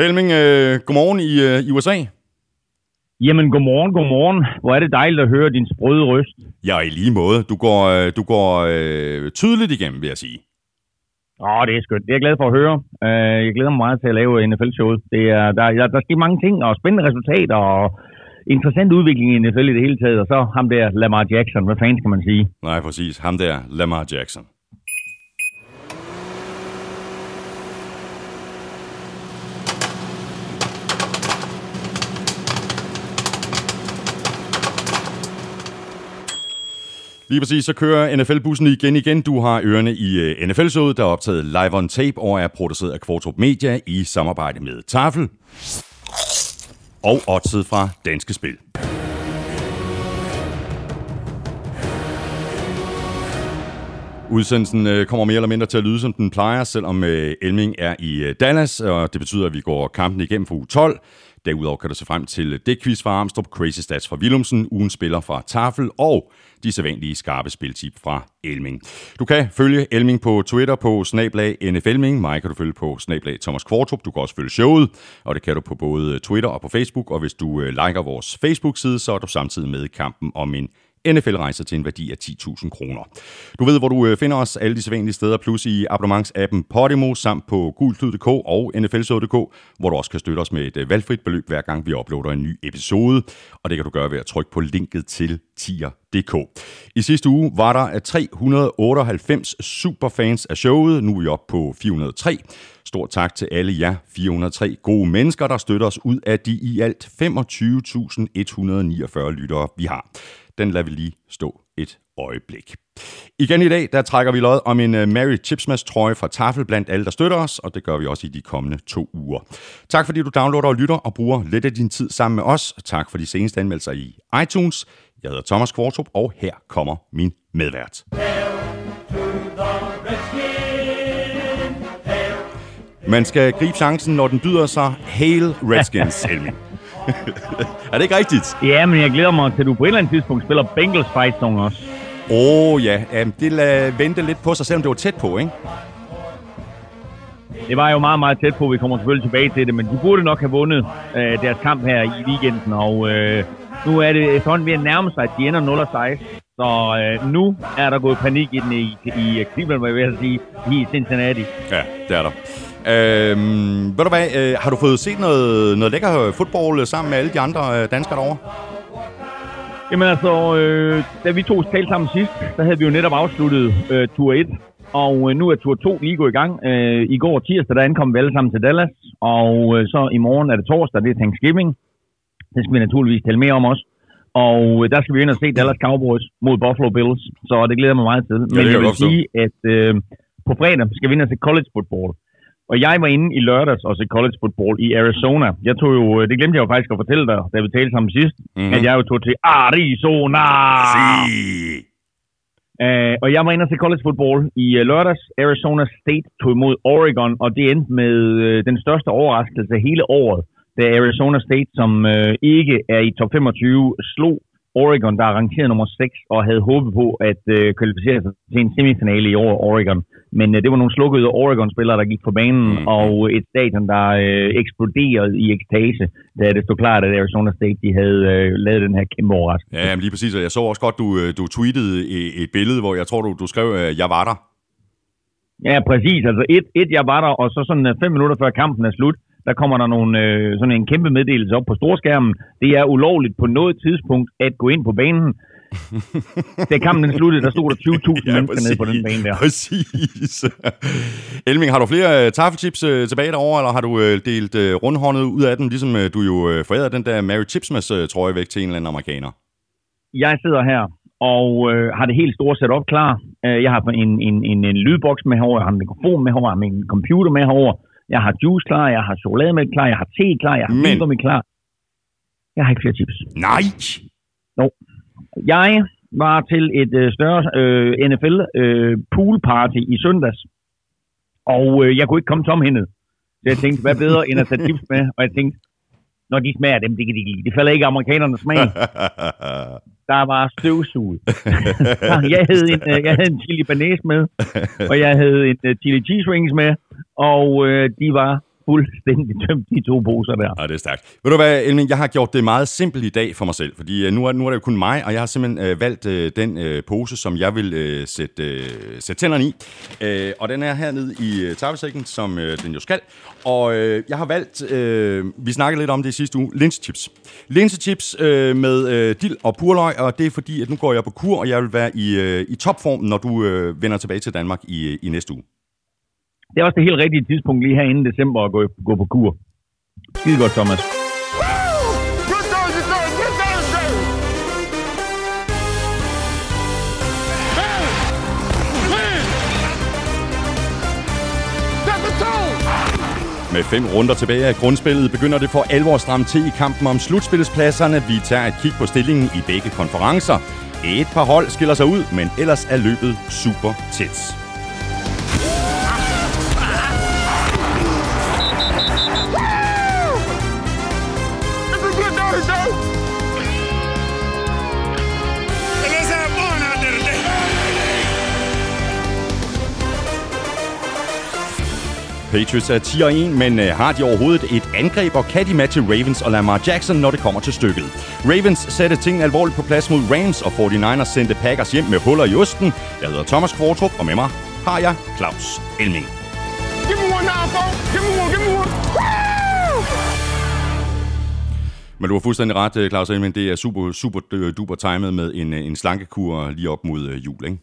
Helming, øh, godmorgen i, øh, i USA. Jamen, godmorgen, godmorgen. Hvor er det dejligt at høre din sprøde røst. Ja, i lige måde. Du går, øh, du går øh, tydeligt igennem, vil jeg sige. Åh, det er skønt. Det er jeg glad for at høre. Uh, jeg glæder mig meget til at lave NFL-showet. Det er, der, der, der sker mange ting, og spændende resultater, og interessant udvikling i NFL i det hele taget. Og så ham der, Lamar Jackson. Hvad fanden skal man sige? Nej, præcis. Ham der, Lamar Jackson. Lige præcis, så kører NFL-bussen igen igen. Du har ørerne i øh, NFL-showet, der er optaget live on tape og er produceret af Kvartrup Media i samarbejde med Tafel og Otset fra Danske Spil. Udsendelsen øh, kommer mere eller mindre til at lyde, som den plejer, selvom øh, Elming er i Dallas, og det betyder, at vi går kampen igennem for uge 12. Derudover kan du se frem til det quiz fra Armstrong, Crazy Stats fra Willumsen, ugen spiller fra Tafel og de sædvanlige skarpe spiltip fra Elming. Du kan følge Elming på Twitter på snablag NFLming. Mig kan du følge på snablag Thomas Kvartrup. Du kan også følge showet, og det kan du på både Twitter og på Facebook. Og hvis du øh, liker vores Facebook-side, så er du samtidig med i kampen om en NFL-rejser til en værdi af 10.000 kroner. Du ved, hvor du øh, finder os alle de sædvanlige steder, plus i abonnementsappen Podimo, samt på gultyd.dk og nflsod.dk, hvor du også kan støtte os med et øh, valgfrit beløb, hver gang vi uploader en ny episode. Og det kan du gøre ved at trykke på linket til tier.dk. I sidste uge var der øh, 398 superfans af showet. Nu er vi oppe på 403. Stort tak til alle jer 403 gode mennesker, der støtter os ud af de i alt 25.149 lyttere, vi har den lader vi lige stå et øjeblik. Igen i dag, der trækker vi lod om en uh, Mary Chipsmas trøje fra Tafel blandt alle, der støtter os, og det gør vi også i de kommende to uger. Tak fordi du downloader og lytter og bruger lidt af din tid sammen med os. Tak for de seneste anmeldelser i iTunes. Jeg hedder Thomas Kvartrup, og her kommer min medvært. Man skal gribe chancen, når den byder sig. Hail Redskins, Helmi. er det ikke rigtigt? Ja, men jeg glæder mig til, at du på et eller andet tidspunkt spiller Bengals fight song også. Åh oh, ja, um, det lader vente lidt på sig, selvom det var tæt på, ikke? Det var jo meget, meget tæt på. Vi kommer selvfølgelig tilbage til det, men de burde nok have vundet øh, deres kamp her i weekenden, og øh, nu er det sådan ved at nærme sig, at de ender 0-6. Så øh, nu er der gået panik i den i, i Cleveland, hvad jeg vil sige, i Cincinnati. Ja, det er der. Øhm, ved du hvad, øh, har du fået set noget, noget lækker fodbold sammen med alle de andre øh, danskere derovre? Jamen altså, øh, da vi to talte sammen sidst, der havde vi jo netop afsluttet øh, tur 1, og øh, nu er tur 2 lige gået i gang. Øh, I går tirsdag, der ankom vi alle sammen til Dallas, og øh, så i morgen er det torsdag, det er Thanksgiving. Det skal vi naturligvis tale mere om også. Og øh, der skal vi ind og se Dallas Cowboys mod Buffalo Bills, så det glæder mig meget til. Men ja, jeg vil sige, at øh, på fredag skal vi ind og se college football. Og jeg var inde i lørdags og se college football i Arizona. Jeg tog jo, øh, det glemte jeg jo faktisk at fortælle dig, da vi talte sammen sidst, mm-hmm. at jeg jo tog til Arizona. Si. Uh, og jeg var inde og se college football i uh, lørdags. Arizona State tog imod Oregon, og det endte med uh, den største overraskelse hele året, da Arizona State, som uh, ikke er i top 25, slog Oregon, der er rangeret nummer 6, og havde håbet på at uh, kvalificere sig til en semifinale i år, Oregon. Men uh, det var nogle slukkede Oregon-spillere, der gik på banen, mm. og et stadion, der uh, eksploderede i ekstase, da det stod klart, at Arizona State de havde uh, lavet den her kæmpe overraskelse. Ja, lige præcis. Jeg så også godt, du, du tweetede et billede, hvor jeg tror, du, du skrev, at jeg var der. Ja, præcis. Altså et, et, jeg var der, og så sådan fem minutter før kampen er slut, der kommer der nogle, øh, sådan en kæmpe meddelelse op på storskærmen. Det er ulovligt på noget tidspunkt at gå ind på banen. da kampen den sluttede, der stod der 20.000 ja, mennesker nede på den bane der. Præcis. Elming, har du flere uh, tafelchips uh, tilbage derovre, eller har du uh, delt uh, rundhåndet ud af den, ligesom uh, du jo uh, forærede den der Mary Chipsmas uh, trøje væk til en eller anden amerikaner? Jeg sidder her og øh, har det helt store setup klar. jeg har en, en, en, en lydboks med herovre, jeg har en mikrofon med herovre, jeg har en computer med herovre, jeg har juice klar, jeg har chokolademælk klar, jeg har te klar, jeg har Men... klar. Jeg har ikke flere chips. Nej! Jo. Jeg var til et øh, større øh, NFL øh, pool party i søndags, og øh, jeg kunne ikke komme tomhændet. Så jeg tænkte, hvad bedre end at tage chips med? Og jeg tænkte, når de smager dem, det kan de lide. Det falder ikke amerikanernes smag. der var støvsuget. jeg, havde en, øh, jeg havde en chili banæs med, og jeg havde en uh, chili cheese rings med, og øh, de var fuldstændig tømt de to poser der. Ja, det er stærkt. Ved du hvad, Elming, jeg har gjort det meget simpelt i dag for mig selv, fordi øh, nu er, nu er det jo kun mig, og jeg har simpelthen øh, valgt øh, den øh, pose, som jeg vil øh, sætte, øh, sætte tænderne i. Øh, og den er hernede i øh, tappesækken, som øh, den jo skal. Og øh, jeg har valgt, øh, vi snakkede lidt om det i sidste uge, linsechips. Linsechips øh, med øh, dild og purløg, og det er fordi, at nu går jeg på kur, og jeg vil være i, øh, i topform, når du øh, vender tilbage til Danmark i, øh, i næste uge. Det er også det helt rigtige tidspunkt lige her inden december at gå, gå på kur. Skide godt, Thomas. Med fem runder tilbage af grundspillet begynder det for alvor at stramme til i kampen om slutspilspladserne. Vi tager et kig på stillingen i begge konferencer. Et par hold skiller sig ud, men ellers er løbet super tæt. Patriots er 10-1, men øh, har de overhovedet et angreb, og kan de matche Ravens og Lamar Jackson, når det kommer til stykket? Ravens satte tingene alvorligt på plads mod Rams, og 49ers sendte Packers hjem med huller i osten. Jeg hedder Thomas Kvartrup, og med mig har jeg Claus Elming. Give me one now, Give me one, give me one. Men du har fuldstændig ret, øh, Claus Elming. Det er super, super duper timet med en, øh, en slankekur lige op mod jul, ikke?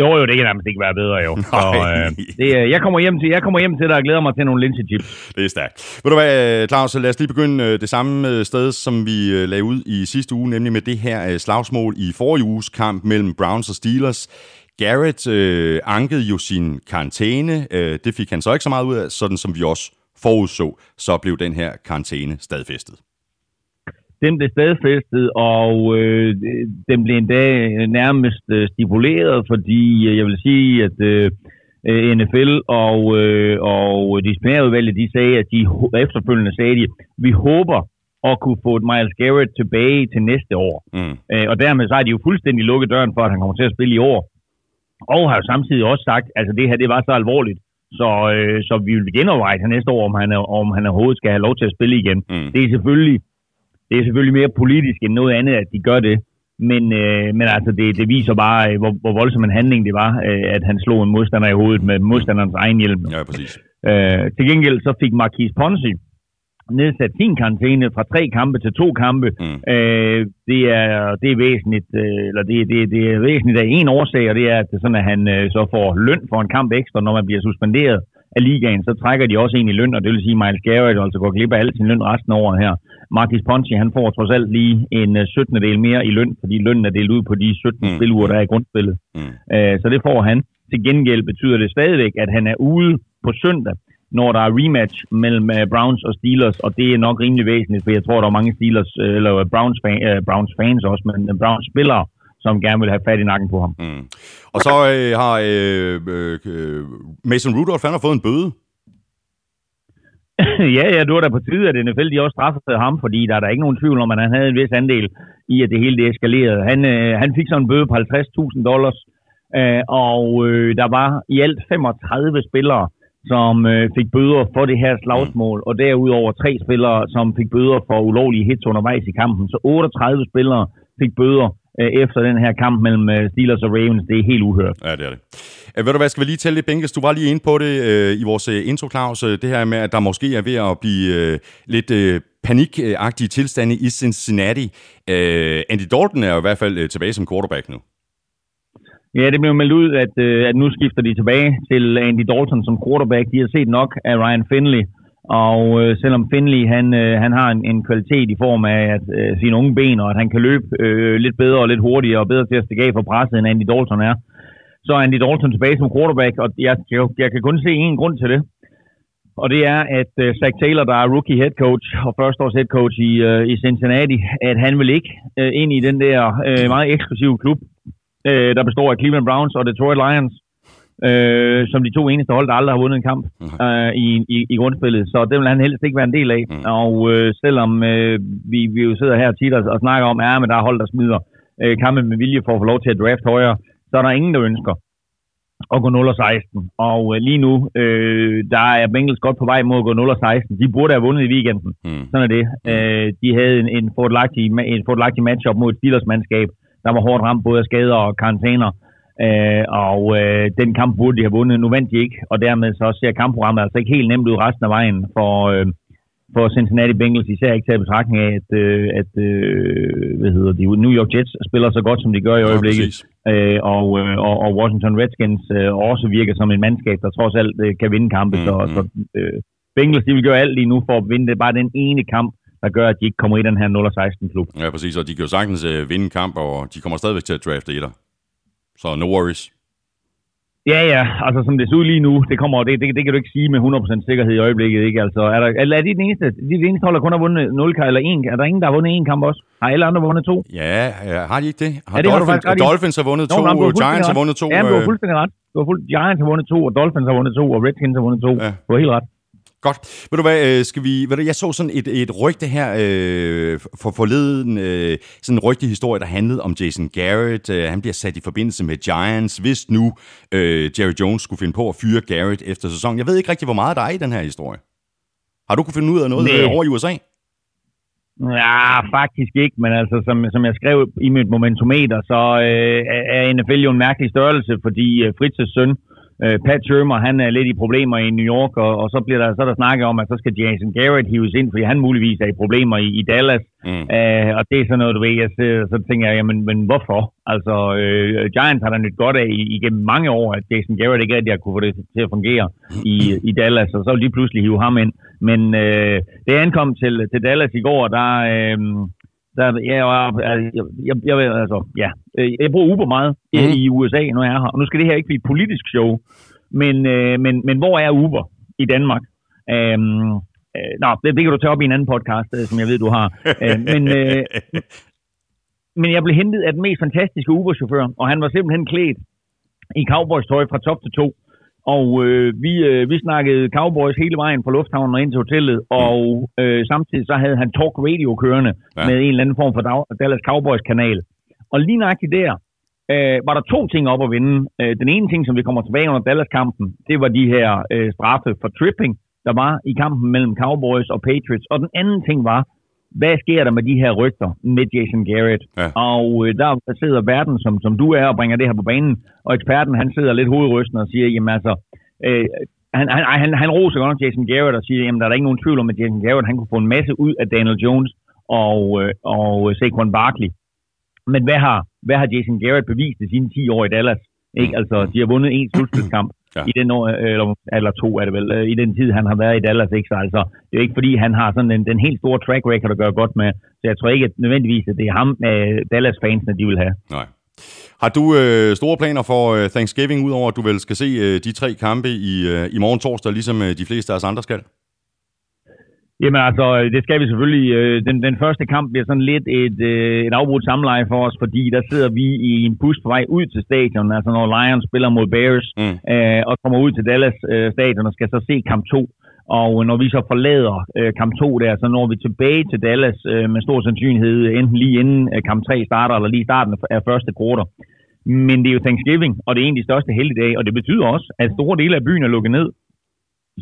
Jo, jo, det kan nærmest ikke være bedre, jo. Så, øh, det, jeg, kommer hjem til, jeg kommer hjem til dig og glæder mig til nogle linsechips. Det er stærkt. Ved du hvad, Claus, lad os lige begynde øh, det samme øh, sted, som vi øh, lagde ud i sidste uge, nemlig med det her slagsmål i forrige uges kamp mellem Browns og Steelers. Garrett øh, ankede jo sin karantæne. Øh, det fik han så ikke så meget ud af, sådan som vi også forudså, så blev den her karantæne stadfæstet den blev stadfæstet, og øh, den blev endda nærmest øh, stipuleret, fordi øh, jeg vil sige, at øh, NFL og, øh, og disciplinærudvalget, de sagde, at de efterfølgende sagde, de, vi håber at kunne få et Miles Garrett tilbage til næste år. Mm. Øh, og dermed så har de jo fuldstændig lukket døren for, at han kommer til at spille i år. Og har jo samtidig også sagt, at altså det her det var så alvorligt, så, øh, så vi vil genoverveje til næste år, om han, om han overhovedet skal have lov til at spille igen. Mm. Det er selvfølgelig det er selvfølgelig mere politisk end noget andet, at de gør det. Men, øh, men altså, det, det viser bare, øh, hvor, hvor voldsom en handling det var, øh, at han slog en modstander i hovedet med modstanderens egen hjelm. Ja, præcis. Øh, til gengæld så fik Marquis Ponzi nedsat sin karantæne fra tre kampe til to kampe. Mm. Øh, det, er, det er væsentligt, øh, eller det, det, det er væsentligt af en årsag, og det er, at, det er sådan, at han øh, så får løn for en kamp ekstra, når man bliver suspenderet af ligaen, så trækker de også en i løn, og det vil sige, at Miles Garrett altså går glip af al sin løn resten af året her. Marcus Ponchi, han får trods alt lige en 17. Øh, del mere i løn, fordi lønnen er delt ud på de 17 mm. spiluger, der er i grundspillet. Mm. Uh, så det får han. Til gengæld betyder det stadigvæk, at han er ude på søndag, når der er rematch mellem uh, Browns og Steelers, og det er nok rimelig væsentligt, for jeg tror, der er mange Steelers, uh, eller Browns, fan, uh, Browns fans også, men Browns spillere, som gerne vil have fat i nakken på ham. Mm. Og så øh, har øh, øh, Mason Rudolph, han har fået en bøde. ja, ja, du var da på tide, at NFL de også straffede ham, fordi der er der ikke nogen tvivl om, at han havde en vis andel i, at det hele det eskalerede. Han, øh, han fik så en bøde på 50.000 dollars, øh, og øh, der var i alt 35 spillere, som øh, fik bøder for det her slagsmål, og derudover tre spillere, som fik bøder for ulovlige hits undervejs i kampen. Så 38 spillere fik bøder efter den her kamp mellem øh, Steelers og Ravens. Det er helt uhørt. Ja, det er det. Øh, ved du hvad, skal vi lige tælle lidt, Bænkes? Du var lige inde på det øh, i vores øh, intro, Claus. Øh, det her med, at der måske er ved at blive øh, lidt øh, panikagtige tilstande i Cincinnati. Øh, Andy Dalton er jo i hvert fald øh, tilbage som quarterback nu. Ja, det blev meldt ud, at, øh, at nu skifter de tilbage til Andy Dalton som quarterback. De har set nok af Ryan Finley, og øh, selvom Finley han, øh, han har en, en kvalitet i form af at, øh, sine unge ben, og at han kan løbe øh, lidt bedre og lidt hurtigere og bedre til at stikke af for presset, end Andy Dalton er, så er Andy Dalton tilbage som quarterback, og jeg, jeg, jeg kan kun se en grund til det. Og det er, at øh, Zach Taylor, der er rookie head coach og førsteårs head coach i, øh, i Cincinnati, at han vil ikke øh, ind i den der øh, meget eksklusive klub, øh, der består af Cleveland Browns og Detroit Lions, øh, som de to eneste hold, der aldrig har vundet en kamp øh, i, i, i grundspillet. Så det vil han helst ikke være en del af. Mm. Og øh, selvom øh, vi, vi jo sidder her tit og, og snakker om, at ja, der er hold, der smider øh, kampen med vilje for at få lov til at draft højere, så er der ingen, der ønsker at gå 0-16. Og øh, lige nu, øh, der er Bengals godt på vej mod at gå 0-16. De burde have vundet i weekenden. Mm. Sådan er det. Øh, de havde en, en fordelagtig, en fordelagtig matchup mod et Steelers-mandskab, der var hårdt ramt både af skader og karantæner. Øh, og øh, den kamp burde de have vundet. Nu vandt de ikke, og dermed så ser kampprogrammet altså ikke helt nemt ud resten af vejen for, øh, for Cincinnati Bengals, især ikke til betragtning af, at, øh, at øh, hvad hedder de, New York Jets spiller så godt, som de gør i øjeblikket. Ja, øh, og, øh, og, og Washington Redskins øh, også virker som en mandskab, der trods alt øh, kan vinde kampe. Mm, så, så øh, Bengals de vil gøre alt lige nu for at vinde det. Bare den ene kamp, der gør, at de ikke kommer i den her 0-16-klub. Ja, præcis, og de kan jo sagtens øh, vinde kamp, og de kommer stadigvæk til at drafte etter. Så no worries. Ja, ja, altså som det ser ud lige nu, det kommer, det, det, det kan du ikke sige med 100% sikkerhed i øjeblikket, ikke? Altså, er, der, er, er de den eneste, de den eneste hold, der kun har vundet 0 eller 1? Er der ingen, der har vundet en kamp også? Har alle andre vundet to? Ja, ja har de ikke det? Har, ja, det Dolphins, har Dolphins har vundet to, Nå, Giants har vundet to. Ja, du har øh, fuldstændig ret. Du har fuld, Giants har vundet to, og Dolphins har vundet to, og Redskins har vundet to. Ja. Du har helt ret. Godt. Ved du hvad, øh, skal vi, ved du, jeg så sådan et, et rygte her øh, for forleden, øh, sådan en rygte historie, der handlede om Jason Garrett. Øh, han bliver sat i forbindelse med Giants, hvis nu øh, Jerry Jones skulle finde på at fyre Garrett efter sæsonen. Jeg ved ikke rigtig, hvor meget der er i den her historie. Har du kunne finde ud af noget Nej. over i USA? Ja, faktisk ikke, men altså, som, som jeg skrev i mit momentometer, så øh, er NFL jo en mærkelig størrelse, fordi øh, Fritz's søn, øh, Øh, Pat Shermer, han er lidt i problemer i New York, og, og så bliver der så der snakket om, at så skal Jason Garrett hives ind, fordi han muligvis er i problemer i, i Dallas. Mm. Uh, og det er sådan noget, du ved, jeg, så, så tænker jeg, jamen, men hvorfor? Altså, uh, Giants har da nyt godt af igennem mange år, at Jason Garrett ikke rigtig har kunne få det til at fungere i, i Dallas, og så vil de pludselig hive ham ind. Men uh, det ankom til, til Dallas i går, der... Uh, der, ja, jeg, jeg, jeg, altså, ja, øh, jeg bruger Uber meget mm. i USA, når jeg er her. Og nu skal det her ikke blive et politisk show, men, øh, men, men hvor er Uber i Danmark? Øhm, øh, nå, det, det kan du tage op i en anden podcast, øh, som jeg ved, du har. øh, men, øh, men jeg blev hentet af den mest fantastiske Uber-chauffør, og han var simpelthen klædt i cowboys-tøj fra top til to. Og øh, vi, øh, vi snakkede Cowboys hele vejen fra lufthavnen og ind til hotellet, og øh, samtidig så havde han talk radio kørende ja. med en eller anden form for Dallas Cowboys kanal. Og lige nøjagtigt der, øh, var der to ting op at vinde. Øh, den ene ting, som vi kommer tilbage under Dallas-kampen, det var de her øh, straffe for tripping, der var i kampen mellem Cowboys og Patriots. Og den anden ting var, hvad sker der med de her rygter med Jason Garrett? Ja. Og øh, der sidder verden, som, som du er, og bringer det her på banen, og eksperten, han sidder lidt hovedrystende og siger, jamen altså, øh, han, han, han, han roser godt Jason Garrett og siger, jamen der er ikke nogen tvivl om, at Jason Garrett, han kunne få en masse ud af Daniel Jones og, øh, og Saquon Barkley. Men hvad har, hvad har Jason Garrett bevist i sine 10 år i Dallas? Ikke? Altså, de har vundet en slutspilskamp ja. i den år, eller, eller to er det vel, øh, i den tid, han har været i Dallas. Ikke? Så altså, det er ikke fordi, han har sådan den, den helt store track record at gøre godt med. Så jeg tror ikke at nødvendigvis, at det er ham, øh, Dallas-fansene, de vil have. Nej. Har du øh, store planer for øh, Thanksgiving, udover at du vel skal se øh, de tre kampe i, øh, i morgen torsdag, ligesom øh, de fleste af os andre skal? Jamen altså, det skal vi selvfølgelig. Øh, den, den første kamp bliver sådan lidt et, øh, et afbrudt samleje for os, fordi der sidder vi i en bus på vej ud til stadion, altså når Lions spiller mod Bears, mm. øh, og kommer ud til Dallas øh, stadion og skal så se kamp 2. Og når vi så forlader øh, kamp 2 der, så når vi tilbage til Dallas øh, med stor sandsynlighed, enten lige inden øh, kamp 3 starter, eller lige starten af første kvartal. Men det er jo Thanksgiving, og det er de største helligdage, og det betyder også, at store dele af byen er lukket ned.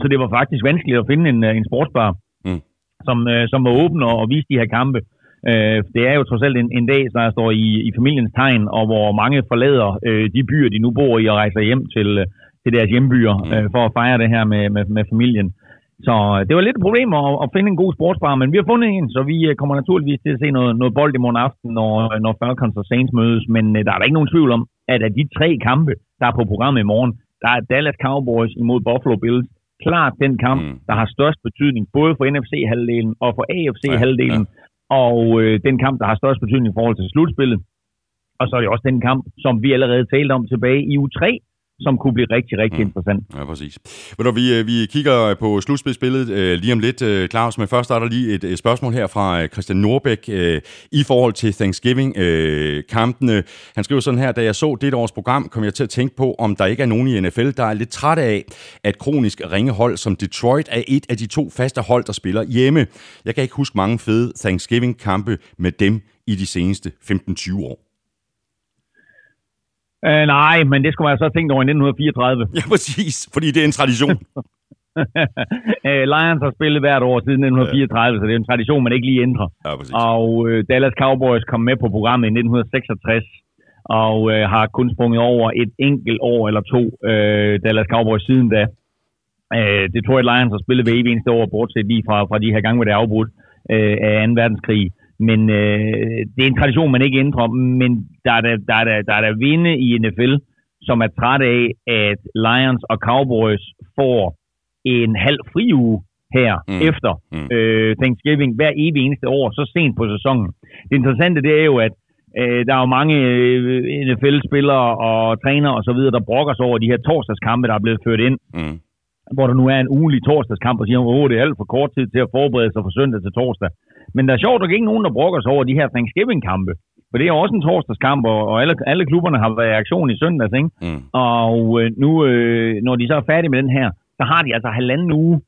Så det var faktisk vanskeligt at finde en, øh, en sportsbar, som, øh, som var åben og, og viste de her kampe. Øh, det er jo trods alt en, en dag, der står i, i familiens tegn, og hvor mange forlader øh, de byer, de nu bor i, og rejser hjem til, øh, til deres hjembyer mm. øh, for at fejre det her med, med, med familien. Så øh, det var lidt et problem at, at finde en god sportsbar, men vi har fundet en, så vi øh, kommer naturligvis til at se noget, noget bold i morgen aften, når, når Falcons og Saints mødes. Men øh, der er der ikke nogen tvivl om, at af de tre kampe, der er på programmet i morgen, der er Dallas Cowboys imod Buffalo Bills klart den kamp, mm. der har størst betydning, både for NFC-halvdelen og for AFC-halvdelen, ja, ja. og øh, den kamp, der har størst betydning i forhold til slutspillet. Og så er det også den kamp, som vi allerede talte om tilbage i u 3, som kunne blive rigtig, rigtig mm. interessant. Ja, præcis. Men når vi, øh, vi kigger på slutspidsbilledet øh, lige om lidt, øh, Claus, men først er der lige et, et spørgsmål her fra øh, Christian Norbæk øh, i forhold til Thanksgiving-kampene. Øh, Han skriver sådan her, da jeg så det års program, kom jeg til at tænke på, om der ikke er nogen i NFL, der er lidt træt af, at kronisk ringehold som Detroit er et af de to faste hold, der spiller hjemme. Jeg kan ikke huske mange fede Thanksgiving-kampe med dem i de seneste 15-20 år. Uh, nej, men det skulle man så have tænkt over i 1934. Ja, præcis, fordi det er en tradition. uh, Lions har spillet hvert år siden 1934, ja. så det er en tradition, man ikke lige ændrer. Ja, præcis. Og uh, Dallas Cowboys kom med på programmet i 1966, og uh, har kun sprunget over et enkelt år eller to uh, Dallas Cowboys siden da. Uh, Detroit Lions har spillet ved eneste år, bortset lige fra, fra de her gange, hvor det er afbrudt uh, af 2. verdenskrig. Men uh, det er en tradition, man ikke ændrer, men der er der, der, er der, der, er der vinde i NFL, som er træt af, at Lions og Cowboys får en halv fri uge her mm. efter mm. Øh, Thanksgiving hver evig eneste år, så sent på sæsonen. Det interessante det er jo, at øh, der er jo mange øh, NFL-spillere og trænere og så videre, der brokker sig over de her torsdagskampe, der er blevet ført ind. Mm. Hvor der nu er en ugenlig torsdagskamp, og siger, at det er alt for kort tid til at forberede sig fra søndag til torsdag. Men der er sjovt nok ikke nogen, der brokker sig over de her Thanksgiving-kampe. For det er også en torsdagskamp, og alle, alle klubberne har været i aktion i søndags. Ikke? Mm. Og øh, nu, øh, når de så er færdige med den her, så har de altså halvanden uge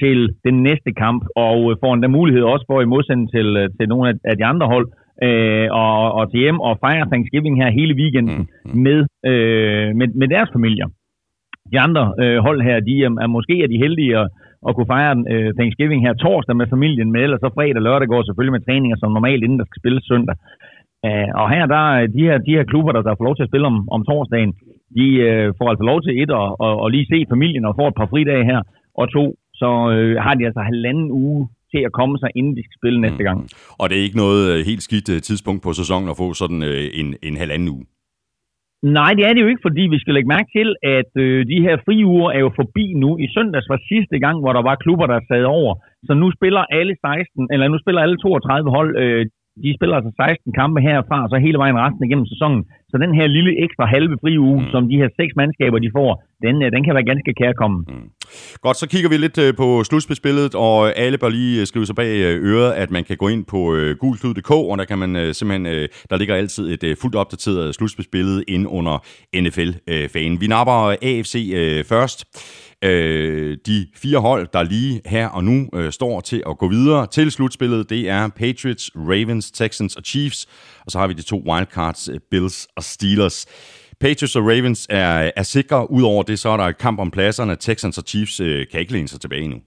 til den næste kamp, og øh, får endda mulighed også for i modsætning til, øh, til nogle af de andre hold, øh, og, og til hjem og fejre Thanksgiving her hele weekenden mm. mm. med, øh, med, med deres familier. De andre øh, hold her, de er, er måske er de heldige at, at kunne fejre øh, Thanksgiving her torsdag med familien, men ellers så fredag og lørdag går selvfølgelig med træninger som normalt, inden der skal spilles søndag. Uh, og her, der de her, de her klubber, der, der får lov til at spille om, om torsdagen, de uh, får altså lov til et at, at, at lige se familien og få et par fridage her, og to, så uh, har de altså halvanden uge til at komme sig, inden de skal spille næste gang. Mm. Og det er ikke noget helt skidt tidspunkt på sæsonen at få sådan uh, en, en halvanden uge? Nej, det er det jo ikke, fordi vi skal lægge mærke til, at øh, de her frie uger er jo forbi nu. I søndags var sidste gang, hvor der var klubber, der sad over. Så nu spiller alle 16, eller nu spiller alle 32 hold øh, de spiller altså 16 kampe herfra, og så hele vejen resten igennem sæsonen. Så den her lille ekstra halve fri uge, mm. som de her seks mandskaber, de får, den, øh, den kan være ganske kærkommen. Mm. Godt, så kigger vi lidt øh, på slutspilsbilledet, og alle bør lige øh, skrive sig bag øret, at man kan gå ind på gulslud.dk, og der kan man simpelthen, der ligger altid et fuldt opdateret slutspilsbillede ind under NFL-fanen. Vi napper AFC først. Øh, de fire hold, der lige her og nu øh, står til at gå videre til slutspillet, det er Patriots, Ravens, Texans og Chiefs. Og så har vi de to wildcards, øh, Bills og Steelers. Patriots og Ravens er, er sikre. Udover det, så er der et kamp om pladserne. Texans og Chiefs øh, kan ikke læne sig tilbage nu.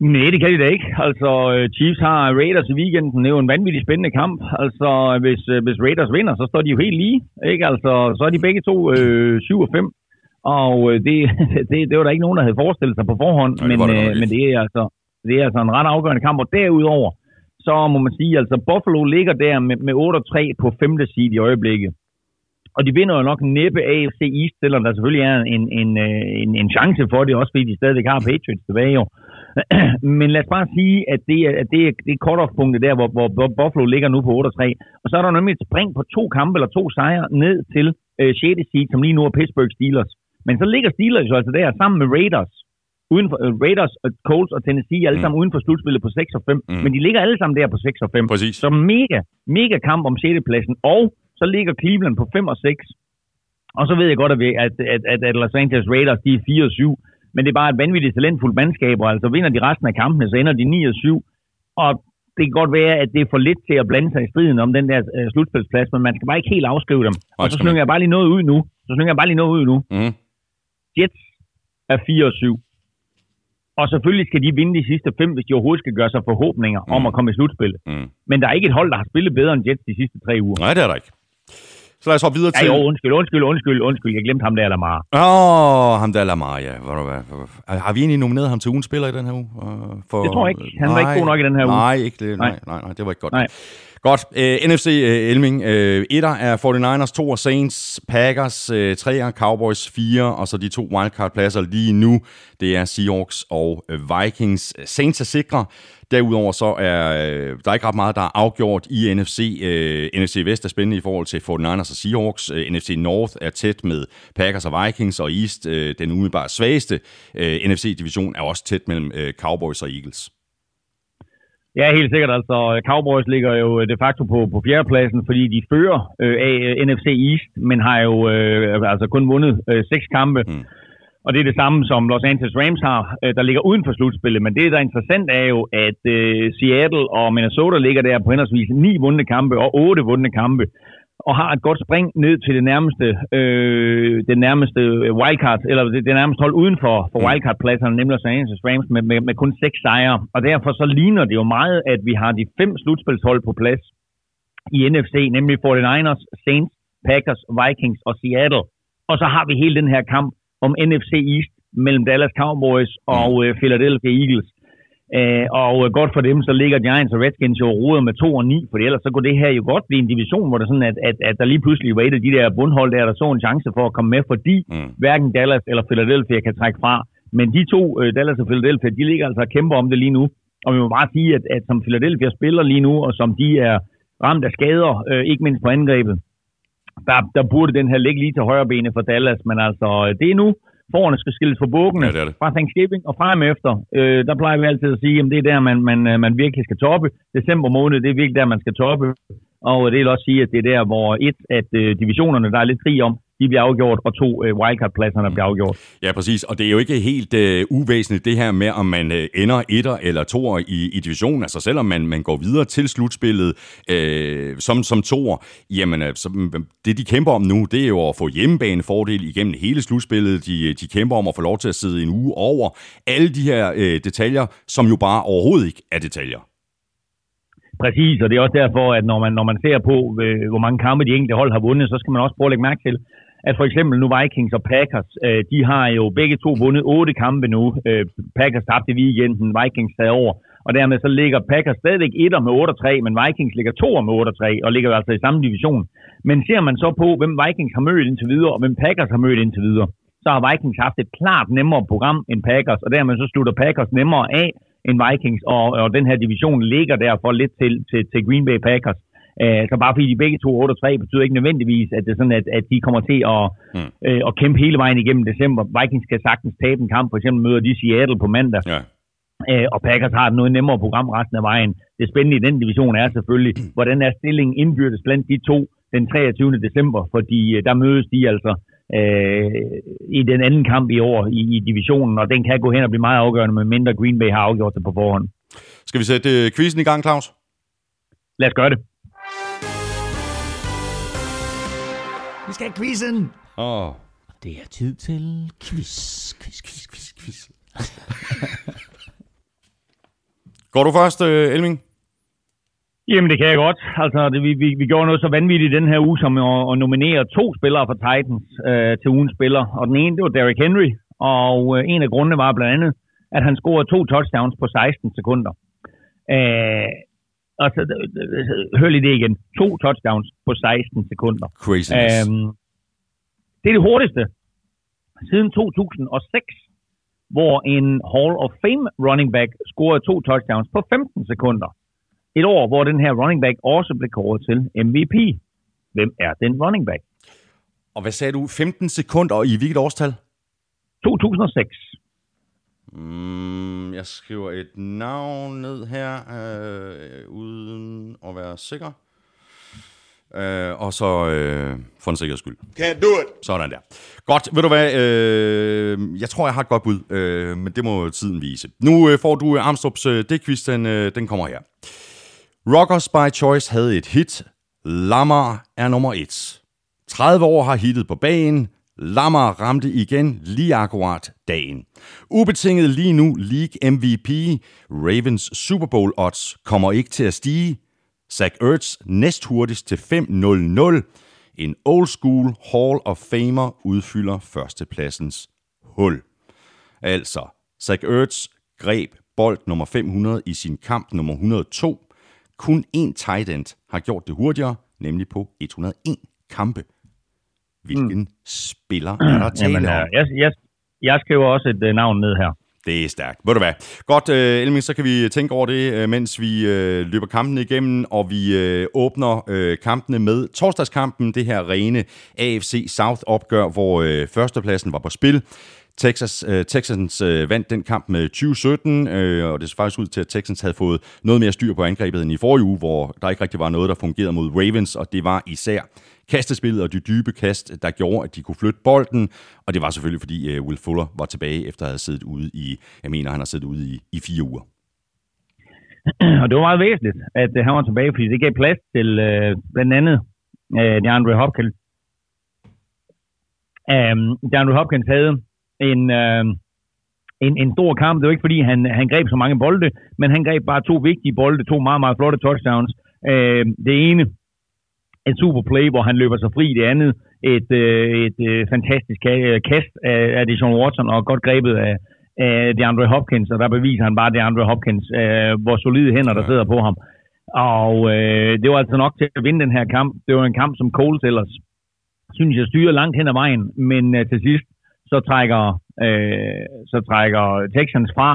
Nej, det kan de da ikke. Altså, øh, Chiefs har Raiders i weekenden. Det er jo en vanvittig spændende kamp. Altså, hvis, øh, hvis Raiders vinder, så står de jo helt lige. Ikke? Altså, så er de begge to øh, 7 og 5. Og øh, det, det, det var der ikke nogen, der havde forestillet sig på forhånd, Nej, men, det øh, men det, er altså, det er altså en ret afgørende kamp. Og derudover, så må man sige, altså Buffalo ligger der med, med 8-3 på femte side i øjeblikket. Og de vinder jo nok næppe AFC East, selvom der selvfølgelig er en, en, øh, en, en chance for det, også fordi de stadigvæk har Patriots tilbage jo. Men lad os bare sige, at det er, at det er, det er cut-off-punktet der, hvor, hvor Buffalo ligger nu på 8-3. Og så er der nemlig et spring på to kampe eller to sejre ned til øh, 6. seed, som lige nu er Pittsburgh Steelers. Men så ligger Steelers jo altså der sammen med Raiders. Uden for, uh, Raiders, uh, Colts og Tennessee alle mm. sammen uden for slutspillet på 6 og 5. Mm. Men de ligger alle sammen der på 6 og 5. Præcis. Så mega, mega kamp om 6. pladsen. Og så ligger Cleveland på 5 og 6. Og så ved jeg godt, at, at, at, at, at Los Angeles Raiders de er 4 og 7. Men det er bare et vanvittigt talentfuldt mandskab, og altså vinder de resten af kampene, så ender de 9 og 7. Og det kan godt være, at det er for lidt til at blande sig i striden om den der uh, slutspilsplads, men man skal bare ikke helt afskrive dem. Og, og så slynger jeg bare lige noget ud nu. Så slynger jeg bare lige noget ud nu. Mm. Jets er 4 og 7. Og selvfølgelig skal de vinde de sidste fem, hvis de overhovedet skal gøre sig forhåbninger mm. om at komme i slutspillet. Mm. Men der er ikke et hold, der har spillet bedre end Jets de sidste tre uger. Nej, det er der ikke. Så lad os hoppe videre til... Ja, jo, undskyld, undskyld, undskyld, undskyld. Jeg glemte ham der, Lamar. Åh, oh, ham der Lamar, ja. Har vi egentlig nomineret ham til ugens spiller i den her uge? For... Det tror jeg ikke. Han nej, var ikke god nok i den her uge. Nej, ikke det. Nej, nej, nej, det var ikke godt. Nej. Godt. Øh, uh, NFC uh, øh, Elming. Øh, etter er 49ers, to er Saints, Packers, uh, treer Cowboys, fire, og så de to wildcard-pladser lige nu, det er Seahawks og uh, Vikings. Saints er sikre. Derudover så er der er ikke ret meget, der er afgjort i NFC. Uh, NFC Vest er spændende i forhold til 49ers og Seahawks. Uh, NFC North er tæt med Packers og Vikings, og East, uh, den umiddelbart svageste uh, NFC-division, er også tæt mellem uh, Cowboys og Eagles. Ja, helt sikkert. Altså, Cowboys ligger jo de facto på, på fjerdepladsen, fordi de fører øh, af øh, NFC East, men har jo øh, altså kun vundet øh, seks kampe. Mm. Og det er det samme, som Los Angeles Rams har, øh, der ligger uden for slutspillet. Men det, der er interessant, er jo, at øh, Seattle og Minnesota ligger der på henholdsvis ni vundne kampe og otte vundne kampe. Og har et godt spring ned til det nærmeste, øh, det nærmeste wildcard, eller det, det nærmeste hold uden for, for mm. wildcard-pladserne, nemlig Los Angeles Rams, med, med, med kun seks sejre. Og derfor så ligner det jo meget, at vi har de fem slutspilshold på plads i NFC, nemlig 49ers, Saints, Packers, Vikings og Seattle. Og så har vi hele den her kamp om NFC East mellem Dallas Cowboys og mm. øh, Philadelphia Eagles. Øh, og godt for dem, så ligger Giants og Redskins jo roder med 2 og 9, for ellers så kunne det her jo godt blive en division, hvor der sådan, at, at, at der lige pludselig var et af de der bundhold, der der så en chance for at komme med, fordi mm. hverken Dallas eller Philadelphia kan trække fra. Men de to, uh, Dallas og Philadelphia, de ligger altså og kæmper om det lige nu. Og vi må bare sige, at, at som Philadelphia spiller lige nu, og som de er ramt af skader, uh, ikke mindst på angrebet, der, der burde den her ligge lige til højre benet for Dallas, men altså, det er nu, forerne skal skilles for bukkene ja, det det. fra Thanksgiving og frem efter. Øh, der plejer vi altid at sige, at det er der, man, man, øh, man virkelig skal toppe. December måned, det er virkelig der, man skal toppe. Og det vil også sige, at det er der, hvor et, at øh, divisionerne, der er lidt krig om, de bliver afgjort, og to øh, wildcard-pladserne bliver afgjort. Ja, præcis. Og det er jo ikke helt øh, uvæsentligt det her med, om man øh, ender etter eller toer i, i divisionen. Altså selvom man, man går videre til slutspillet øh, som, som toer, jamen altså, det de kæmper om nu, det er jo at få hjemmebanefordel igennem hele slutspillet. De, de kæmper om at få lov til at sidde en uge over. Alle de her øh, detaljer, som jo bare overhovedet ikke er detaljer. Præcis, og det er også derfor, at når man, når man ser på, øh, hvor mange kampe de enkelte hold har vundet, så skal man også prøve at lægge mærke til, at for eksempel nu Vikings og Packers, øh, de har jo begge to vundet otte kampe nu. Øh, Packers tabte i weekenden, Vikings taget over. Og dermed så ligger Packers stadigvæk etter med 8-3, men Vikings ligger to med 8-3 og ligger altså i samme division. Men ser man så på, hvem Vikings har mødt indtil videre, og hvem Packers har mødt indtil videre, så har Vikings haft et klart nemmere program end Packers, og dermed så slutter Packers nemmere af end Vikings, og, og den her division ligger derfor lidt til, til, til Green Bay Packers. Uh, så bare fordi de begge to 8 3 betyder ikke nødvendigvis, at det er sådan, at, at de kommer til at, mm. uh, at kæmpe hele vejen igennem december. Vikings kan sagtens tabe en kamp, for eksempel møder de Seattle på mandag. Ja. Uh, og Packers har et noget nemmere program resten af vejen. Det spændende i den division er selvfølgelig, mm. hvordan er stillingen indbyrdes blandt de to den 23. december, fordi uh, der mødes de altså uh, i den anden kamp i år i, i divisionen, og den kan gå hen og blive meget afgørende, med mindre Green Bay har afgjort det på forhånd. Skal vi sætte uh, quizzen i gang, Claus? Lad os gøre det. Vi skal have quizzen. Åh. Oh. Det er tid til quiz, quiz, quiz, quiz, quiz. Går du først, uh, Elming? Jamen, det kan jeg godt. Altså, det, vi, vi, vi gjorde noget så vanvittigt den her uge, som at, at nominere to spillere fra Titans øh, til ugens spiller. Og den ene, det var Derrick Henry. Og øh, en af grundene var blandt andet, at han scorede to touchdowns på 16 sekunder. Øh, og så, hør lige det igen. To touchdowns på 16 sekunder. Crazy. Øhm, det er det hurtigste siden 2006, hvor en Hall of Fame running back scorede to touchdowns på 15 sekunder. Et år, hvor den her running back også blev kåret til MVP. Hvem er den running back? Og hvad sagde du? 15 sekunder, og i hvilket årstal? 2006. Mm, jeg skriver et navn ned her, øh, uden at være sikker. Øh, og så øh, for en sikkerheds skyld. Can't do it. Sådan der. Godt, ved du hvad, øh, jeg tror, jeg har et godt bud, øh, men det må tiden vise. Nu øh, får du Armstrongs øh, dækquiz, den, øh, den kommer her. Rockers by Choice havde et hit. Lamar er nummer et. 30 år har hittet på banen. Lammer ramte igen lige akkurat dagen. Ubetinget lige nu League MVP. Ravens Super Bowl odds kommer ikke til at stige. Zach Ertz næst hurtigst til 5-0-0. En old school Hall of Famer udfylder førstepladsens hul. Altså, Zach Ertz greb bold nummer 500 i sin kamp nummer 102. Kun én tight end har gjort det hurtigere, nemlig på 101 kampe. Hvilken mm. spiller er der tale Jamen, om? Jeg, jeg, jeg skriver også et uh, navn ned her. Det er stærkt. Ved du hvad? Godt, uh, Elming, så kan vi tænke over det, uh, mens vi uh, løber kampene igennem, og vi uh, åbner uh, kampene med torsdagskampen, det her rene AFC South-opgør, hvor uh, førstepladsen var på spil. Texas, øh, Texans øh, vandt den kamp med 2017, øh, og det så faktisk ud til, at Texans havde fået noget mere styr på angrebet end i forrige uge, hvor der ikke rigtig var noget, der fungerede mod Ravens, og det var især kastespillet og de dybe kast, der gjorde, at de kunne flytte bolden. Og det var selvfølgelig, fordi øh, Will Fuller var tilbage, efter at have siddet ude i, jeg mener, han har siddet ude i, i fire uger. Og det var meget væsentligt, at øh, han var tilbage, fordi det gav plads til øh, blandt andet øh, DeAndre Hopkins. Um, DeAndre Hopkins havde en, uh, en, en stor kamp. Det var ikke fordi, han, han greb så mange bolde, men han greb bare to vigtige bolde, to meget, meget flotte touchdowns. Uh, det ene, et super play, hvor han løber sig fri. Det andet, et, uh, et uh, fantastisk kast af, af Deshaun Watson, og godt grebet af, af DeAndre Hopkins, og der beviser han bare DeAndre Hopkins, uh, hvor solide hænder, der sidder på ham. Og uh, det var altså nok til at vinde den her kamp. Det var en kamp, som Coles ellers synes jeg styrer langt hen ad vejen, men uh, til sidst så trækker, øh, så trækker Texans fra,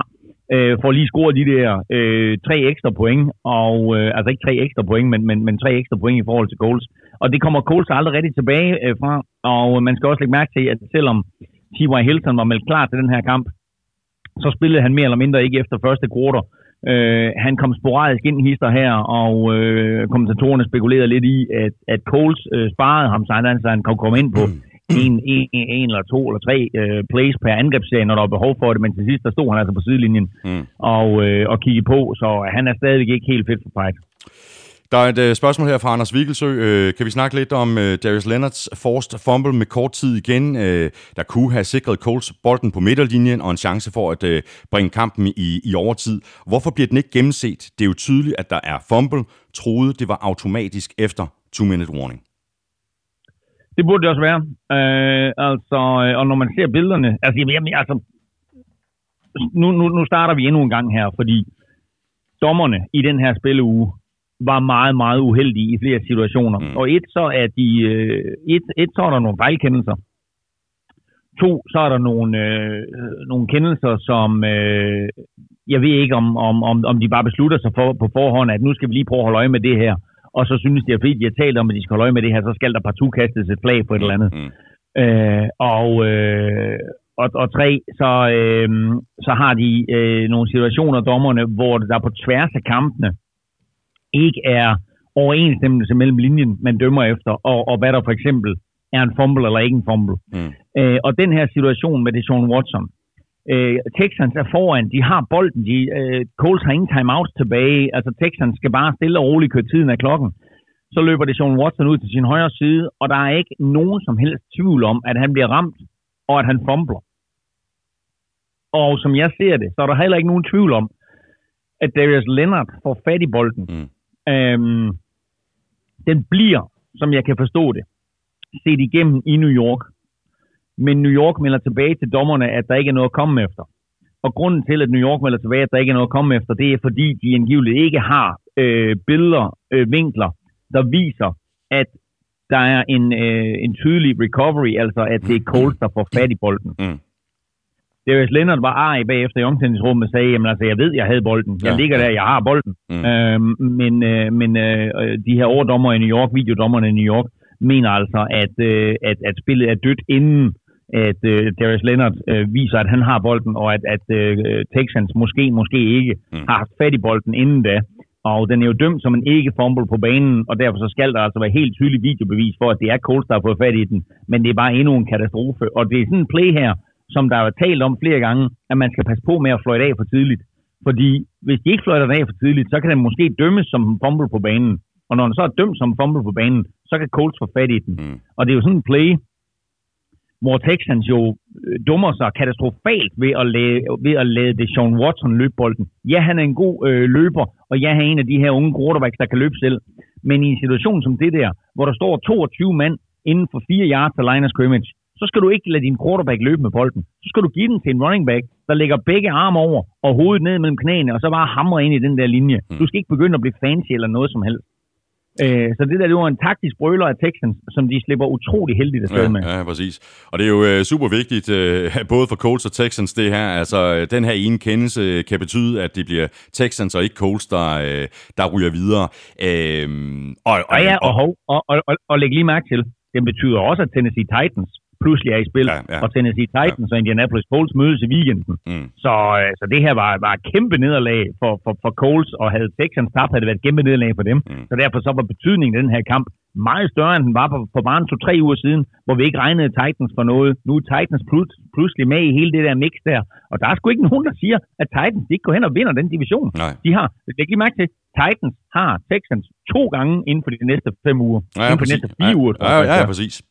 øh, for lige score de der øh, tre ekstra point, og øh, altså ikke tre ekstra point, men, men, men tre ekstra point i forhold til Coles. Og det kommer Coles aldrig rigtig tilbage øh, fra, og man skal også lægge mærke til, at selvom T.Y. Hilton var meldt klar til den her kamp, så spillede han mere eller mindre ikke efter første quarter. Øh, han kom sporadisk ind i hister her, og øh, kommentatorerne spekulerede lidt i, at, at Coles øh, sparede ham, så han, så han kunne komme ind på mm en, en, en eller to eller tre øh, plays per angrebsserie, når der var behov for det, men til sidst der stod han altså på sidelinjen mm. og, øh, og kiggede på, så han er stadigvæk ikke helt fedt for fight. Der er et uh, spørgsmål her fra Anders Vigelsø. Uh, kan vi snakke lidt om uh, Darius Leonards forced fumble med kort tid igen, uh, der kunne have sikret Coles bolden på midterlinjen og en chance for at uh, bringe kampen i, i overtid. Hvorfor bliver den ikke gennemset? Det er jo tydeligt, at der er fumble. Troede, det var automatisk efter two-minute warning. Det burde det også være. Uh, altså, og når man ser billederne... Altså, jamen, altså nu, nu, nu starter vi endnu en gang her, fordi dommerne i den her spilleuge var meget, meget uheldige i flere situationer. Mm. Og et, så er de, øh, et, et, så er der nogle fejlkendelser. To, så er der nogle, øh, nogle kendelser, som øh, jeg ved ikke, om, om, om, om de bare beslutter sig for, på forhånd, at nu skal vi lige prøve at holde øje med det her. Og så synes de, at fordi de har talt om, at de skal holde øje med det her, så skal der partout kastes et flag på et eller andet. Mm. Øh, og, øh, og, og tre, så, øh, så har de øh, nogle situationer, dommerne, hvor der på tværs af kampene, ikke er overensstemmelse mellem linjen, man dømmer efter, og, og hvad der for eksempel er en fumble eller ikke en fumble. Mm. Øh, og den her situation med Deshaun Watson, øh, Texans er foran, de har bolden, de, øh, Coles har ingen timeouts tilbage, altså Texans skal bare stille og roligt køre tiden af klokken. Så løber Deshaun Watson ud til sin højre side, og der er ikke nogen som helst tvivl om, at han bliver ramt, og at han fumbler. Og som jeg ser det, så er der heller ikke nogen tvivl om, at Darius Leonard får fat i bolden. Mm. Øhm, den bliver, som jeg kan forstå det, set igennem i New York. Men New York melder tilbage til dommerne, at der ikke er noget at komme efter. Og grunden til, at New York melder tilbage, at der ikke er noget at komme efter, det er fordi, de angiveligt ikke har øh, billeder, øh, vinkler, der viser, at der er en, øh, en tydelig recovery, altså at det er Coles, der får fat i bolden. Mm. Darius Leonard var arg bagefter i omklædningsrummet og sagde, jamen altså, jeg ved, jeg havde bolden. Jeg ja. ligger der, jeg har bolden. Mm. Øhm, men øh, men øh, de her overdommer i New York, videodommerne i New York, mener altså, at, øh, at, at spillet er dødt inden at øh, Darius Leonard øh, viser, at han har bolden, og at, at øh, Texans måske, måske ikke mm. har haft fat i bolden inden da. Og den er jo dømt som en ikke-fumble på banen, og derfor så skal der altså være helt tydelig videobevis for, at det er Coles, der har fået fat i den. Men det er bare endnu en katastrofe. Og det er sådan en play her, som der er talt om flere gange, at man skal passe på med at fløjte af for tidligt. Fordi hvis de ikke fløjter den af for tidligt, så kan den måske dømmes som en fumble på banen. Og når den så er dømt som en fumble på banen, så kan Colts få fat i den. Mm. Og det er jo sådan en play, hvor Texans jo øh, dummer sig katastrofalt ved at lade, ved at lade det Sean Watson løbe bolden. Ja, han er en god øh, løber, og ja, han er en af de her unge quarterbacks, der kan løbe selv. Men i en situation som det der, hvor der står 22 mand inden for 4 yards til line of scrimmage, så skal du ikke lade din quarterback løbe med bolden. Så skal du give den til en running back, der lægger begge arme over og hovedet ned mellem knæene, og så bare hamre ind i den der linje. Mm. Du skal ikke begynde at blive fancy eller noget som helst. Øh, så det der, det var en taktisk brøler af Texans, som de slipper utrolig heldigt afsted ja, med. Ja, præcis. Og det er jo uh, super vigtigt, uh, både for Colts og Texans, det her. Altså, den her ene kendelse kan betyde, at det bliver Texans og ikke Colts, der, uh, der ryger videre. Uh, og, og, ja, og, og, og, og, og, og læg lige mærke til, det betyder også, at Tennessee Titans pludselig er i spil, ja, ja. og Tennessee Titans ja. og Indianapolis Colts mødes i weekenden. Mm. Så, øh, så det her var, var et kæmpe nederlag for, for, for Colts, og havde Texans tabt, havde det været et kæmpe nederlag for dem. Mm. Så derfor så var betydningen af den her kamp meget større, end den var for, for bare to-tre uger siden, hvor vi ikke regnede Titans for noget. Nu er Titans plus, pludselig med i hele det der mix der, og der er sgu ikke nogen, der siger, at Titans ikke går hen og vinder den division. Nej. De har, det kan lige mærke til, Titans har Texans to gange inden for de næste fem uger. Ja, inden for præcis. de næste fire ja, uger. Ja, ja, ja, præcis.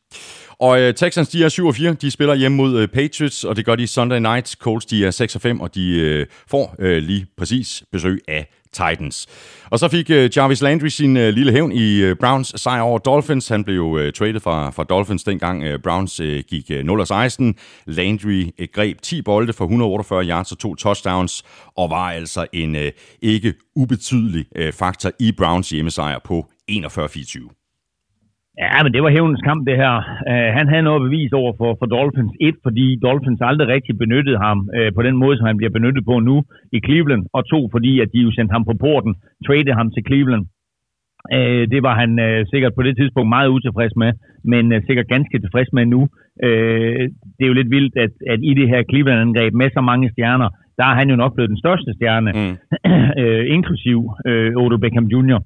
Og øh, Texans, de er 7 og 4. De spiller hjemme mod øh, Patriots, og det gør de Sunday night. Colts, de er 6 og 5, og de øh, får øh, lige præcis besøg af Titans. Og så fik øh, Jarvis Landry sin øh, lille hævn i øh, Browns sejr over Dolphins. Han blev jo øh, traded fra, fra Dolphins dengang øh, Browns øh, gik øh, 0 16. Landry øh, greb 10 bolde for 148 yards og to touchdowns, og var altså en øh, ikke ubetydelig øh, faktor i Browns hjemmesejr på 41-24. Ja, men det var hævnens kamp, det her. Uh, han havde noget bevis over for, for Dolphins. Et, fordi Dolphins aldrig rigtig benyttede ham uh, på den måde, som han bliver benyttet på nu i Cleveland. Og to, fordi at de jo sendte ham på porten, traded ham til Cleveland. Uh, det var han uh, sikkert på det tidspunkt meget utilfreds med, men uh, sikkert ganske tilfreds med nu. Uh, det er jo lidt vildt, at, at i det her Cleveland-angreb med så mange stjerner, der er han jo nok blevet den største stjerne, mm. uh, inklusiv uh, Odell Beckham Jr.,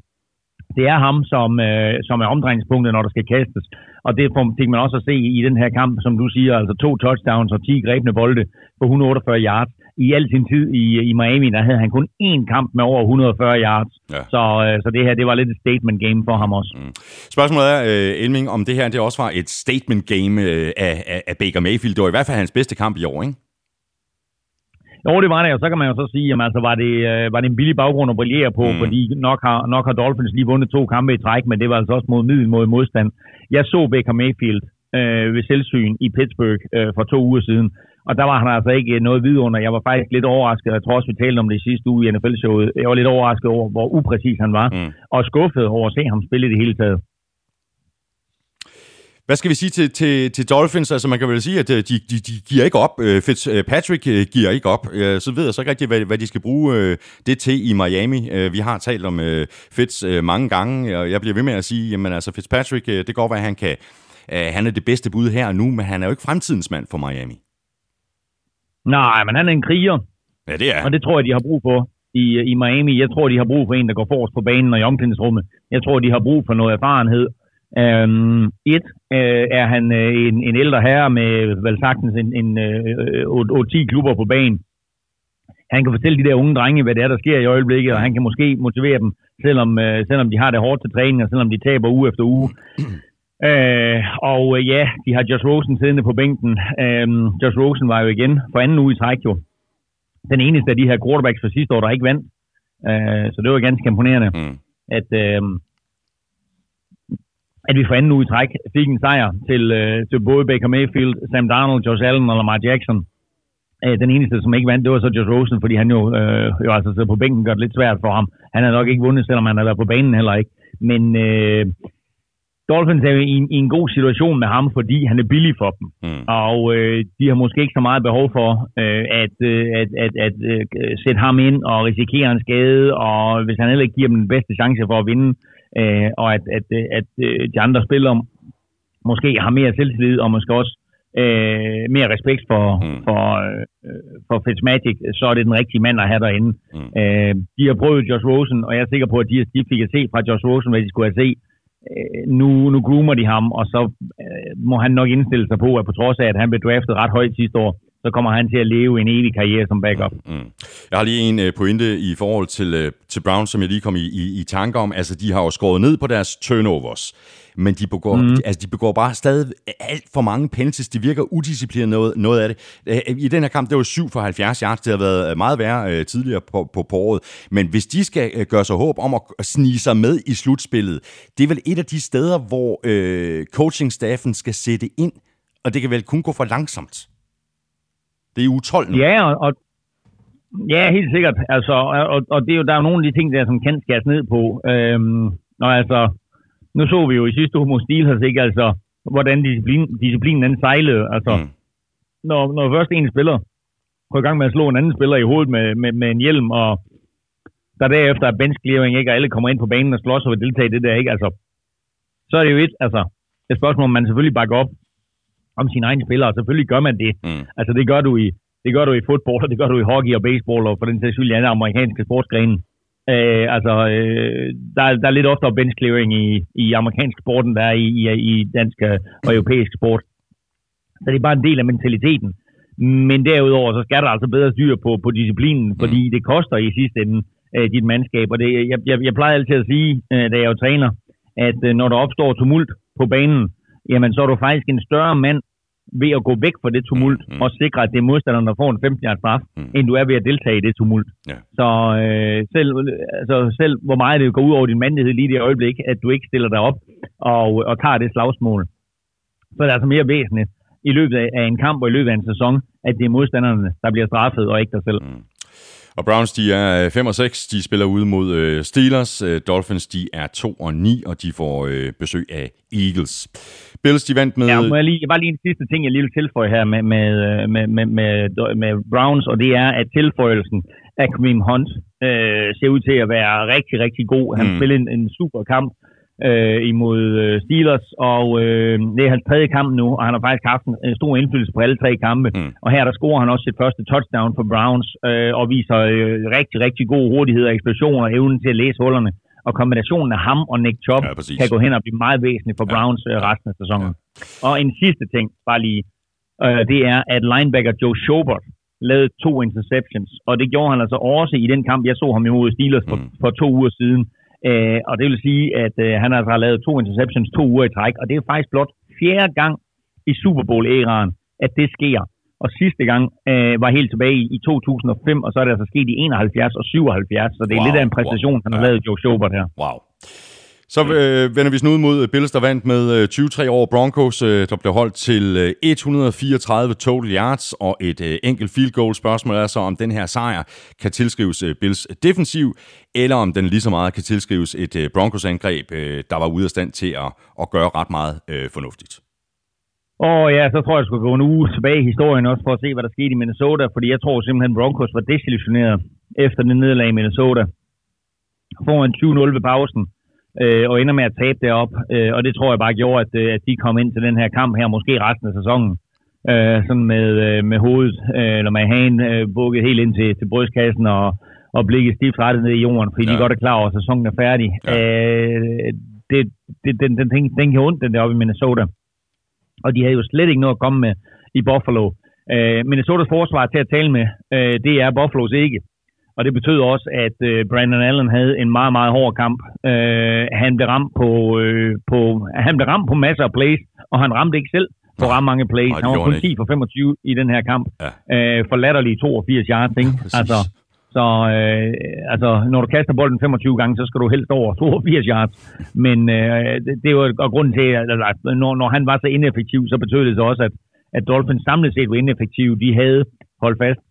det er ham, som, øh, som er omdrejningspunktet, når der skal kastes. Og det fik man også at se i den her kamp, som du siger, altså to touchdowns og 10 grebne bolde på 148 yards. I al sin tid i, i Miami, der havde han kun én kamp med over 140 yards. Ja. Så, øh, så det her, det var lidt et statement game for ham også. Mm. Spørgsmålet er, øh, Elming, om det her det også var et statement game øh, af, af, af Baker Mayfield. Det var i hvert fald hans bedste kamp i år, ikke? Jo, det var det, og så kan man jo så sige, at altså, var, det, øh, var det en billig baggrund at brillere på, mm. fordi nok har, nok har Dolphins lige vundet to kampe i træk, men det var altså også mod middel mod modstand. Jeg så Baker Mayfield øh, ved selvsyn i Pittsburgh øh, for to uger siden, og der var han altså ikke noget vidunder. Jeg var faktisk lidt overrasket, jeg tror også, vi talte om det i sidste uge i NFL-showet. Jeg var lidt overrasket over, hvor upræcis han var, mm. og skuffet over at se ham spille i det hele taget. Hvad skal vi sige til, til, til Dolphins? Altså man kan vel sige, at øh, de, de, de giver ikke op. Øh, Fitzpatrick øh, giver ikke op. Så ved jeg så ikke rigtig, hvad, hvad de skal bruge det til i Miami. Vi har talt om Fitz mange gange, og jeg bliver ved med at sige, jamen altså Fitzpatrick, det går godt være, at han, kan, han er det bedste bud her og nu, men han er jo ikke fremtidens mand for Miami. Nej, men han er en kriger. Ja, det er Og det tror jeg, de har brug for i, i Miami. Jeg tror, de har brug for en, der går forrest på banen og i omklædningsrummet. Jeg tror, de har brug for noget erfarenhed. Um, et uh, er han uh, en, en ældre herre med vel sagtens en, en uh, 8-10 klubber på banen. Han kan fortælle de der unge drenge, hvad det er, der sker i øjeblikket, og han kan måske motivere dem, selvom, uh, selvom de har det hårdt til træning, og selvom de taber uge efter uge. Uh, og uh, ja, de har Josh Rosen siddende på bænken. Uh, Josh Rosen var jo igen for anden uge i træk jo. Den eneste af de her quarterbacks fra sidste år, der ikke vandt. Uh, så det var ganske imponerende, mm. at... Uh, at vi for anden uge i træk fik en sejr til, øh, til både Baker Mayfield, Sam Darnold, Josh Allen og Lamar Jackson. Øh, den eneste, som ikke vandt, det var så Josh Rosen, fordi han jo, øh, jo altså sidder på bænken, gør det lidt svært for ham. Han har nok ikke vundet, selvom han har været på banen heller ikke. Men øh, Dolphins er jo i en, i en god situation med ham, fordi han er billig for dem. Mm. Og øh, de har måske ikke så meget behov for øh, at, øh, at, at, at øh, sætte ham ind og risikere en skade, og hvis han heller ikke giver dem den bedste chance for at vinde, øh, og at, at, at, at øh, de andre spillere måske har mere selvtillid, og måske også øh, mere respekt for, mm. for, øh, for Fitzmagic, så er det den rigtige mand at have derinde. Mm. Øh, de har prøvet Josh Rosen, og jeg er sikker på, at de, de fik at se fra Josh Rosen, hvad de skulle have set. Øh, nu, nu groomer de ham, og så øh, må han nok indstille sig på, at på trods af, at han blev draftet ret højt sidste år, så kommer han til at leve en evig karriere som backup. Mm. Jeg har lige en uh, pointe i forhold til, uh, til Browns, som jeg lige kom i, i, i tanke om. Altså, de har jo skåret ned på deres turnovers, men de begår, mm. de, altså, de begår bare stadig alt for mange penalties. De virker udisciplineret noget, noget af det. Uh, I den her kamp, det var 7 for 70 yards. Det har været meget værre tidligere på, på, på året. Men hvis de skal gøre sig håb om at snige sig med i slutspillet, det er vel et af de steder, hvor uh, coachingstaffen skal sætte ind, og det kan vel kun gå for langsomt. Det er u 12 nu. Ja, og, og ja, helt sikkert. Altså, og, og det er jo, der er jo nogle af de ting, der som kan skæres ned på. Øhm, og altså, nu så vi jo i sidste uge mod Steelers, ikke? Altså, hvordan disciplin, disciplinen den sejlede. Altså, mm. når, når først en spiller går i gang med at slå en anden spiller i hovedet med, med, med en hjelm, og der derefter er bench clearing, ikke? og alle kommer ind på banen og slås og vil deltage i det der, ikke? Altså, så er det jo et, altså, et spørgsmål, om man selvfølgelig bakker op om sine egne spillere. Selvfølgelig gør man det. Mm. Altså det gør du i det gør du i fodbold, og det gør du i hockey og baseball, og for den sags skyld i andre amerikanske sportsgrene. Øh, altså, øh, der, der er lidt oftere bench clearing i, i amerikansk sport, end der er i, i, i dansk og europæisk sport. Så det er bare en del af mentaliteten. Men derudover, så skal der altså bedre styr på, på disciplinen, fordi mm. det koster i sidste ende øh, dit mandskab. Og det, jeg, jeg, jeg plejer altid at sige, øh, da jeg er træner, at øh, når der opstår tumult på banen, jamen så er du faktisk en større mand ved at gå væk fra det tumult mm, mm. og sikre, at det er modstanderen, der får en 15 yards straf, mm. end du er ved at deltage i det tumult. Ja. Så øh, selv, altså, selv hvor meget det går ud over din mandighed lige i det øjeblik, at du ikke stiller dig op og, og tager det slagsmål, så er det altså mere væsentligt i løbet af en kamp og i løbet af en sæson, at det er modstanderne, der bliver straffet, og ikke dig selv. Mm. Og Browns, de er 5 og 6. De spiller ude mod øh, Steelers. Øh, Dolphins, de er 2 og 9, og de får øh, besøg af Eagles. Bills, de vandt med... Ja, må jeg lige, bare lige en sidste ting, jeg lige vil tilføje her med, med, med, med, med, med Browns, og det er, at tilføjelsen af Kareem Hunt øh, ser ud til at være rigtig, rigtig god. Han mm. spillede en, en super kamp øh, imod øh, Steelers, og øh, det er hans tredje kamp nu, og han har faktisk haft en, en stor indflydelse på alle tre kampe. Mm. Og her der scorer han også sit første touchdown for Browns, øh, og viser øh, rigtig, rigtig god hurtighed og eksplosion og evnen til at læse hullerne. Og kombinationen af ham og Nick Chubb ja, kan gå hen og blive meget væsentlig for Browns ja. øh, resten af sæsonen. Ja. Og en sidste ting, bare lige, øh, det er, at linebacker Joe Schobert lavede to interceptions, og det gjorde han altså også i den kamp, jeg så ham imod Steelers for, mm. for to uger siden. Øh, og det vil sige, at øh, han altså har lavet to interceptions to uger i træk, og det er faktisk blot fjerde gang i Super Bowl-æraen, at det sker. Og sidste gang øh, var helt tilbage i, i 2005, og så er det altså sket i 71 og 77, så det er wow, lidt af en præstation, wow. han har ja. lavet Joe Schobert her. Wow. Så øh, vender vi snuden ud mod øh, Bills, der vandt med øh, 20-3 over Broncos, øh, der blev holdt til øh, 134 total yards og et øh, enkelt field goal. Spørgsmålet er så, om den her sejr kan tilskrives øh, Bills defensiv, eller om den lige så meget kan tilskrives et øh, Broncos-angreb, øh, der var ude af stand til at, at gøre ret meget øh, fornuftigt. Og ja, så tror jeg, jeg skulle gå en uge tilbage i historien også for at se, hvad der skete i Minnesota, fordi jeg tror simpelthen, Broncos var desillusioneret efter den nederlag i Minnesota. Foran 20-0 ved pausen øh, og ender med at tabe det op. Øh, og det tror jeg bare gjorde, at, øh, at de kom ind til den her kamp her, måske resten af sæsonen, øh, sådan med, øh, med hovedet, øh, eller med hagen øh, bukket helt ind til, til brystkassen og, og blikket stift rettet ned i jorden, fordi ja. de godt er klar over, at sæsonen er færdig. Ja. Øh, det, det, den, den, den, den kan ondt, den deroppe i Minnesota. Og de havde jo slet ikke noget at komme med i Buffalo. Øh, Minnesotas forsvar til at tale med, øh, det er Buffalo's ikke. Og det betød også, at øh, Brandon Allen havde en meget, meget hård kamp. Øh, han, blev ramt på, øh, på, han blev ramt på masser af plays, og han ramte ikke selv på ret mange plays. Nej, han var kun 10 for 25 i den her kamp. Ja. Øh, for latterlige 82 yards, ikke? Ja, altså, så øh, altså, når du kaster bolden 25 gange, så skal du helst over 82 yards. Men øh, det, det var grunden til, at når, når han var så ineffektiv, så betød det så også, at, at Dolphins samlet set var ineffektive. De havde, holdt fast,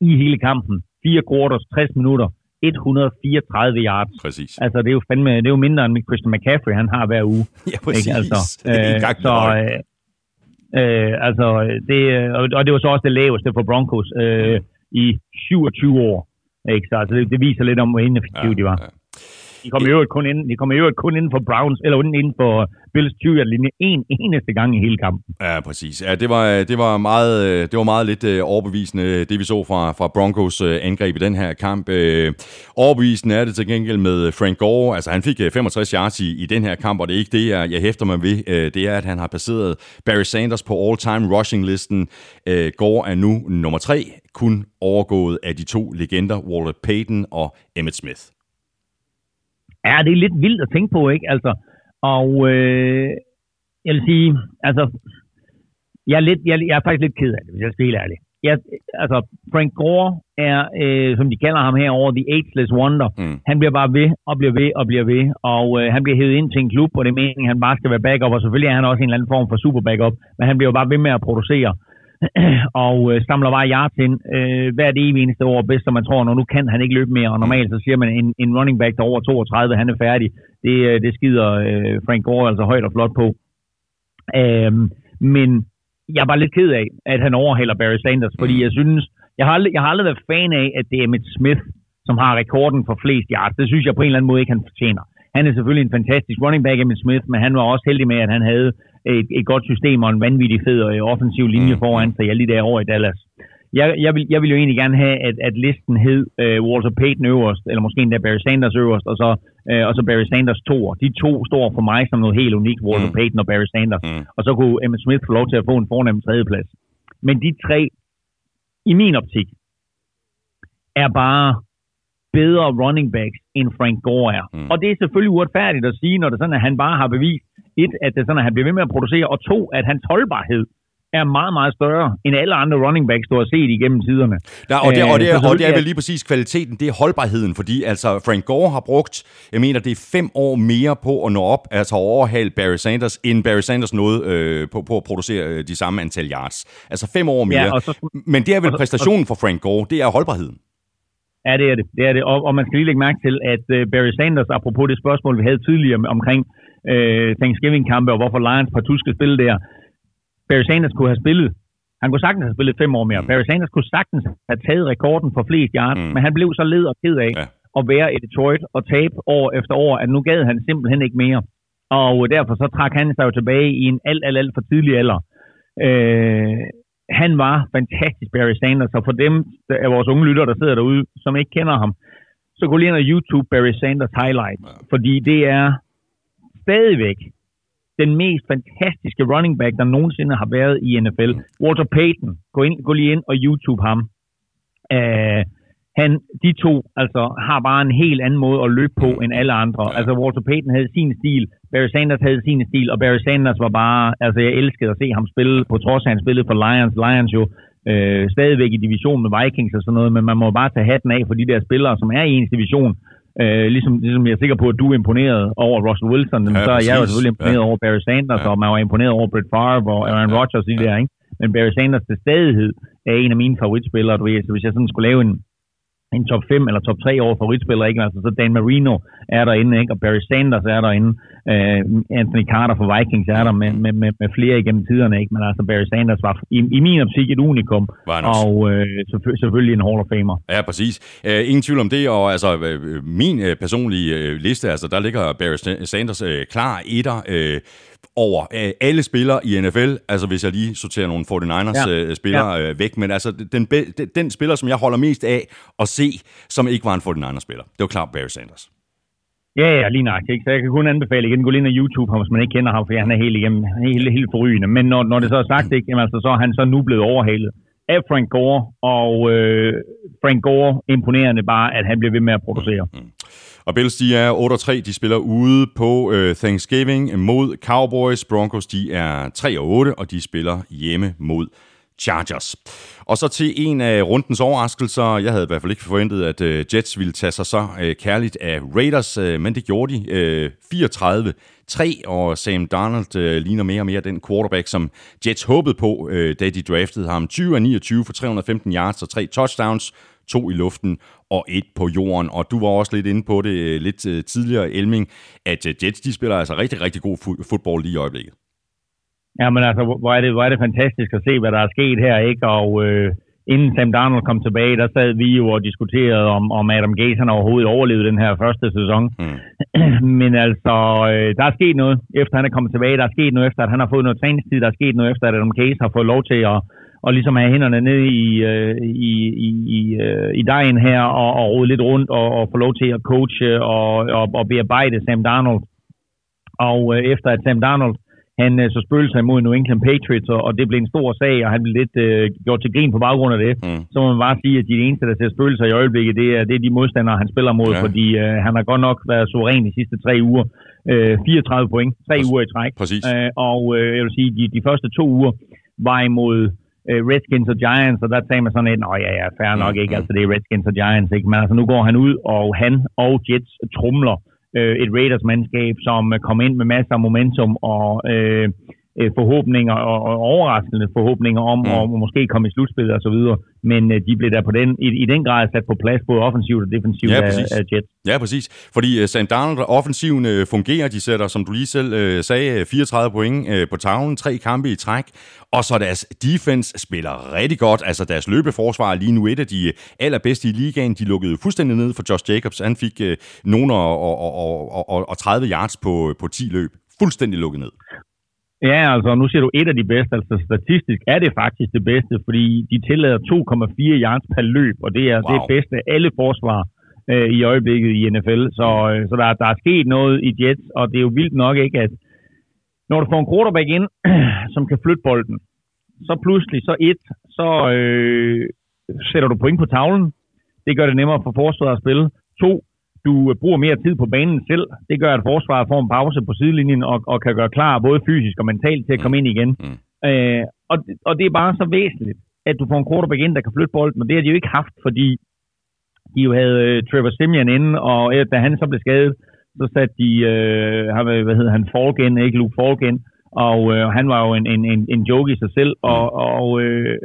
i hele kampen, fire quarters, 60 minutter, 134 yards. Præcis. Altså, det er jo fandme, det er jo mindre end Christian McCaffrey, han har hver uge. Ja, præcis. Ikke? Altså, øh, så, øh, øh, altså, det, og det var så også det laveste for Broncos øh, i 27 år. Ikke? Så altså, det, det viser lidt om, hvor ineffektive ja, de var. Ja. De kom i øvrigt kun ind, de kom i øvrigt kun ind for Browns, eller inden for Bills 20 linje en eneste gang i hele kampen. Ja, præcis. Ja, det var, det var, meget, øh, det var meget lidt øh, overbevisende, det vi så fra, fra Broncos øh, angreb i den her kamp. Overbevisende er det til gengæld med Frank Gore. Altså, han fik 65 yards i, i den her kamp, og det er ikke det, jeg, jeg hæfter mig ved. Det er, at han har passeret Barry Sanders på all-time rushing-listen. Gore er nu nummer tre, kun overgået af de to legender, Walter Payton og Emmett Smith. Ja, det er lidt vildt at tænke på, ikke? Altså, og øh, jeg vil sige, altså, jeg er, lidt, jeg, jeg er faktisk lidt ked af det, hvis jeg skal helt ærlig. Jeg, altså, Frank Gore er, øh, som de kalder ham herovre, The Ageless Wonder. Mm. Han bliver bare ved og bliver ved og bliver ved, og øh, han bliver hævet ind til en klub, og det er meningen, at han bare skal være backup, og selvfølgelig er han også en eller anden form for super backup, men han bliver jo bare ved med at producere. og øh, samler bare yards ind øh, hvert evig eneste år, bedst som man tror, når nu kan han ikke løbe mere, og normalt så siger man, en, en running back der over 32, han er færdig, det, øh, det skider øh, Frank Gore altså højt og flot på. Øh, men jeg er bare lidt ked af, at han overhælder Barry Sanders, fordi jeg synes, jeg har aldrig, jeg har aldrig været fan af, at det er Emmett Smith, som har rekorden for flest yards. Det synes jeg på en eller anden måde ikke, han fortjener. Han er selvfølgelig en fantastisk running back, Emmett Smith, men han var også heldig med, at han havde et, et godt system og en vanvittig fed og øh, offensiv linje mm. foran sig alle de der år i Dallas. Jeg, jeg, vil, jeg vil jo egentlig gerne have, at, at listen hed uh, Walter Payton øverst, eller måske endda Barry Sanders øverst, og så, uh, og så Barry Sanders to. De to står for mig som noget helt unikt, Walter mm. Payton og Barry Sanders. Mm. Og så kunne Emmitt Smith få lov til at få en fornem tredjeplads. Men de tre, i min optik, er bare bedre running backs, end Frank Gore er. Mm. Og det er selvfølgelig uretfærdigt at sige, når det sådan, at han bare har bevist, et, at det sådan, at han bliver ved med at producere, og to, at hans holdbarhed er meget, meget større end alle andre running backs, du har set igennem tiderne. Ja, og, det, og, det, er, og det er vel lige præcis kvaliteten, det er holdbarheden, fordi altså Frank Gore har brugt, jeg mener, det er fem år mere på at nå op, altså overhale Barry Sanders, end Barry Sanders nåede øh, på, på at producere øh, de samme antal yards. Altså fem år mere. Ja, så, Men det er vel præstationen for Frank Gore, det er holdbarheden. Ja, det er det. det, er det. Og, og man skal lige lægge mærke til, at uh, Barry Sanders, apropos det spørgsmål, vi havde tidligere omkring uh, Thanksgiving-kampe, og hvorfor Lions partout skal spille der, Barry Sanders kunne have spillet. Han kunne sagtens have spillet fem år mere. Mm. Barry Sanders kunne sagtens have taget rekorden for flest yards, mm. men han blev så led og ked af ja. at være i Detroit og tabe år efter år, at nu gad han simpelthen ikke mere. Og derfor så trak han sig jo tilbage i en alt, alt, alt for tidlig alder. Øh, han var fantastisk, Barry Sanders, og for dem af vores unge lyttere, der sidder derude, som ikke kender ham, så gå lige ind og YouTube Barry Sanders highlights, ja. fordi det er stadigvæk den mest fantastiske running back, der nogensinde har været i NFL. Walter Payton, gå, ind, gå lige ind og YouTube ham. Uh, han, de to altså, har bare en helt anden måde at løbe på end alle andre. Altså Walter Payton havde sin stil, Barry Sanders havde sin stil, og Barry Sanders var bare, altså jeg elskede at se ham spille, på trods af han spillede for Lions. Lions jo øh, stadigvæk i division med Vikings og sådan noget, men man må bare tage hatten af for de der spillere, som er i ens division, Øh, ligesom, ligesom jeg er sikker på, at du er imponeret over Russell Wilson, ja, så er jeg jo selvfølgelig imponeret ja. over Barry Sanders, ja. og man var imponeret over Brett Favre og Aaron ja. Rodgers i ja. der, ikke? Men Barry Sanders til stadighed er en af mine favoritspillere, du ved, så hvis jeg sådan skulle lave en, en top 5 eller top 3 over favoritspillere, ikke? Altså, så Dan Marino er derinde, ikke? og Barry Sanders er derinde, uh, Anthony Carter for Vikings er der med, med, med, med flere igennem tiderne, ikke? men altså Barry Sanders var i, i min optik et unikum, og uh, selvfølgelig en Hall of Famer. Ja, præcis. Uh, ingen tvivl om det, og altså min uh, personlige liste, altså der ligger Barry Sanders uh, klar etter, uh, over øh, alle spillere i NFL, altså hvis jeg lige sorterer nogle 49ers ja. øh, spillere ja. øh, væk, men altså den, den, den spiller, som jeg holder mest af at se, som ikke var en 49ers-spiller, det var klart Barry Sanders. Ja, ja, lige nok. Ikke? Så jeg kan kun anbefale igen, gå ind på YouTube, hvis man ikke kender ham, for han er helt, igennem, helt, helt forrygende. Men når, når det så er sagt, ikke, jamen, altså, så er han så nu blevet overhalet af Frank Gore, og øh, Frank Gore imponerende bare, at han bliver ved med at producere. Mm, mm. Og Bills, de er 8-3. De spiller ude på øh, Thanksgiving mod Cowboys. Broncos, de er 3-8, og de spiller hjemme mod Chargers. Og så til en af rundens overraskelser. Jeg havde i hvert fald ikke forventet, at øh, Jets ville tage sig så øh, kærligt af Raiders, øh, men det gjorde de. Øh, 34-3, og Sam Darnold øh, ligner mere og mere den quarterback, som Jets håbede på, øh, da de draftede ham. 20 29 for 315 yards og tre touchdowns to i luften og et på jorden. Og du var også lidt inde på det øh, lidt øh, tidligere, Elming, at øh, Jets de spiller altså rigtig, rigtig god fodbold lige i øjeblikket. Ja, men altså, hvor er, det, hvor er det fantastisk at se, hvad der er sket her, ikke? Og øh, inden Sam Darnold kom tilbage, der sad vi jo og diskuterede, om, om Adam Gase han overhovedet overlevede den her første sæson. Mm. men altså, øh, der er sket noget, efter han er kommet tilbage. Der er sket noget efter, at han har fået noget træningstid. Der er sket noget efter, at Adam Gase har fået lov til at og ligesom have hænderne ned i, øh, i, i, i, øh, i dejen her, og, og rode lidt rundt, og, og få lov til at coache og, og, og bearbejde Sam Darnold. Og øh, efter at Sam Darnold han øh, så spøgte sig imod New England Patriots, og, og det blev en stor sag, og han blev lidt øh, gjort til grin på baggrund af det. Mm. Så må man bare sige, at de eneste, der ser spøgelser i øjeblikket, det er, det er de modstandere, han spiller mod, ja. fordi øh, han har godt nok været suveræn de sidste tre uger. Øh, 34 point, tre Præcis. uger i træk. Præcis. Øh, og øh, jeg vil sige, de, de første to uger var imod øh, Redskins og Giants, og der sagde man sådan et, nå ja, ja, fair nok ikke, altså det er Redskins og Giants, ikke? Men altså nu går han ud, og han og Jets trumler øh, et Raiders-mandskab, som kom ind med masser af momentum og øh, øh, forhåbninger og, og overraskende forhåbninger om mm. at måske komme i slutspillet og så videre. Men øh, de blev der på den, i, i den grad sat på plads, både offensivt og defensivt ja, af, af Jets. Ja, præcis. Fordi uh, Sam Darnold offensiven uh, fungerer. De sætter, som du lige selv uh, sagde, 34 point uh, på tavlen, tre kampe i træk. Og så deres defense spiller rigtig godt. Altså deres løbeforsvar er lige nu et af de allerbedste i ligaen. De lukkede fuldstændig ned for Josh Jacobs. Han fik uh, nogen og, og, og, og, og 30 yards på, på 10 løb. Fuldstændig lukket ned. Ja, altså nu siger du et af de bedste. Altså statistisk er det faktisk det bedste, fordi de tillader 2,4 yards per løb, og det er wow. det bedste af alle forsvar øh, i øjeblikket i NFL. Så, øh, så der, der er sket noget i Jets, og det er jo vildt nok ikke, at når du får en quarterback ind, som kan flytte bolden, så pludselig, så et, så øh, sætter du point på tavlen. Det gør det nemmere for forsvaret at spille. To, du øh, bruger mere tid på banen selv. Det gør, at forsvaret får en pause på sidelinjen og, og kan gøre klar både fysisk og mentalt til at komme ind igen. Mm. Øh, og, og det er bare så væsentligt, at du får en quarterback ind, der kan flytte bolden, og det har de jo ikke haft, fordi de jo havde øh, Trevor Simeon inde, og øh, da han så blev skadet, så satte de, øh, øh, hvad hedder han, Falken, ikke Luke Falken, og øh, han var jo en, en, en, en joke i sig selv, og, og øh,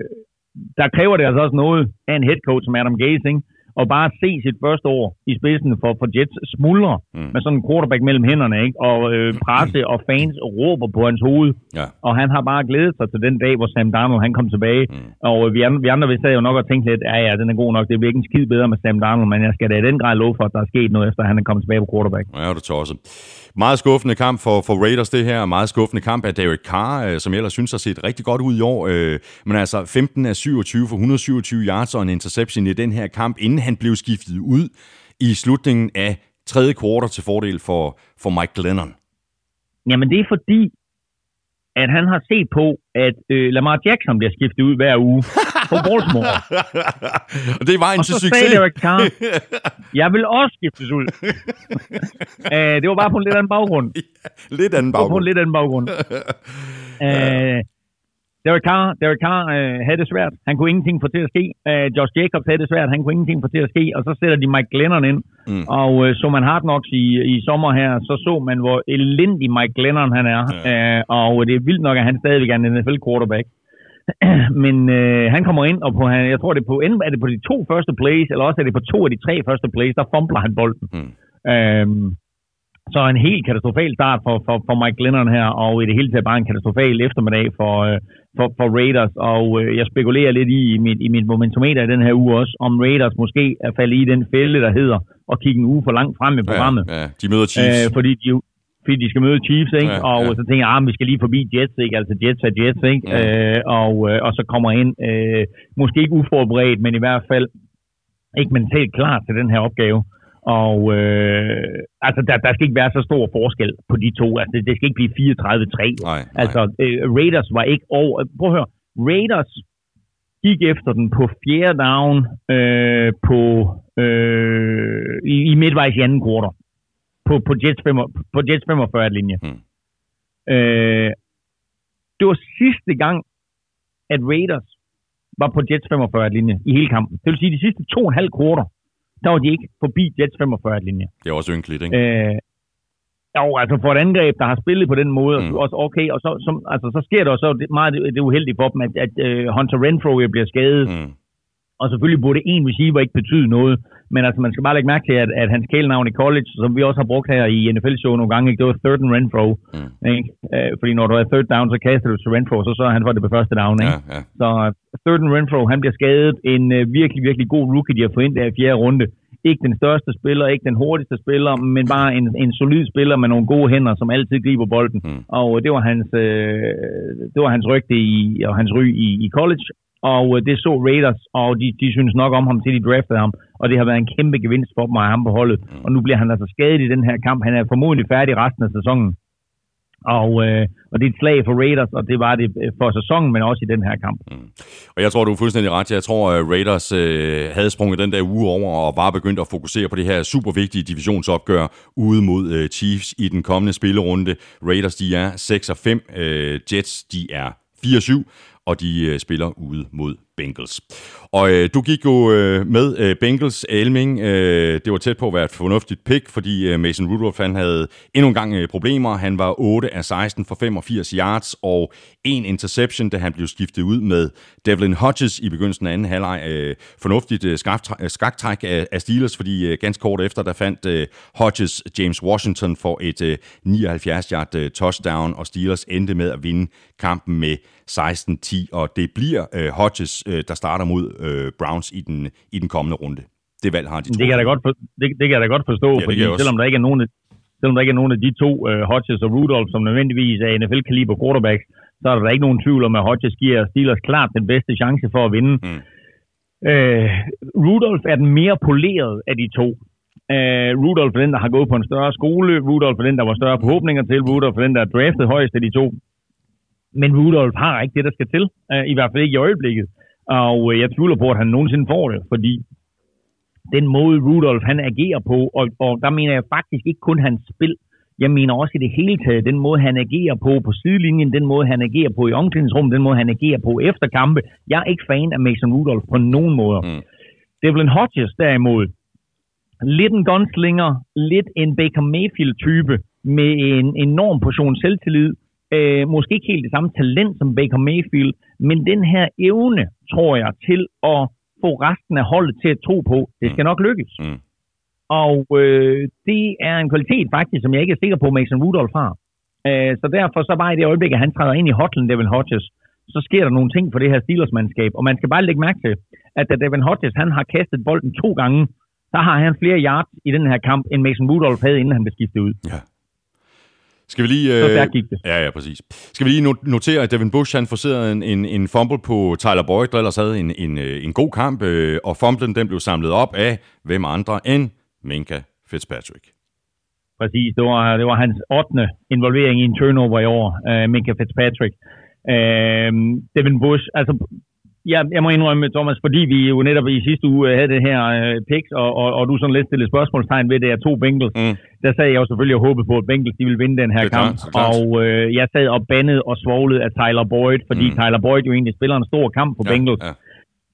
der kræver det altså også noget af en head coach som Adam Gase, ikke? Og bare se sit første år i spidsen for, for Jets smuldre mm. med sådan en quarterback mellem hænderne, ikke? og øh, presse og fans råber på hans hoved. Ja. Og han har bare glædet sig til den dag, hvor Sam Darnold han kom tilbage. Mm. Og øh, vi, andre, vi andre vi sad jo nok og tænkte lidt, ja ja, den er god nok, det bliver ikke en skid bedre med Sam Darnold, men jeg skal da i den grad love for, at der er sket noget, efter han er kommet tilbage på quarterback. Ja, det er tosset. Meget skuffende kamp for, for Raiders, det her. Meget skuffende kamp af Derek Carr, øh, som jeg ellers synes har set rigtig godt ud i år. Øh, men altså 15 af 27 for 127 yards og en interception i den her kamp, inden han blev skiftet ud i slutningen af tredje kvartal til fordel for, for Mike Glennon. Jamen det er fordi, at han har set på, at øh, Lamar Jackson bliver skiftet ud hver uge på Baltimore. Og det var en Og til så succes. sagde Derek Carr, jeg vil også skiftes ud. uh, det var bare på en lidt anden baggrund. Lidt anden Det var på baggrund. en lidt anden baggrund. uh, Derek Carr, Derek Carr uh, havde det svært. Han kunne ingenting få til at ske. Uh, Josh Jacobs havde det svært. Han kunne ingenting få til at ske. Og så sætter de Mike Glennon ind. Mm. Og uh, så man Hard Knocks i, i sommer her, så så man, hvor elendig Mike Glennon han er. Ja. Uh, og det er vildt nok, at han stadigvæk er en NFL quarterback. Men øh, han kommer ind, og på, han, jeg tror, det er på, enten er det på de to første plays, eller også er det på to af de tre første plays, der fumbler han bolden. Mm. Øhm, så en helt katastrofal start for, for, for Mike Glennon her, og i det hele taget bare en katastrofal eftermiddag for, øh, for, for Raiders. Og øh, jeg spekulerer lidt i, i mit, i mit momentometer i den her uge også, om Raiders måske er faldet i den fælde, der hedder at kigge en uge for langt frem i programmet. Ja, ja, de møder Chiefs. Øh, fordi de, fordi de skal møde Chiefs, ikke? Ja, og ja. så tænker jeg, ah, vi skal lige forbi Jets, ikke? Altså Jets er Jets, ikke? Ja. Øh, og, øh, og så kommer ind, øh, måske ikke uforberedt, men i hvert fald ikke mentalt klar til den her opgave. Og øh, altså, der, der skal ikke være så stor forskel på de to. Altså, det, det skal ikke blive 34-3. Nej, nej. Altså, øh, Raiders var ikke over... Prøv at høre. Raiders gik efter den på fjerde down øh, på, øh, i, i midtvejs i anden kvartal. På, på Jets, 5, på Jets 45 linje. Mm. Øh, det var sidste gang, at Raiders var på Jets 45 linje i hele kampen. Det vil sige, de sidste to og en halv kvartal, der var de ikke forbi Jets 45 linje. Det er også ynkeligt, ikke? Øh, jo, altså for et angreb, der har spillet på den måde, Mm. også okay, og så, som, altså, så sker der også meget det, uheldige for dem, at, at uh, Hunter Renfro bliver skadet. Mm. og selvfølgelig burde en receiver ikke betyde noget, men altså man skal bare lægge mærke til, at, at hans kælenavn i college, som vi også har brugt her i NFL-show nogle gange, ikke, det var third and Renfro, Mm. ikke? Uh, fordi når du er third down, så kaster du til Renfro, så sørger han for det på første down, ikke? Ja, ja. Så uh, third and Renfro, han bliver skadet. En uh, virkelig, virkelig god rookie, de har fået ind der i fjerde runde. Ikke den største spiller, ikke den hurtigste spiller, men bare en, en solid spiller med nogle gode hænder, som altid griber bolden. Mm. Og øh, det var hans, øh, det var hans rygte i, og hans ry i, i college. Og øh, det så Raiders, og de, de synes nok om ham, til de draftede ham. Og det har været en kæmpe gevinst for dem at have ham på holdet. Mm. Og nu bliver han altså skadet i den her kamp. Han er formodentlig færdig resten af sæsonen. Og, øh, og det er et slag for Raiders, og det var det øh, for sæsonen, men også i den her kamp. Og jeg tror, du er fuldstændig ret. Jeg tror, at Raiders øh, havde sprunget den der uge over og bare begyndt at fokusere på det her super vigtige divisionsopgør ude mod øh, Chiefs i den kommende spillerunde. Raiders, de er 6 og 5. Øh, Jets, de er 4 og de øh, spiller ude mod Bengals. Og øh, du gik jo øh, med øh, Bengals Elming. Øh, det var tæt på at være et fornuftigt pick, fordi øh, Mason Rudolph han havde endnu en gang øh, problemer. Han var 8 af 16 for 85 yards og en interception, da han blev skiftet ud med Devlin Hodges i begyndelsen af anden halvleg. Øh, fornuftigt øh, skaktræk øh, af, af Steelers, fordi øh, ganske kort efter, der fandt øh, Hodges James Washington for et øh, 79-yard øh, touchdown, og Steelers endte med at vinde kampen med 16-10, og det bliver øh, Hodges, øh, der starter mod øh, Browns i den, i den kommende runde. Det valg har de Det kan jeg da godt, for, det, det kan jeg da godt forstå, ja, fordi selvom der ikke er nogen selvom der ikke er nogen af de to, uh, Hodges og Rudolph, som nødvendigvis er NFL-kaliber quarterbacks, så er der ikke nogen tvivl om, at Hodges giver Steelers klart den bedste chance for at vinde. Mm. Uh, Rudolph er den mere poleret af de to. Uh, Rudolph er den, der har gået på en større skole. Rudolph er den, der var større forhåbninger til. Rudolph er den, der er draftet højst af de to. Men Rudolph har ikke det, der skal til. Uh, I hvert fald ikke i øjeblikket. Og uh, jeg tvivler på, at han nogensinde får det, fordi den måde Rudolph han agerer på, og, og der mener jeg faktisk ikke kun hans spil, jeg mener også i det hele taget, den måde han agerer på på sidelinjen, den måde han agerer på i omklædningsrummet, den måde han agerer på efter kampe. Jeg er ikke fan af Mason Rudolph på nogen måde. Mm. Devlin Hodges derimod, lidt en gunslinger, lidt en Baker Mayfield-type med en enorm portion selvtillid. Øh, måske ikke helt det samme talent som Baker Mayfield, men den her evne, tror jeg, til at få resten af holdet til at tro på, det skal mm. nok lykkes. Mm. Og øh, det er en kvalitet faktisk, som jeg ikke er sikker på, Mason Rudolph har. Øh, så derfor så bare i det øjeblik, at han træder ind i hotlen, Devin Hodges, så sker der nogle ting for det her Steelers-mandskab. Og man skal bare lægge mærke til, at da Devin Hodges han har kastet bolden to gange, så har han flere yards i den her kamp, end Mason Rudolph havde, inden han blev skiftet ud. Ja. Skal vi lige... Øh, så gik det. Ja, ja, præcis. Skal vi lige notere, at Devin Bush han forserede en, en, en fumble på Tyler Boyd, der ellers havde en, en, øh, en god kamp, øh, og fumblen den blev samlet op af hvem andre end Minka Fitzpatrick. Præcis, det var, det var hans 8. involvering i en turnover i år, uh, Minka Fitzpatrick. Uh, Devin Bush, altså Ja, jeg må indrømme, Thomas, fordi vi jo netop i sidste uge havde det her øh, picks, og, og, og du sådan lidt stillede spørgsmålstegn ved det her to Bengals, mm. der sad jeg jo selvfølgelig og håbede på, at Bengals de ville vinde den her kamp. Klart, klart. Og øh, jeg sad og bandede og svoglede af Tyler Boyd, fordi mm. Tyler Boyd jo egentlig spiller en stor kamp på ja, Bengals. Ja.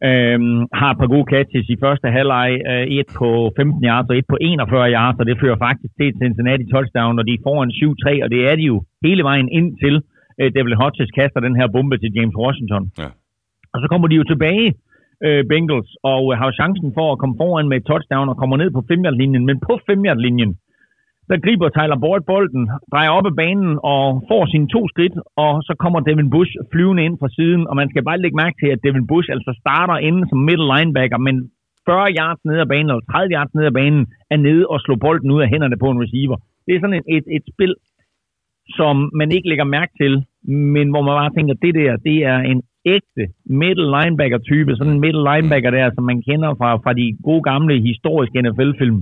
Øhm, har et par gode catches i første halvleg. Øh, et på 15 yards og et på 41 yards, og det fører faktisk til Cincinnati touchdown, og de får en 7-3, og det er de jo hele vejen ind til. Øh, Devil Hodges kaster den her bombe til James Washington. Ja. Og så kommer de jo tilbage, øh, Bengals, og øh, har chancen for at komme foran med et touchdown og kommer ned på 5 linjen Men på 5 linjen der griber Tyler Boyd bolden, drejer op af banen og får sine to skridt, og så kommer Devin Bush flyvende ind fra siden, og man skal bare lægge mærke til, at Devin Bush altså starter inde som middle linebacker, men 40 yards ned ad banen, eller 30 yards ned ad banen, er nede og slår bolden ud af hænderne på en receiver. Det er sådan et, et, et spil, som man ikke lægger mærke til, men hvor man bare tænker, at det der, det er en ægte middle linebacker type, sådan en middle linebacker der, som man kender fra, fra de gode gamle historiske NFL-film,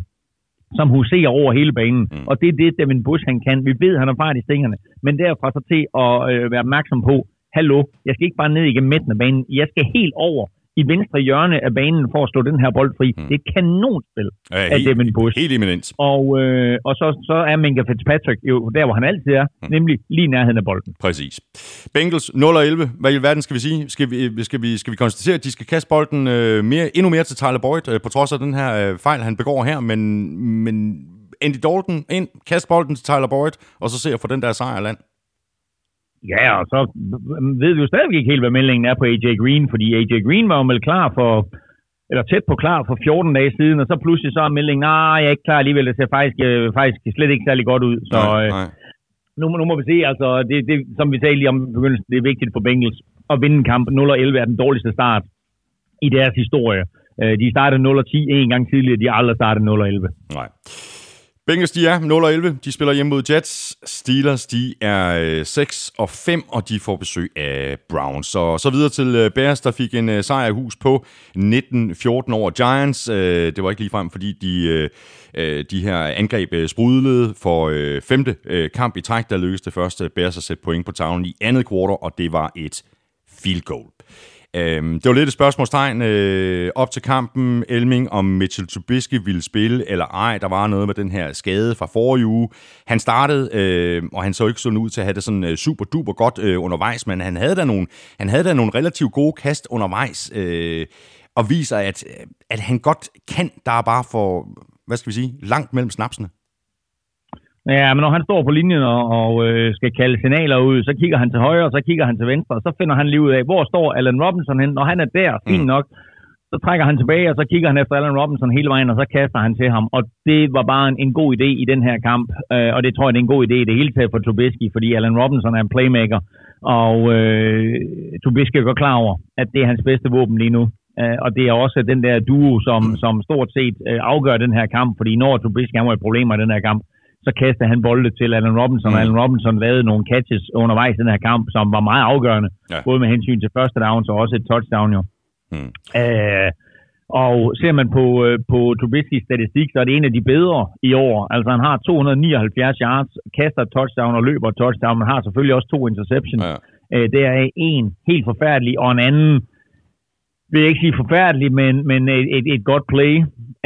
som huserer over hele banen. Mm. Og det er det, Devin Bush han kan. Vi ved, han har fart i stingerne, men derfra så til at øh, være opmærksom på, hallo, jeg skal ikke bare ned igennem midten af banen, jeg skal helt over i venstre hjørne af banen for at slå den her bold fri. Mm. Det er et kanonspil ja, af helt, Devin Bush. Helt eminent. Og, øh, og så, så er Minka Fitzpatrick jo der, hvor han altid er, mm. nemlig lige nærheden af bolden. Præcis. Bengals 0 og 11. Hvad i verden skal vi sige? Skal vi, skal vi, skal vi konstatere, at de skal kaste bolden øh, mere, endnu mere til Tyler Boyd, øh, på trods af den her øh, fejl, han begår her, men, men Andy Dalton ind, kast bolden til Tyler Boyd, og så se at få den der sejr land. Ja, og så ved vi jo stadigvæk ikke helt, hvad meldingen er på AJ Green, fordi AJ Green var jo meldt klar for, eller tæt på klar for 14 dage siden, og så pludselig så er meldingen, nej, jeg er ikke klar alligevel, det ser faktisk, øh, faktisk slet ikke særlig godt ud. Så nej, øh, nej. Nu, nu må vi se, altså, det, det, som vi sagde lige om begyndelsen, det er vigtigt for Bengals at vinde en kamp. 0-11 er den dårligste start i deres historie. Øh, de startede 0-10 en gang tidligere, de har aldrig startet 0-11. Nej. Bengals, de er 0 og 11. De spiller hjemme mod Jets. Steelers, de er øh, 6 og 5, og de får besøg af Browns. Så, så videre til øh, Bears, der fik en øh, sejr i hus på 19-14 over Giants. Det var ikke ligefrem, fordi de, de her angreb sprudlede for femte kamp i træk. Der lykkedes det første Bears at sætte point på tavlen i andet kvartal, og det var et field goal. Øhm, det var lidt et spørgsmålstegn øh, op til kampen. Elming, om Mitchell Trubisky ville spille eller ej. Der var noget med den her skade fra forrige uge. Han startede, øh, og han så ikke sådan ud til at have det sådan øh, super duper godt øh, undervejs, men han havde da nogle, han havde da nogle relativt gode kast undervejs, øh, og viser, at, øh, at han godt kan. Der er bare for, hvad skal vi sige, langt mellem snapsene. Ja, men når han står på linjen og, og øh, skal kalde signaler ud, så kigger han til højre, så kigger han til venstre, så finder han lige ud af, hvor står Allen Robinson hen. Når han er der, fint mm. nok, så trækker han tilbage, og så kigger han efter Allen Robinson hele vejen, og så kaster han til ham. Og det var bare en, en god idé i den her kamp, øh, og det tror jeg, det er en god idé i det hele taget for Trubisky, fordi Allen Robinson er en playmaker, og øh, Trubisky er godt klar over, at det er hans bedste våben lige nu. Uh, og det er også den der duo, som, som stort set uh, afgør den her kamp, fordi når Trubisky har problemer i den her kamp, så kastede han bolde til Allen Robinson, mm. og Allen Robinson lavede nogle catches undervejs i den her kamp, som var meget afgørende, ja. både med hensyn til første downs og også et touchdown jo. Mm. Uh, og ser man på, uh, på Trubisky's statistik, så er det en af de bedre i år. Altså han har 279 yards, kaster et touchdown og løber et touchdown, men har selvfølgelig også to interceptions. Ja. Uh, det er en helt forfærdelig, og en anden vil jeg ikke sige forfærdelig, men, men et, et, et godt play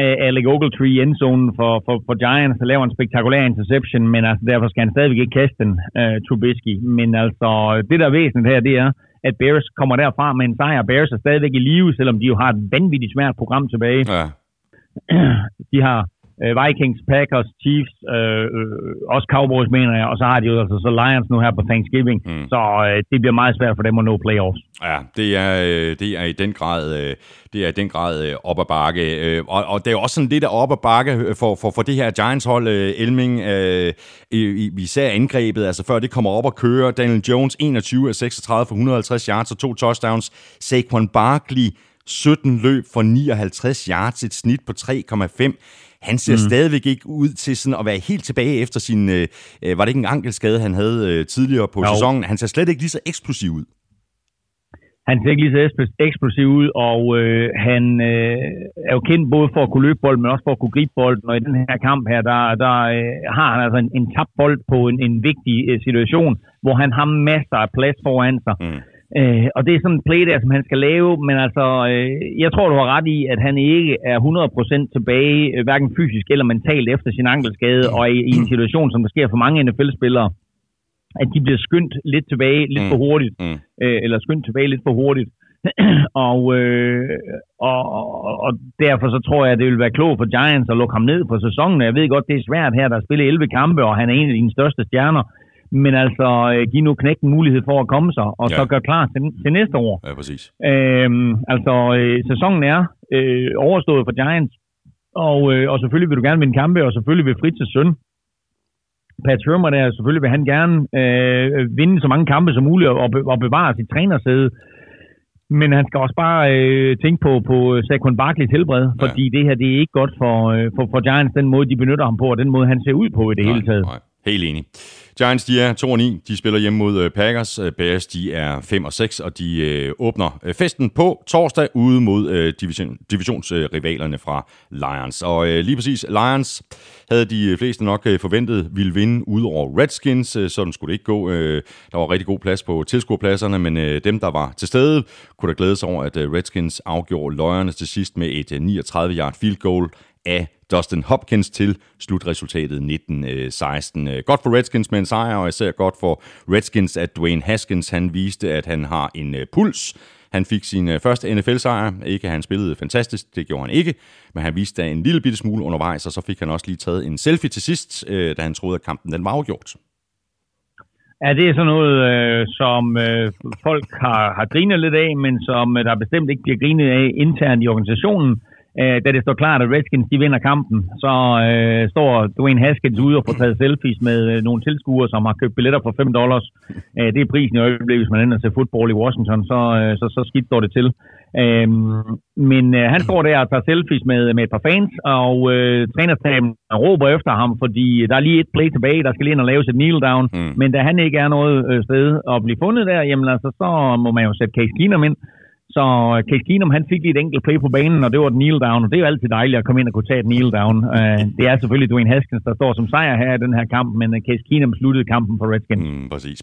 uh, Alec Ogletree endzone for, for, for Giants og laver en spektakulær interception, men altså, derfor skal han stadigvæk ikke kaste den, uh, Trubisky. Men altså, det der er væsentligt her, det er, at Bears kommer derfra med en sejr. Bears er stadigvæk i live, selvom de jo har et vanvittigt svært program tilbage. Ja. De har øh, Vikings, Packers, Chiefs, øh, øh, også Cowboys mener jeg, og så har de jo altså så Lions nu her på Thanksgiving, mm. så øh, det bliver meget svært for dem at nå playoffs. Ja, det er, øh, det er i den grad, øh, det er i den grad øh, op ad bakke. Og, og det er også sådan lidt op ad bakke for, for, for det her Giants-hold, Elming, især angrebet, altså før det kommer op og kører. Daniel Jones 21 af 36 for 150 yards og to touchdowns. Saquon Barkley 17 løb for 59 yards, et snit på 3,5. Han ser mm. stadigvæk ikke ud til sådan at være helt tilbage efter sin... Øh, øh, var det ikke en ankelskade, han havde øh, tidligere på jo. sæsonen? Han ser slet ikke lige så eksplosiv ud. Han ser ikke lige så eksplosiv ud, og øh, han øh, er jo kendt både for at kunne løbe bolden, men også for at kunne gribe bolden. Og i den her kamp her, der, der øh, har han altså en, en tabt bold på en, en vigtig øh, situation, hvor han har masser af plads foran sig. Mm. Øh, og det er sådan en play der, som han skal lave, men altså, øh, jeg tror, du har ret i, at han ikke er 100% tilbage, øh, hverken fysisk eller mentalt efter sin ankelskade, og i, i en situation, som der sker for mange NFL-spillere, at de bliver skyndt lidt tilbage lidt mm. for hurtigt, mm. øh, eller skyndt tilbage lidt for hurtigt. og, øh, og, og, og derfor så tror jeg, at det vil være klogt for Giants at lukke ham ned på sæsonen. Jeg ved godt, det er svært her, der spiller 11 kampe, og han er en af de største stjerner men altså øh, give nu knækken mulighed for at komme sig, og ja. så gøre klar til, til næste år. Ja, præcis. Øhm, altså, øh, sæsonen er øh, overstået for Giants, og, øh, og selvfølgelig vil du gerne vinde kampe, og selvfølgelig vil Fritzes søn, Pat Shermer der, selvfølgelig vil han gerne øh, vinde så mange kampe som muligt, og, og bevare sit trænersæde, men han skal også bare øh, tænke på, på Saquon Barkley tilbred, ja. fordi det her det er ikke godt for, øh, for, for Giants, den måde de benytter ham på, og den måde han ser ud på i det nej, hele taget. Nej. Helt enig. Giants, de er 2 9. De spiller hjemme mod øh, Packers. Øh, Bears, de er 5 og 6, og de øh, åbner øh, festen på torsdag ude mod øh, division, divisionsrivalerne fra Lions. Og øh, lige præcis, Lions havde de fleste nok øh, forventet ville vinde ud over Redskins. Øh, sådan skulle det ikke gå. Øh, der var rigtig god plads på tilskuerpladserne, men øh, dem, der var til stede, kunne da glæde sig over, at øh, Redskins afgjorde løjerne til sidst med et øh, 39-yard field goal af Dustin Hopkins til slutresultatet 19-16. Øh, øh, godt for Redskins med en sejr, og især godt for Redskins, at Dwayne Haskins han viste, at han har en øh, puls. Han fik sin første NFL-sejr. Ikke han spillede fantastisk, det gjorde han ikke, men han viste da en lille bitte smule undervejs, og så fik han også lige taget en selfie til sidst, da han troede, at kampen den var afgjort. Ja, det er sådan noget, øh, som øh, folk har, har grinet lidt af, men som øh, der bestemt ikke bliver grinet af internt i organisationen. Øh, da det står klart, at Redskins de vinder kampen, så øh, står Dwayne Haskins ude og får taget selfies med øh, nogle tilskuere, som har købt billetter for 5 dollars. Øh, det er prisen i øjeblikket, hvis man ender til fodbold i Washington, så, øh, så, så skidt står det til. Øh, men øh, han står der og tager selfies med, med et par fans, og øh, trænerstaben råber efter ham, fordi der er lige et play tilbage, der skal lige ind og laves et kneel down. Mm. Men da han ikke er noget øh, sted at blive fundet der, jamen altså, så må man jo sætte Case Keenum ind. Så øh, Case Keenum, han fik lige et enkelt play på banen, og det var et kneel down, og det er jo altid dejligt at komme ind og kunne tage et kneel down. Uh, det er selvfølgelig Dwayne Haskins, der står som sejr her i den her kamp, men Case Keenum sluttede kampen for Redskins. Mm, præcis.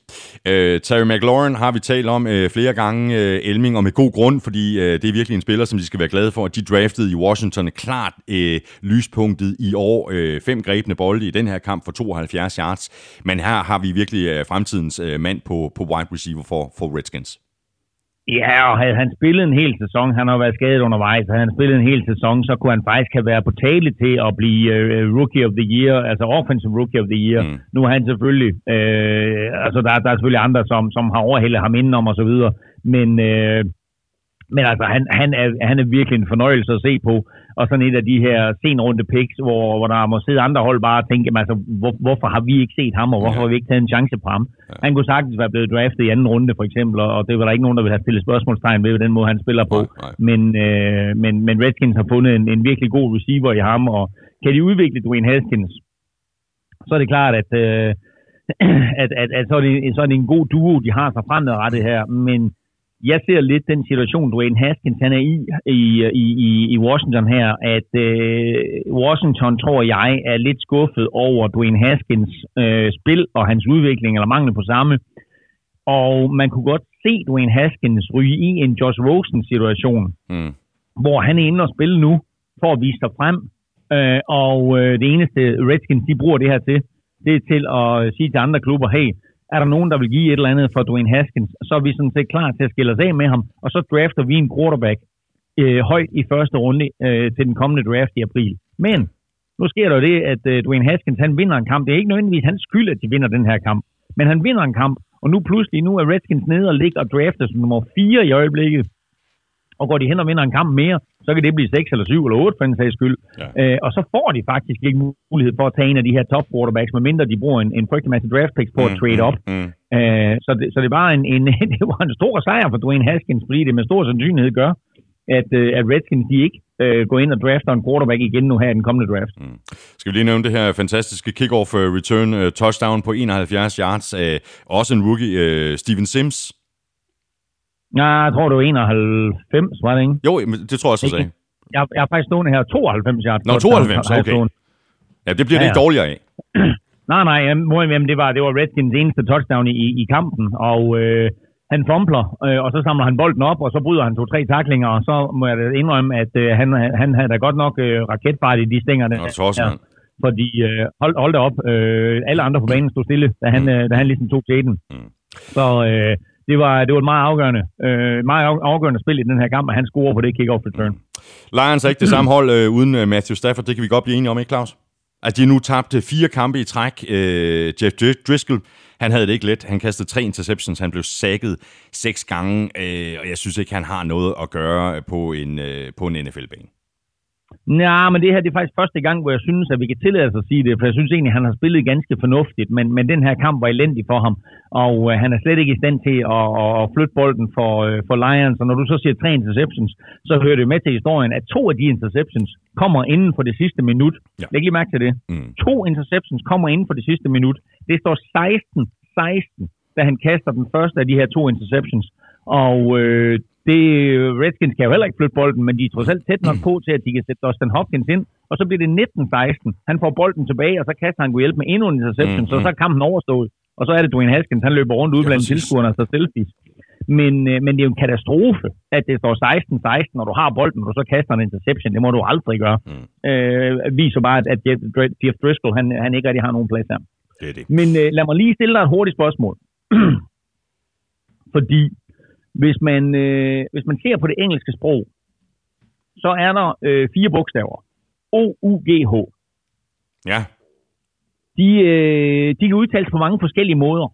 Uh, Terry McLaurin har vi talt om uh, flere gange, uh, Elming, og med god grund, fordi uh, det er virkelig en spiller, som de skal være glade for. De draftede i Washington klart uh, lyspunktet i år. Uh, fem grebne bolde i den her kamp for 72 yards, men her har vi virkelig uh, fremtidens uh, mand på, på wide receiver for, for Redskins. Ja, og havde han spillet en hel sæson, han har været skadet undervejs, havde han spillet en hel sæson, så kunne han faktisk have været på tale til at blive uh, Rookie of the Year, altså Offensive Rookie of the Year. Mm. Nu er han selvfølgelig, uh, altså der, der er selvfølgelig andre, som, som har overhældet ham indenom og så videre, men, uh, men altså han, han, er, han er virkelig en fornøjelse at se på og sådan et af de her senrunde picks, hvor, hvor der må sidde andre hold bare og tænke, altså, hvor, hvorfor har vi ikke set ham, og hvorfor ja. har vi ikke taget en chance på ham? Ja. Han kunne sagtens være blevet draftet i anden runde, for eksempel, og det var der ikke nogen, der ville have stillet spørgsmålstegn ved, den måde han spiller på. Nej, nej. Men, øh, men, men Redskins har fundet en, en virkelig god receiver i ham, og kan de udvikle Dwayne Haskins, så er det klart, at, øh, at, at, at så, er det, så er det en god duo, de har sig fremadrettet her, men jeg ser lidt den situation, Dwayne Haskins han er i i, i, i Washington her, at øh, Washington, tror jeg, er lidt skuffet over Dwayne Haskins øh, spil og hans udvikling, eller mangel på samme. Og man kunne godt se Dwayne Haskins ryge i en Josh Rosen-situation, mm. hvor han er inde og spille nu, for at vise sig frem. Øh, og øh, det eneste Redskins, de bruger det her til, det er til at sige til andre klubber, hey, er der nogen, der vil give et eller andet for Dwayne Haskins, så er vi sådan set klar til at skille os af med ham, og så drafter vi en quarterback øh, højt i første runde øh, til den kommende draft i april. Men nu sker der jo det, at øh, Dwayne Haskins han vinder en kamp. Det er ikke nødvendigvis hans skyld, at de vinder den her kamp, men han vinder en kamp, og nu pludselig nu er Redskins nede og ligger og drafter som nummer 4 i øjeblikket. Og går de hen og vinder en kamp mere, så kan det blive 6 eller 7 eller 8 for en sags skyld. Ja. Øh, og så får de faktisk ikke mulighed for at tage en af de her top quarterbacks, medmindre de bruger en, en frygtelig masse draft picks på mm, at trade op. Mm, mm. Øh, så, det, så det var en, en, det var en stor sejr for Dwayne Haskins, fordi det med stor sandsynlighed gør, at, øh, at Redskins de ikke øh, går ind og drafter en quarterback igen nu her i den kommende draft. Mm. Skal vi lige nævne det her fantastiske kickoff uh, return uh, touchdown på 71 yards. Uh, også en rookie, uh, Steven Sims, Ja, jeg tror, det var 91, var det ikke? Jo, det tror jeg også, sagde. Jeg, jeg er faktisk stående her 92 yards. Nå, 92, okay. Ja, det bliver ja, det ikke dårligere af. nej, nej, jamen, det var, det var Redskins eneste touchdown i, i kampen, og øh, han fumbler, øh, og så samler han bolden op, og så bryder han to-tre taklinger, og så må jeg indrømme, at øh, han, han havde da godt nok øh, raketfart i de stænger. Nå, tosset, ja, fordi, øh, hold, hold da op, øh, alle andre på banen stod stille, da han, mm. øh, da han ligesom tog til den. Mm. Så øh, det var, det var et meget afgørende, øh, meget afgørende spil i den her kamp, og han scorer på det kick-off return. Lions er ikke det samme hold øh, uden øh, Matthew Stafford, det kan vi godt blive enige om, ikke Claus? At de nu tabte fire kampe i træk. Øh, Jeff Driscoll, han havde det ikke let. Han kastede tre interceptions, han blev sækket seks gange, øh, og jeg synes ikke, han har noget at gøre på en, øh, på en NFL-bane. Nej, men det her det er faktisk første gang, hvor jeg synes, at vi kan tillade os at sige det, for jeg synes egentlig, at han har spillet ganske fornuftigt, men, men den her kamp var elendig for ham, og øh, han er slet ikke i stand til at, at, at flytte bolden for, øh, for Lions, og når du så siger tre interceptions, så hører det med til historien, at to af de interceptions kommer inden for det sidste minut. Ja. Læg lige mærke til det. Mm. To interceptions kommer inden for det sidste minut. Det står 16-16, da han kaster den første af de her to interceptions, og øh, det, Redskins kan jo heller ikke flytte bolden, men de er trods alt tæt nok på til, at de kan sætte Dustin Hopkins ind. Og så bliver det 19-16. Han får bolden tilbage, og så kaster han hjælp med endnu en interception, mm, så, så er kampen overstået. Og så er det Dwayne Haskins, han løber rundt ud blandt tilskuerne og så selfies. Men, øh, men det er jo en katastrofe, at det står 16-16, når du har bolden, og du så kaster en interception. Det må du aldrig gøre. Mm. Øh, viser bare, at, at Jeff, Jeff Driscoll, han, han ikke rigtig har nogen plads her. Det er det. Men øh, lad mig lige stille dig et hurtigt spørgsmål. Fordi hvis man, øh, hvis man ser på det engelske sprog, så er der øh, fire bogstaver. O-U-G-H. Ja. De, øh, de kan udtales på mange forskellige måder.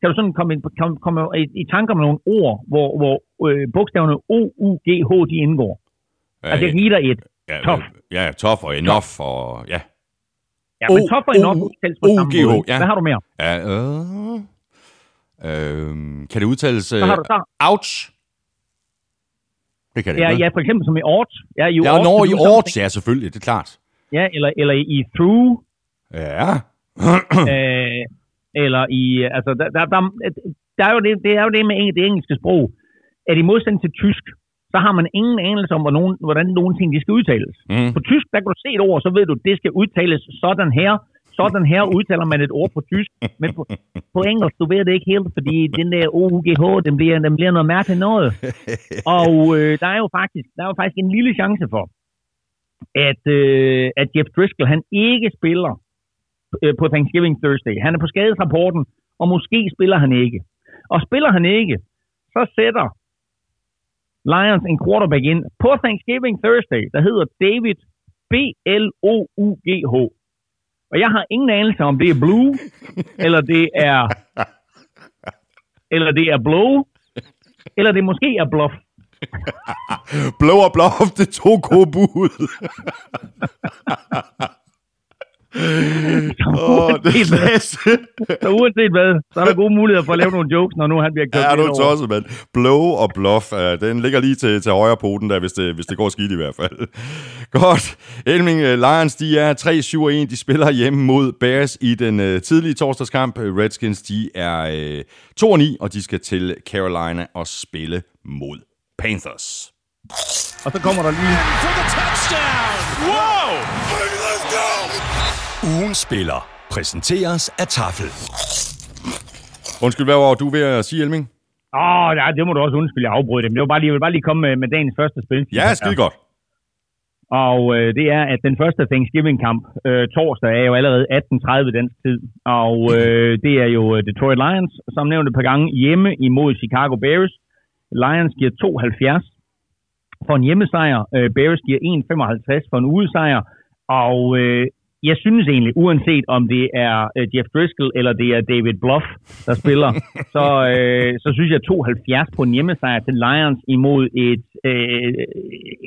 Kan du sådan komme, komme, komme i, i tanker med nogle ord, hvor, hvor øh, bogstaverne O-U-G-H de indgår? Ja, altså, jeg giver dig et. Ja, tof. Ja, tof og enough og ja. Ja, men tof og enough udtales på samme måde. Ja. Hvad har du mere? Ja, øh... Øh, kan det udtales uh, har du så? ouch? Det kan det ja, ja, for eksempel som i ort. Ja, i ja, når i ort, ja, selvfølgelig, det er klart. Ja, eller, eller i through. Ja. øh, eller i, altså, der, der, der, der er jo det, det er jo det med det engelske sprog, at i modsætning til tysk, så har man ingen anelse om, hvordan, hvordan nogle ting de skal udtales. Mm. På tysk, der kan du se et ord, så ved du, at det skal udtales sådan her, sådan her udtaler man et ord på tysk, men på, på engelsk, du ved det ikke helt, fordi den der OUGH, den bliver, den bliver noget mærkeligt noget. Og øh, der er jo faktisk, der er jo faktisk en lille chance for, at, øh, at Jeff Driscoll, han ikke spiller øh, på Thanksgiving Thursday. Han er på skadesrapporten, og måske spiller han ikke. Og spiller han ikke, så sætter Lions en quarterback ind på Thanksgiving Thursday, der hedder David B-L-O-U-G-H. Og jeg har ingen anelse om det er blue, eller det er, eller det er blow, eller det måske er bluff. Blow og bluff, det er to gode bud. oh, det er så uanset hvad, så er der gode muligheder for at lave nogle jokes, når nu han bliver kørt Ja, du er tosset, mand. Blow og bluff, uh, den ligger lige til, til højre poten der, hvis det, hvis det går skidt i hvert fald. Godt. Elming uh, Lions, de er 3-7-1. De spiller hjemme mod Bears i den uh, tidlige torsdagskamp. Redskins, de er uh, 2-9, og de skal til Carolina og spille mod Panthers. Og så kommer der lige... Wow! Ugen spiller præsenteres af Tafel. Undskyld, hvad var du ved at sige, Elming? Åh, oh, ja, det må du også undskylde, jeg afbryde dem. Det var bare lige, jeg vil bare lige komme med, med dagens første spil. Ja, skide godt. Og øh, det er, at den første Thanksgiving-kamp øh, torsdag er jo allerede 18.30 dansk tid. Og øh, det er jo øh, Detroit Lions, som nævnt et par gange, hjemme imod Chicago Bears. Lions giver 2,70 for en hjemmesejr. Øh, Bears giver 1,55 for en udesejr. Og øh, jeg synes egentlig, uanset om det er uh, Jeff Driscoll eller det er David Bluff, der spiller, så, uh, så synes jeg 72 på en hjemmesejr til Lions imod et, uh,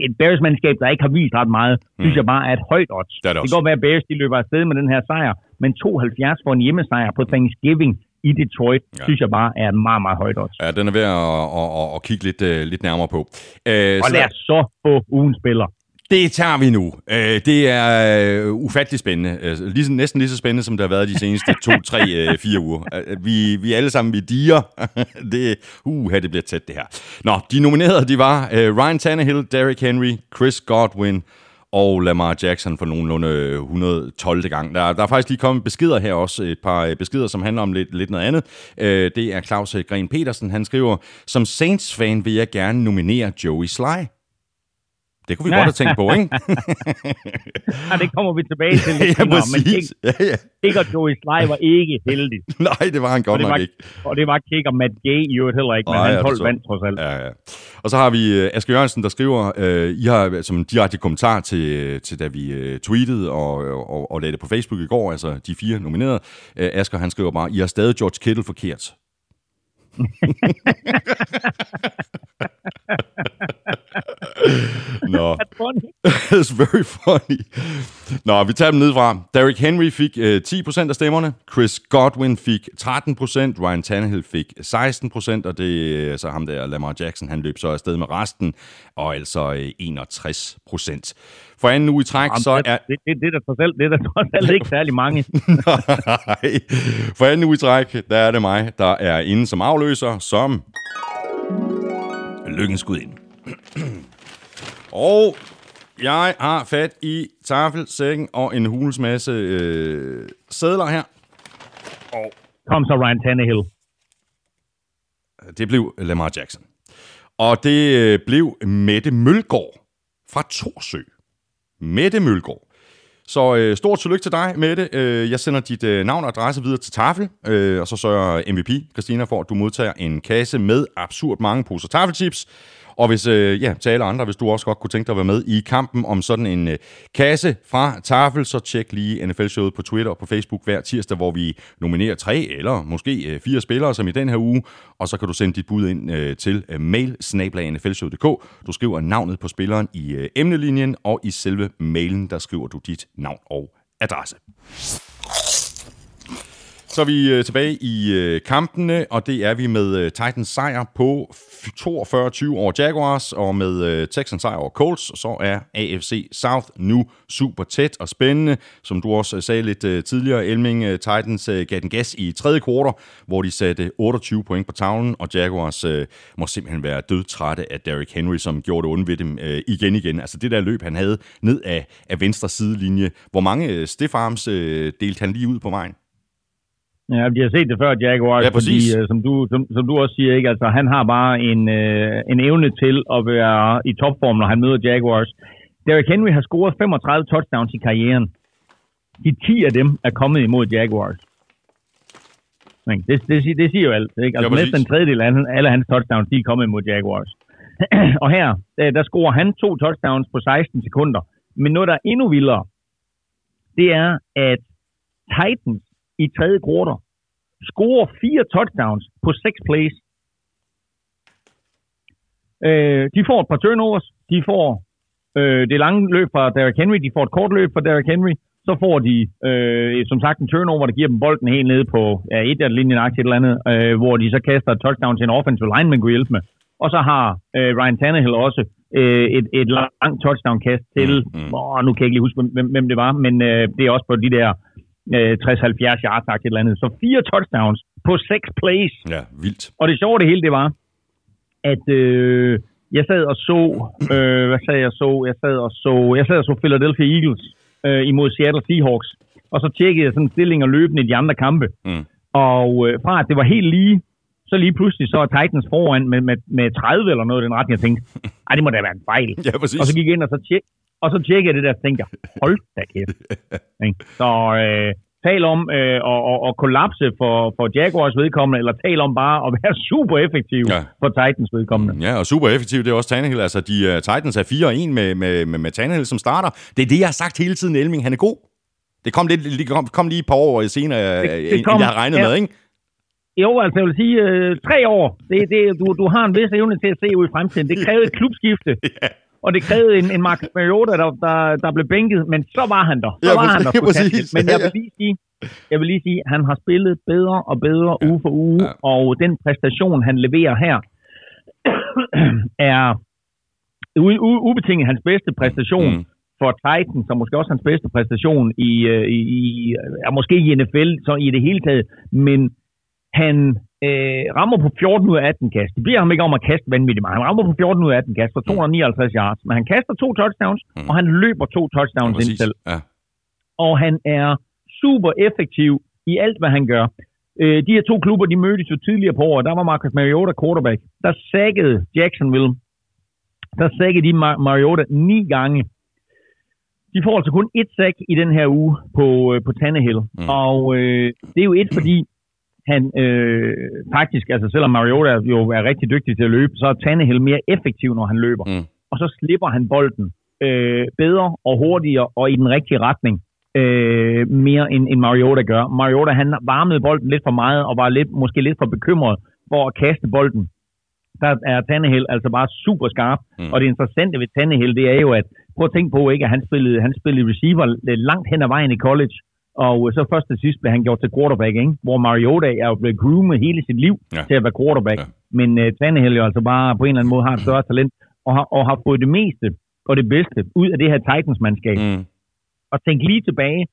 et Bears-mandskab, der ikke har vist ret meget, mm. synes jeg bare er et højt odds. Det, det, det kan godt være, at Bears de løber afsted med den her sejr, men 72 for en hjemmesejr på Thanksgiving i Detroit, ja. synes jeg bare er et meget, meget højt odds. Ja, den er ved at, at, at, at kigge lidt, uh, lidt nærmere på. Uh, Og lad os så få ugen spiller. Det tager vi nu. Øh, det er øh, ufattelig spændende. Øh, lige, næsten lige så spændende, som det har været de seneste to, tre, øh, fire uger. Vi, vi alle sammen, vi diger. det, uh, det bliver tæt, det her. Nå, de nominerede, de var Ryan Tannehill, Derrick Henry, Chris Godwin og Lamar Jackson for nogenlunde 112. gang. Der, der er faktisk lige kommet beskeder her også, et par beskeder, som handler om lidt, lidt noget andet. Det er Claus Gren Petersen, han skriver, som Saints-fan vil jeg gerne nominere Joey Sly. Det kunne vi godt have tænkt på, ikke? ja, det kommer vi tilbage til ja, senere, præcis. Men ja, ja. Kicker Joey Sly var ikke heldig. Nej, det var han Og godt nok var, ikke. og det var kicker Matt Gay i øvrigt heller ikke, men Ej, han det holdt vand trods alt. Ja, ja. Og så har vi øh, Asger Jørgensen, der skriver, øh, I har som direkte kommentar til, til da vi øh, tweetede og, og, og lagde det på Facebook i går, altså de fire nominerede. Øh, Asger, han skriver bare, I har stadig George Kittle forkert. Nå, it's very funny. Nå, vi tager dem ned fra. Derrick Henry fik øh, 10% af stemmerne. Chris Godwin fik 13%. Ryan Tannehill fik 16%. Og det er så ham der, Lamar Jackson, han løb så afsted med resten. Og altså øh, 61%. For anden uge i træk, så er... Det, det, det, er der alt, det er der trods alt ikke særlig mange. Nej. For anden uge i træk, der er det mig, der er inde som afløser, som lykken skud ind. og jeg har fat i tafelsækken og en hulens masse øh, sædler her. Kom så Ryan Tannehill. Det blev Lamar Jackson. Og det øh, blev Mette Mølgaard fra Torsø. Mette Mølgaard. Så øh, stort tillykke til dig, Mette. Øh, jeg sender dit øh, navn og adresse videre til Tafel, øh, og så sørger MVP, Christina, for, at du modtager en kasse med absurd mange poser tafelchips. Og hvis, øh, ja, til alle andre, hvis du også godt kunne tænke dig at være med i kampen om sådan en øh, kasse fra Tafel, så tjek lige NFL-showet på Twitter og på Facebook hver tirsdag, hvor vi nominerer tre eller måske øh, fire spillere, som i den her uge. Og så kan du sende dit bud ind øh, til øh, mail Du skriver navnet på spilleren i øh, emnelinjen, og i selve mailen, der skriver du dit navn og adresse. Så er vi øh, tilbage i øh, kampene, og det er vi med øh, Titans sejr på 42-20 over Jaguars, og med øh, Texans sejr over Colts, så er AFC South nu super tæt og spændende. Som du også øh, sagde lidt øh, tidligere, Elming øh, Titans øh, gav den gas i tredje kvartal, hvor de satte 28 point på tavlen, og Jaguars øh, må simpelthen være dødtrætte af Derrick Henry, som gjorde det ondt ved dem øh, igen igen. Altså det der løb, han havde ned af, af venstre sidelinje. Hvor mange øh, stiff arms øh, delte han lige ud på vejen? Ja, vi har set det før, Jaguars, Ja, præcis. fordi, øh, som, du, som, som du også siger, ikke? Altså, han har bare en, øh, en evne til at være i topform, når han møder Jaguars. Derrick Henry har scoret 35 touchdowns i karrieren. De 10 af dem er kommet imod Jaguars. Det, det, siger- det siger jo alt. Ikke? Altså, Ja, næsten en tredjedel af alle hans touchdowns, de er kommet imod Jaguars. og her, der, der scorer han to touchdowns på 16 sekunder. Men noget, der er endnu vildere, det er, at Titans i tredje kvartal scorer fire touchdowns på seks plays. Øh, de får et par turnovers, de får øh, det lange løb fra Derrick Henry, de får et kort løb fra Derrick Henry, så får de øh, som sagt en turnover, der giver dem bolden helt nede på ja, et af linjen et eller andet, øh, hvor de så kaster et touchdown til en offensive lineman kunne hjælpe med. Og så har øh, Ryan Tannehill også øh, et, et langt touchdown-kast til, mm. mm. åh, nu kan jeg ikke lige huske, hvem, hvem det var, men øh, det er også på de der øh, 60-70 yards, et eller andet. Så fire touchdowns på seks plays. Ja, vildt. Og det sjove det hele, det var, at øh, jeg sad og så, øh, hvad sad jeg så? Jeg sad og så, jeg sad og så Philadelphia Eagles øh, imod Seattle Seahawks. Og så tjekkede jeg sådan stillinger løbende i de andre kampe. Mm. Og øh, fra at det var helt lige, så lige pludselig så er Titans foran med, med, med 30 eller noget i den retning. Jeg tænkte, ej, det må da være en fejl. Ja, præcis. Og så gik jeg ind og så, tjek, Og så tjekker jeg det der og tænker, hold da kæft. Så øh, tal om øh, at, at, at kollapse for, for Jaguars vedkommende, eller tal om bare at være super effektiv Ja. for Titans vedkommende. Ja, og super effektivt, det er også Tannehill. Altså, de, uh, Titans er 4-1 med, med, med, med Tannehill som starter. Det er det, jeg har sagt hele tiden, Elming. Han er god. Det kom, lidt, det kom, kom lige et par år senere, det, det end kom- jeg havde regnet ja. med, ikke? Jo, altså jeg vil sige, øh, tre år, det, det, du, du har en vis evne til at se ud i fremtiden. Det krævede et klubskifte. og det krævede en, en Marcus Mariota, der, der, der blev bænket, men så var han der. Så Ja, var han præcis, der. præcis. fantastisk. Men jeg vil lige sige, jeg vil lige sige, han har spillet bedre og bedre ja. uge for uge, Ja. ja. og den præstation, han leverer her, er u- u- ubetinget hans bedste præstation Mm. mm. for Titans, og måske også hans bedste præstation i, øh, i, i ja, måske i NFL så i det hele taget, men han øh, rammer på 14 ud af 18 kast. Det bliver ham ikke om at kaste vanvittigt meget. Han rammer på 14 ud af 18 kast for 259 yards, men han kaster to touchdowns, Mm. mm. og han løber to Ja, touchdowns ind præcis. selv. Ja. Og han er super effektiv i alt, hvad han gør. Øh, de her to klubber, de mødtes jo tidligere på året. Der var Marcus Mariota quarterback. Der sækkede Jacksonville. Der sækkede de Mar- Mariota ni gange. De får altså kun et sack i den her uge på, øh, på Tannehill. Mm. Mm. Og øh, det er jo et, fordi han øh, faktisk, altså selvom Mariota jo er rigtig dygtig til at løbe, så er Tannehill mere effektiv, når han løber. Mm. Og så slipper han bolden øh, bedre og hurtigere og i den rigtige retning øh, mere end, end Mariota gør. Mariota han varmede bolden lidt for meget og var lidt, måske lidt for bekymret for at kaste bolden. Der er Tannehill altså bare super skarp. Mm. Og det interessante ved Tannehill, det er jo, at prøv at tænke på, ikke, at han spillede, han spillede receiver langt hen ad vejen i college. Og så først til sidst blev han gjort til quarterback, ikke? hvor Mariota er jo blevet groomet hele sit liv Ja. til at være quarterback. Ja. Men uh, Tannehill jo altså bare på en eller anden måde har et større talent, og har, og har fået det meste og det bedste ud af det her Titans-mandskab. Mm. Og tænk lige tilbage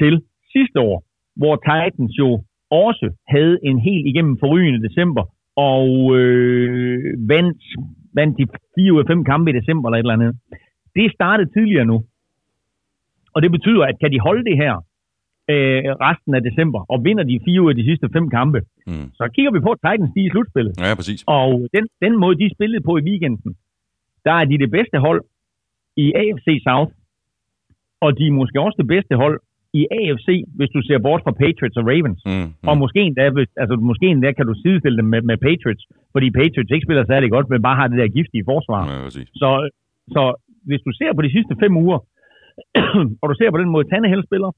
til sidste år, hvor Titans jo også havde en helt igennem forrygende december, og øh, vandt, vandt de fire ud af fem kampe i december eller et eller andet. Det startede tidligere nu. Og det betyder, at kan de holde det her øh, resten af december, og vinder de fire ud af de sidste fem kampe, Mm. så kigger vi på, at Titans de er i slutspillet. Ja, præcis. Og den, den måde, de spillede på i weekenden, der er de det bedste hold i AFC South, og de er måske også det bedste hold i AFC, hvis du ser bort fra Patriots og Ravens. Mm. Mm. Og måske endda, altså, måske endda kan du sidestille dem med, med Patriots, fordi Patriots ikke spiller særlig godt, men bare har det der giftige forsvar. Ja, præcis. Så, så hvis du ser på de sidste fem uger, og du ser på den måde Tannehill spiller,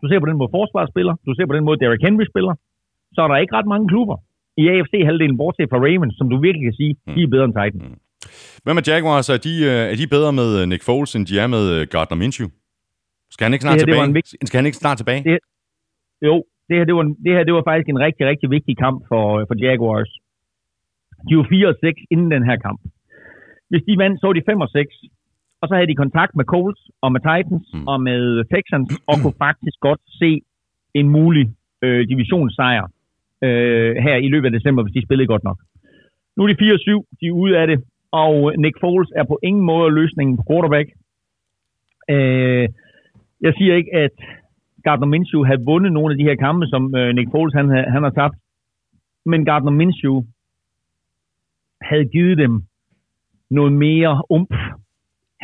du ser på den måde Forsvaret spiller, du ser på den måde Derrick Henry spiller, så er der ikke ret mange klubber i AFC-halvdelen, bortset fra Ravens, som du virkelig kan sige, de er bedre end Titans. Hvad med Jaguars? Er de, øh, er de bedre med øh, Nick Foles, end de er med øh, Gardner Minshew? Skal han ikke snart her, tilbage? en Skal han ikke snart tilbage? Det- Jo, det her, det var, det her det var faktisk en rigtig, rigtig vigtig kamp for, for Jaguars. De var 4 og 6 inden den her kamp. Hvis de vandt, så var de 5 og 6. Og så havde de kontakt med Colts og med Titans Mm. og med Texans, og kunne faktisk godt se en mulig øh, divisionssejr øh, her i løbet af december, hvis de spillede godt nok. Nu er de 4 og 7, de er ude af det, og Nick Foles er på ingen måde løsningen på quarterback. Øh, jeg siger ikke, at Gardner Minshew havde vundet nogle af de her kampe, som øh, Nick Foles han, ha- han har tabt. Men Gardner Minshew havde givet dem noget mere ump.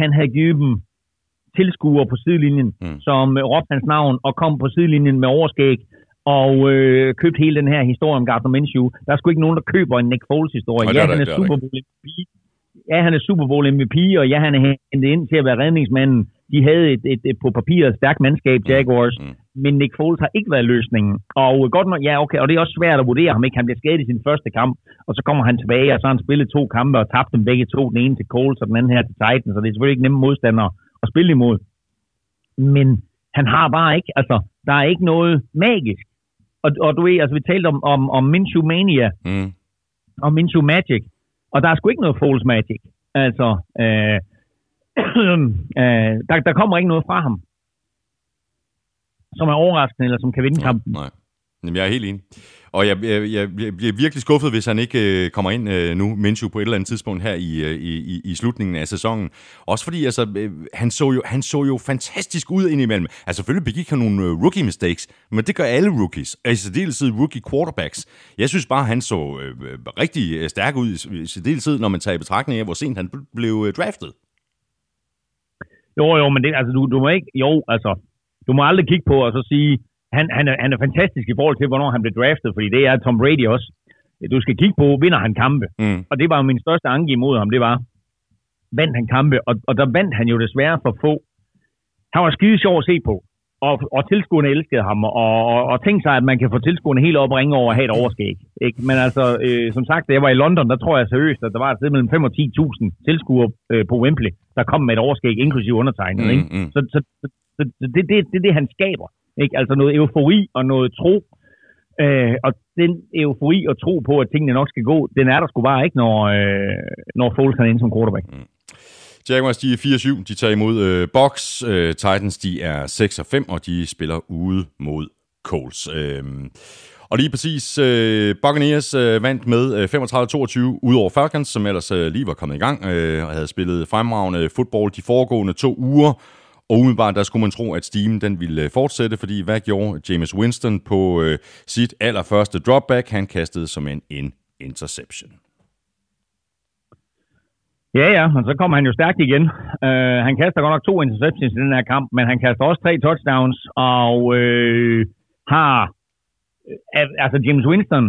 Han havde givet dem tilskuere på sidelinjen, Mm. mm. som øh, råbte hans navn og kom på sidelinjen med overskæg og øh, købte hele den her historie om Gardner Minshew. Der er sgu ikke nogen, der køber en Nick Foles-historie. Ja, han er er Super Bowl MVP. Ja, han er Super Bowl MVP, og ja, han er hentet ind til at være redningsmanden. De havde et, et, et på papiret stærkt mandskab, Jaguars, Mm. Men Nick Foles har ikke været løsningen. Og godt nok, ja, okay, og det er også svært at vurdere ham, ikke? Han bliver skadet i sin første kamp, og så kommer han tilbage, og så har han spillet to kampe og tabt dem begge to. Den ene til Coles, og den anden her til Titans, så det er selvfølgelig ikke nemme modstandere at spille imod. Men han har bare ikke, altså, der er ikke noget magisk. Og, og du ved, altså, vi talte om, om, om Minshew Mania, Mm. og Minshew Magic, og der er sgu ikke noget Foles Magic. Altså, øh, øh, der, der kommer ikke noget fra ham, som er overraskende, eller som kan vinde kampen. Nej. Jamen, jeg er helt enig. Og jeg, jeg, jeg, jeg bliver virkelig skuffet, hvis han ikke øh, kommer ind øh, nu, Minshew, på et eller andet tidspunkt her i, øh, i, i- slutningen af sæsonen. Også fordi altså, øh, han, så jo, han så jo fantastisk ud indimellem. Altså selvfølgelig begik han nogle øh, rookie mistakes, men det gør alle rookies. Altså i særdeleshed rookie quarterbacks. Jeg synes bare, han så øh, øh, rigtig øh, stærk ud i særdeleshed, når man tager i betragtning af, hvor sent han bl- blev øh, draftet. Jo, jo, men det, altså, du, du må ikke, jo, altså, du må aldrig kigge på og så sige, han, han, er, han er fantastisk i forhold til, hvornår han blev draftet, fordi det er Tom Brady også. Du skal kigge på, vinder han kampe. Mm. Og det var jo min største anke imod ham, det var, vandt han kampe, og, og der vandt han jo desværre for få. Han var skide sjov at se på, og, og tilskuerne elskede ham, og, og, og tænk sig, at man kan få tilskuerne helt op og ringe over at have et overskæg. Ikke? Men altså, øh, som sagt, da jeg var i London, der tror jeg seriøst, at der var et sted mellem 5 og 10.000 tilskuere øh, på Wembley, der kom med et overskæg, inklusive undertegnet. Mm, Ikke? mm. Så, så, så, så det er det, det, det, han skaber. Ikke? Altså noget eufori og noget tro. Øh, og den eufori og tro på, at tingene nok skal gå, den er der sgu bare ikke, når, øh, når Foles er inde som quarterback. Mm. Jaguars, de er 4-7. De tager imod øh, Box. Øh, Titans, de er 6-5, og de spiller ude mod Colts. Øh, og lige præcis, øh, Buccaneers øh, vandt med øh, 35-22 ud over Falcons, som ellers øh, lige var kommet i gang øh, og havde spillet fremragende fodbold de foregående to uger. Og umiddelbart, der skulle man tro, at Steam den ville øh, fortsætte, fordi hvad gjorde James Winston på øh, sit allerførste dropback? Han kastede som en, en interception. Ja, ja, og så kommer han jo stærkt igen. Uh, han kaster godt nok to interceptions i den her kamp, men han kaster også tre touchdowns, og øh, har... Øh, altså, James Winston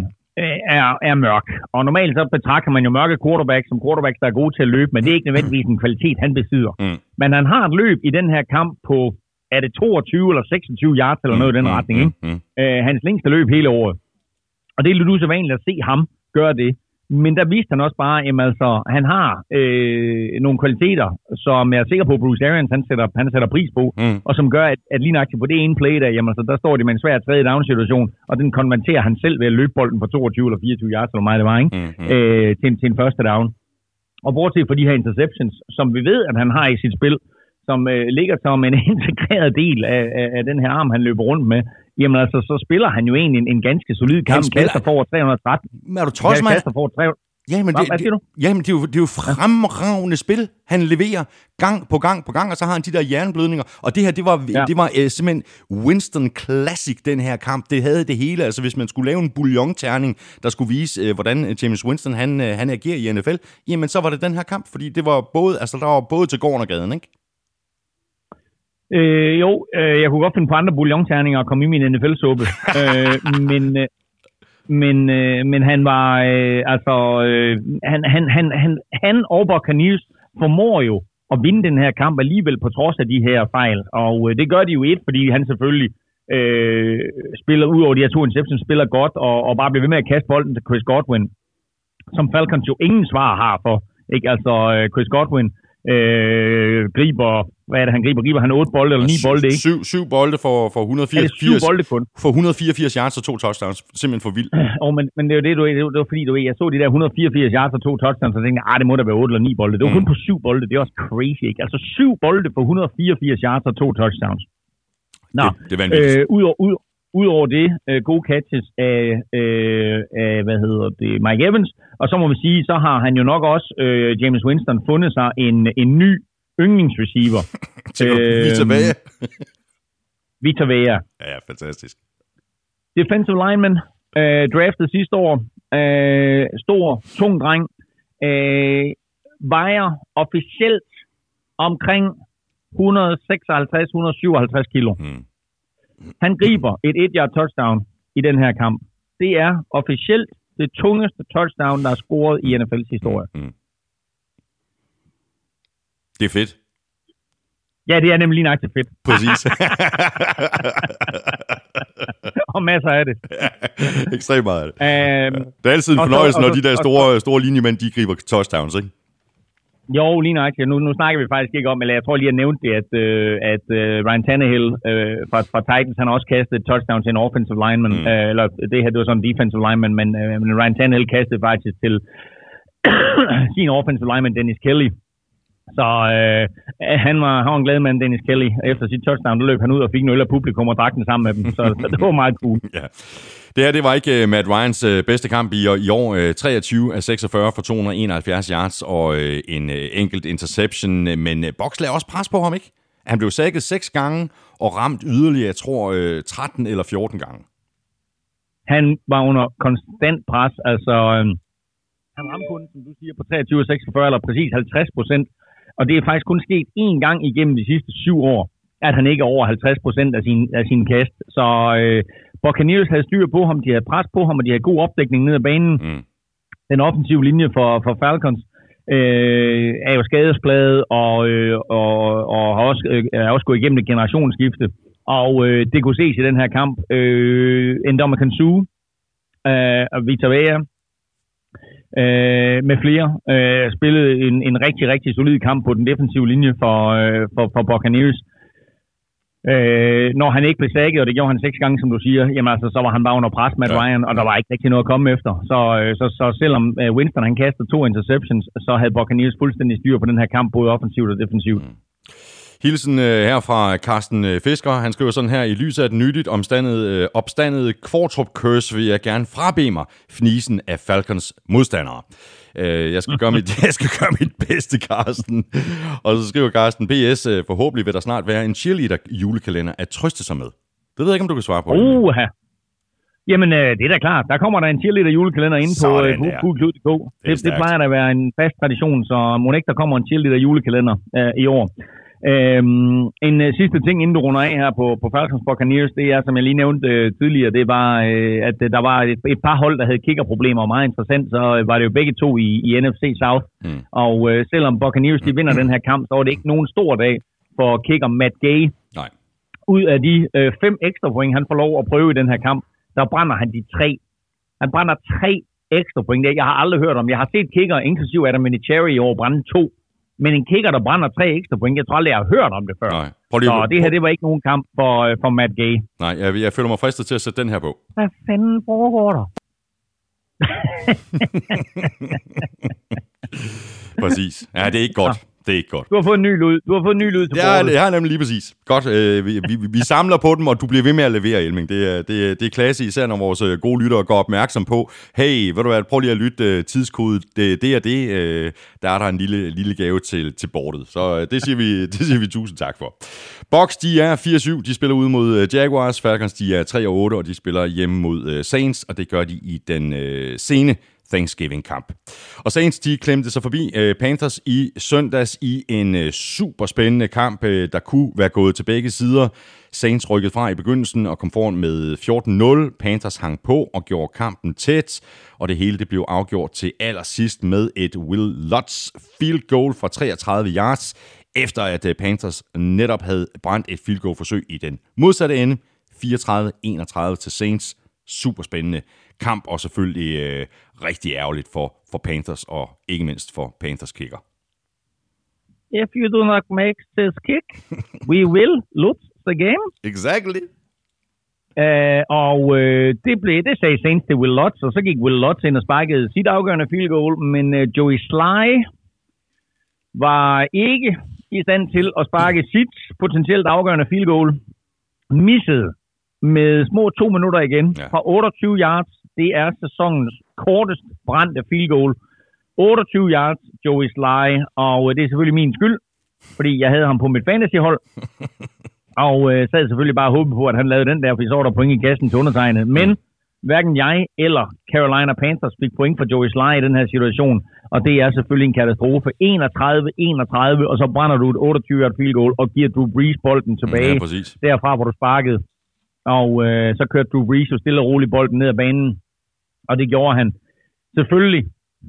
er, er mørk, og normalt så betragter man jo mørke quarterbacks som quarterbacks, der er gode til at løbe, men det er ikke nødvendigvis en kvalitet, han besidder. Mm. Men han har et løb i den her kamp på, er det 22 eller 26 yards eller noget i den Mm, retning, mm, ikke? mm. øh, hans længste løb hele året. Og det er lidt usædvanligt at se ham gøre det. Men der viste han også bare, at altså, han har øh, nogle kvaliteter, som jeg er sikker på, Bruce Arians han sætter, han sætter pris på, Mm. og som gør, at, at lige nøjagtigt på det ene play, der, jamen, altså, der står de med en svær tredje down situation, og den konverterer han selv ved at løbe bolden på 22 eller 24 yards, eller meget det var, ikke? Mm, mm. Øh, til, til en første down. Og bortset fra de her interceptions, som vi ved, at han har i sit spil, som øh, ligger som en integreret del af, af, af den her arm, han løber rundt med, jamen altså, så spiller han jo egentlig en, en ganske solid kamp. spiller- Kaster for over 313. Men er du trods mig? Kaster for over 300. Jamen, det, hvad siger du? jamen det, er jo, det er jo fremragende spil, han leverer gang på gang på gang, og så har han de der hjerneblødninger. Og det her, det var, ja. Det var uh, simpelthen Winston Classic, den her kamp. Det havde det hele. Altså, hvis man skulle lave en bouillon-terning, der skulle vise, uh, hvordan øh, James Winston han, uh, han agerer i NFL, jamen så var det den her kamp, fordi det var både, altså, der var både til gården og gaden, ikke? Øh, jo, øh, jeg kunne godt finde på andre bouillonterninger og komme i min NFL-suppe. øh, men, øh, men, øh, men han var, øh, altså, øh, han, han, han, han, han og Buccaneers formår jo at vinde den her kamp alligevel på trods af de her fejl. Og øh, det gør de jo et, fordi han selvfølgelig øh, spiller ud over de her to interceptions, spiller godt og, og bare bliver ved med at kaste bolden til Chris Godwin, som Falcons jo ingen svar har for. Ikke? Altså, øh, Chris Godwin øh, griber, hvad er det, han griber? Griber han otte bolde eller ni bolde, ikke? Syv, syv bolde for, for, Er det syv 184, bolde kun? for 184 yards og to touchdowns. Simpelthen for vildt. Oh, men, men det er jo det, du det var, det var fordi, du ved, jeg så de der 184 yards og to touchdowns, og så tænkte jeg, ah, det må da være 8 eller 9 bolde. Det var Mm. kun på syv bolde, det er også crazy, ikke? Altså syv bolde på 184 yards og to touchdowns. Nå, Det, det er øh, ud, over, ud, ud over det, øh, gode catches af, øh, af, hvad hedder det, Mike Evans, og så må vi sige, så har han jo nok også, øh, James Winston, fundet sig en, en ny yndlingsreceiver. Til øh, blive tilbage. Victor Vea. Ja, ja, fantastisk. defensive lineman, øh, draftet sidste år, øh, stor, tung dreng, øh, vejer officielt omkring 156-157 kilo. Mm. Han griber et 1-yard touchdown i den her kamp. Det er officielt det tungeste touchdown, der er scoret i NFL's historie. Mm. Det er fedt. Ja, det er nemlig lige nøjagtigt fedt. Præcis. Og masser af det. Ekstremt meget af det. Øhm, Det er altid en så- fornøjelse, og når så- de der store, store linjemænd, de griber touchdowns, ikke? Jo, lige nøjagtigt. Nu, nu snakker vi faktisk ikke om, eller jeg tror lige, at jeg nævnte det, at, øh, at øh, Ryan Tannehill øh, fra, fra Titans, han har også kastet et touchdown til en offensive lineman, Mm. øh, eller det her, det var sådan en defensive lineman, men, øh, men Ryan Tannehill kastede faktisk til sin offensive lineman, Dennis Kelly. Så øh, han, var, han var en glad mand, Dennis Kelly. Efter sit touchdown, der løb han ud og fik en øl af publikum og drak den sammen med dem. Så, så det var meget cool. Ja. Det her, det var ikke uh, Matt Ryans uh, bedste kamp i, i år. Øh, uh, 23 af 46 for 271 yards og uh, en uh, enkelt interception. Uh, Men uh, Box lagde også pres på ham, ikke? Han blev sækket seks gange og ramt yderligere, jeg tror, uh, 13 eller 14 gange. han var under konstant pres. Altså, øh, han ramte kun, som du siger, på 23 46, eller præcis 50 procent Og det er faktisk kun sket én gang igennem de sidste syv år, at han ikke er over 50 procent af sin, af sin kast. Så øh, Buccaneers havde styr på ham, de havde pres på ham, og de havde god opdækning ned ad banen. Mm. Den offensive linje for, for Falcons øh, er jo skadespladet og, øh, og, og har også, øh, er også gået igennem et generationsskifte. Og øh, det kunne ses i den her kamp. Øh, Endoma Kansu, øh, Vita Vea, øh, med flere, øh, spillede en, en rigtig, rigtig solid kamp på den defensive linje for, øh, for, for Buccaneers. Øh, når han ikke blev sækket, og det gjorde han seks gange, som du siger, jamen altså, så var han bare under pres med ja. Ryan, og der var ikke rigtig noget at komme efter. Så, øh, så, så selvom øh, Winston han kastede to interceptions, så havde Buccaneers fuldstændig styr på den her kamp, både offensivt og defensivt. Mm. Hilsen øh, her fra Carsten øh, Fisker. Han skriver sådan her, i lyset af et nyttigt omstandet, øh, opstandet Kvartrup Curse vil jeg gerne frabe mig fnisen af Falcons modstandere. Øh, jeg, skal gøre mit, jeg skal gøre mit bedste, Carsten. Og så skriver Carsten, BS, øh, forhåbentlig vil der snart være en cheerleader julekalender at trøste sig med. Det ved jeg ikke, om du kan svare på. Uh, Jamen, øh, det er da klart. Der kommer der en cheerleader julekalender inde på øh, Coolklud.dk. Det, det, det plejer da at være en fast tradition, så må ikke der kommer en cheerleader julekalender øh, i år. Øhm, en uh, sidste ting, inden du runder af her på, på Falcons Buccaneers, det er, som jeg lige nævnte uh, tidligere, det var, uh, at uh, der var et, et par hold, der havde kickerproblemer, og meget interessant, så uh, var det jo begge to i, i NFC South. Mm. Og uh, selvom Buccaneers de vinder den her kamp, så var det ikke nogen stor dag for kicker Matt Gay. Nej. Ud af de uh, fem ekstra point, han får lov at prøve i den her kamp, der brænder han de tre. Han brænder tre ekstra point. Jeg har aldrig hørt om. Jeg har set kicker, inklusive Adam Vinatieri i år, brænde to. Men en kicker, der brænder tre ekstra point, jeg tror aldrig, jeg har hørt om det før. Nej. Prøv lige, Så det her, det var ikke nogen kamp for, øh, for Matt Gay. Nej, jeg, jeg føler mig fristet til at sætte den her på. Hvad fanden foregår der? Præcis. Ja, det er ikke godt. Det er ikke godt. Du har fået en ny lyd. Du har fået en ny lyd til Ja, det har nemlig lige præcis. Godt. Øh, vi, vi, vi, samler på dem, og du bliver ved med at levere, Elming. Det er, det, er, det er klasse, især når vores øh, gode lyttere går opmærksom på, hey, ved du hvad, prøv lige at lytte uh, tidskode, det, det er det. Der er der en lille, lille gave til, til bordet. Så det, siger vi, det siger vi tusind tak for. Box, de er 4-7. De spiller ud mod uh, Jaguars. Falcons, de er 3-8, og de spiller hjemme mod uh, Saints, og det gør de i den uh, sene Thanksgiving-kamp. Og Saints, de klemte sig forbi øh, Panthers i søndags i en øh, super spændende kamp, øh, der kunne være gået til begge sider. Saints rykkede fra i begyndelsen og kom foran med 14-0. Panthers hang på og gjorde kampen tæt, og det hele det blev afgjort til allersidst med et Will Lutz field goal fra 33 yards, efter at øh, Panthers netop havde brændt et field goal forsøg i den modsatte ende. 34-31 til Saints. Super spændende kamp, og selvfølgelig øh, rigtig ærgerligt for, for Panthers, og ikke mindst for Panthers kicker. If you do not make this kick, we will lose the game. Exactly. Uh, og uh, det blev det sagde Saints til Will Lutz, og så gik Will Lutz ind og sparkede sit afgørende field goal, men uh, Joey Sly var ikke i stand til at sparke sit potentielt afgørende field goal. Missede med små to minutter igen ja. fra 28 yards det er sæsonens kortest brændte field goal. 28 yards, Joey Sly, og øh, det er selvfølgelig min skyld, fordi jeg havde ham på mit fantasyhold. og øh, sad selvfølgelig bare og håbede på, at han lavede den der, for så var der point i kassen til undertegnet. Men hverken jeg eller Carolina Panthers fik point for Joey Sly i den her situation, og det er selvfølgelig en katastrofe. 31-31, og så brænder du et 28 yard field goal og giver Drew Brees bolden tilbage ja, derfra, hvor du sparkede. Og øh, så kørte Drew Brees jo stille og roligt bolden ned ad banen og det gjorde han. Selvfølgelig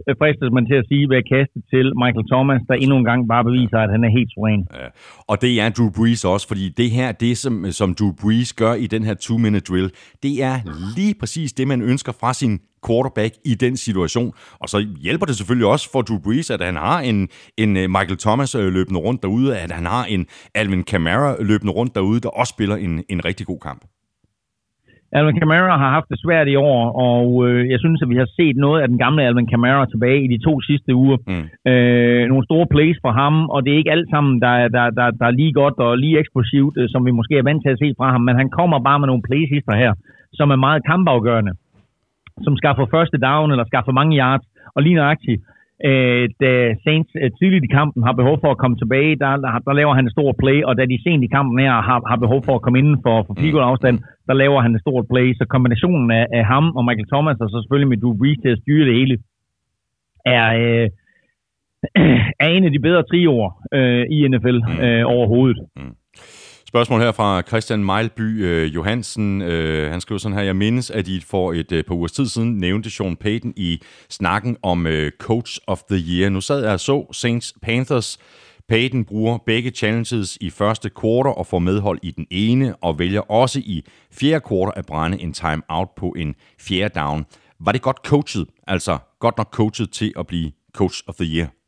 øh, fristes man til at sige, ved at kaste til Michael Thomas, der endnu en gang bare beviser, at han er helt suveræn. Ja. Og det er Drew Brees også, fordi det her, det som, som Drew Brees gør i den her two-minute drill, det er lige præcis det, man ønsker fra sin quarterback i den situation. Og så hjælper det selvfølgelig også for Drew Brees, at han har en, en øh, Michael Thomas øh, løbende rundt derude, at han har en Alvin Kamara løbende rundt derude, der også spiller en, en rigtig god kamp. Alvin Kamara har haft det svært i år, og øh, jeg synes, at vi har set noget af den gamle Alvin Kamara tilbage i de to sidste uger. Mm. Øh, nogle store plays for ham, og det er ikke alt sammen, der, der, der, der er lige godt og lige eksplosivt, øh, som vi måske er vant til at se fra ham, men han kommer bare med nogle plays her, som er meget kampafgørende, som skaffer første down eller skaffer mange yards, og lige nøjagtigt, øh, da Saints øh, tidligt i kampen har behov for at komme tilbage, der, der, der laver han en stor play, og da de sent i kampen her har, har behov for at komme inden for, for field afstand, der laver han en stor play. Så kombinationen af, af ham og Michael Thomas, og så selvfølgelig med Drew Brees til at styre det hele, er, øh, er en af de bedre trioer øh, i NFL øh, overhovedet. Spørgsmål her fra Christian Mejlby øh, Johansen. Øh, han skriver sådan her, jeg mindes, at I for et øh, par ugers tid siden nævnte Sean Payton i snakken om øh, Coach of the Year. Nu sad jeg og så Saints Panthers. Payton bruger begge challenges i første quarter og får medhold i den ene, og vælger også i fjerde quarter at brænde en timeout på en fjerde down. Var det godt coachet, altså godt nok coachet til at blive Coach of the Year?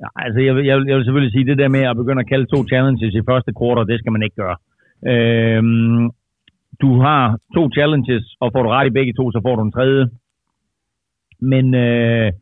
Ja, altså, jeg, jeg, jeg vil selvfølgelig sige, det der med at begynde at kalde to challenges i første quarter, det skal man ikke gøre. Øhm, du har to challenges, og får du ret i begge to, så får du en tredje. Men øh,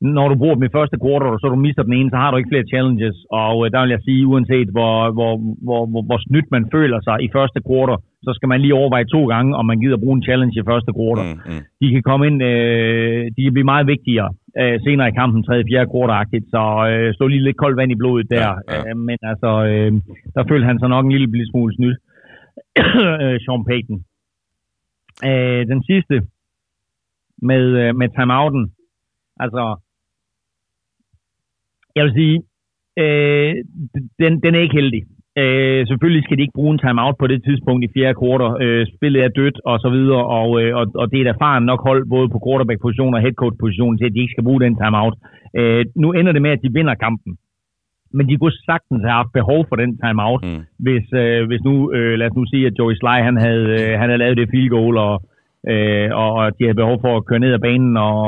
når du bruger dem i første quarter, og så du mister den ene, så har du ikke flere challenges. Og øh, der vil jeg sige, uanset hvor, hvor, hvor, hvor, hvor snydt man føler sig i første quarter, så skal man lige overveje to gange, om man gider bruge en challenge i første quarter Mm, mm. de kan komme ind, øh, de kan blive meget vigtigere øh, senere i kampen, tredje, fjerde quarter så øh, stå lige lidt koldt vand i blodet der. Ja, ja. Øh, men altså, øh, der følte han sig nok en lille, lille smule snydt. øh, Sean Payton. Øh, den sidste med, øh, med timeouten. Altså, jeg vil sige, øh, den, den er ikke heldig. Øh, selvfølgelig skal de ikke bruge en timeout på det tidspunkt i fjerde kvarter. Øh, spillet er dødt og så videre, og, øh, og, og det er et erfaren nok hold, både på quarterback-position og headcoach-position, til at de ikke skal bruge den timeout. Øh, nu ender det med, at de vinder kampen. Men de kunne sagtens have haft behov for den timeout, Mm. mm. hvis, øh, hvis nu, øh, lad os nu sige, at Joey Sly, han havde, øh, han havde lavet det field goal, og, øh, og, og de havde behov for at køre ned ad banen, og,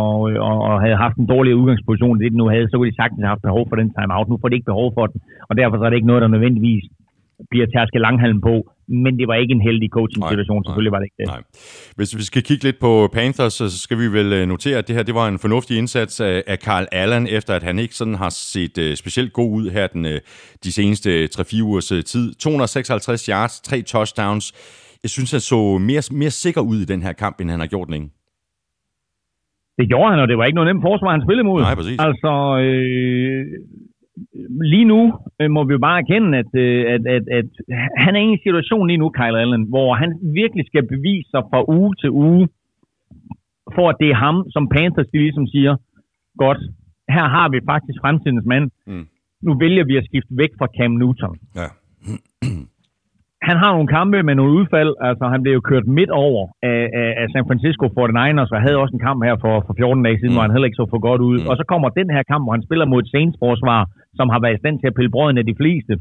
og, og havde haft en dårlig udgangsposition, det de nu havde, så kunne de sagtens have haft behov for den timeout. Nu får de ikke behov for den, og derfor så er det ikke noget, der nødvendigvis bliver tærsket langhalm på, men det var ikke en heldig coaching-situation, selvfølgelig var det ikke det. Nej. Hvis vi skal kigge lidt på Panthers, så skal vi vel øh, notere, at det her det var en fornuftig indsats af, Carl Allen, efter at han ikke sådan har set uh, specielt god ud her den, uh, de seneste 3-4 ugers tid. 256 yards, tre touchdowns. Jeg synes, han så mere, mere sikker ud i den her kamp, end han har gjort længe. Det gjorde han, og det var ikke noget nemt forsvar, han spillede mod. Nej, præcis. Altså, øh, lige nu øh, må vi jo bare erkende, at, øh, at, at, at han er i en situation lige nu, Kyle Allen, hvor han virkelig skal bevise sig fra uge til uge, for at det er ham, som Panthers de ligesom siger, godt, her har vi faktisk fremtidens mand. Mm. Nu vælger vi at skifte væk fra Cam Newton. Ja. han har nogle kampe med nogle udfald. Altså, han blev jo kørt midt over af, af, af San Francisco 49ers, og havde også en kamp her for, for 14 dage siden, Mm. mm. hvor han heller ikke så for godt ud. Mm. Mm. Og så kommer den her kamp, hvor han spiller mod et Saints-forsvar, som har været i stand til at pille brøden af de fleste.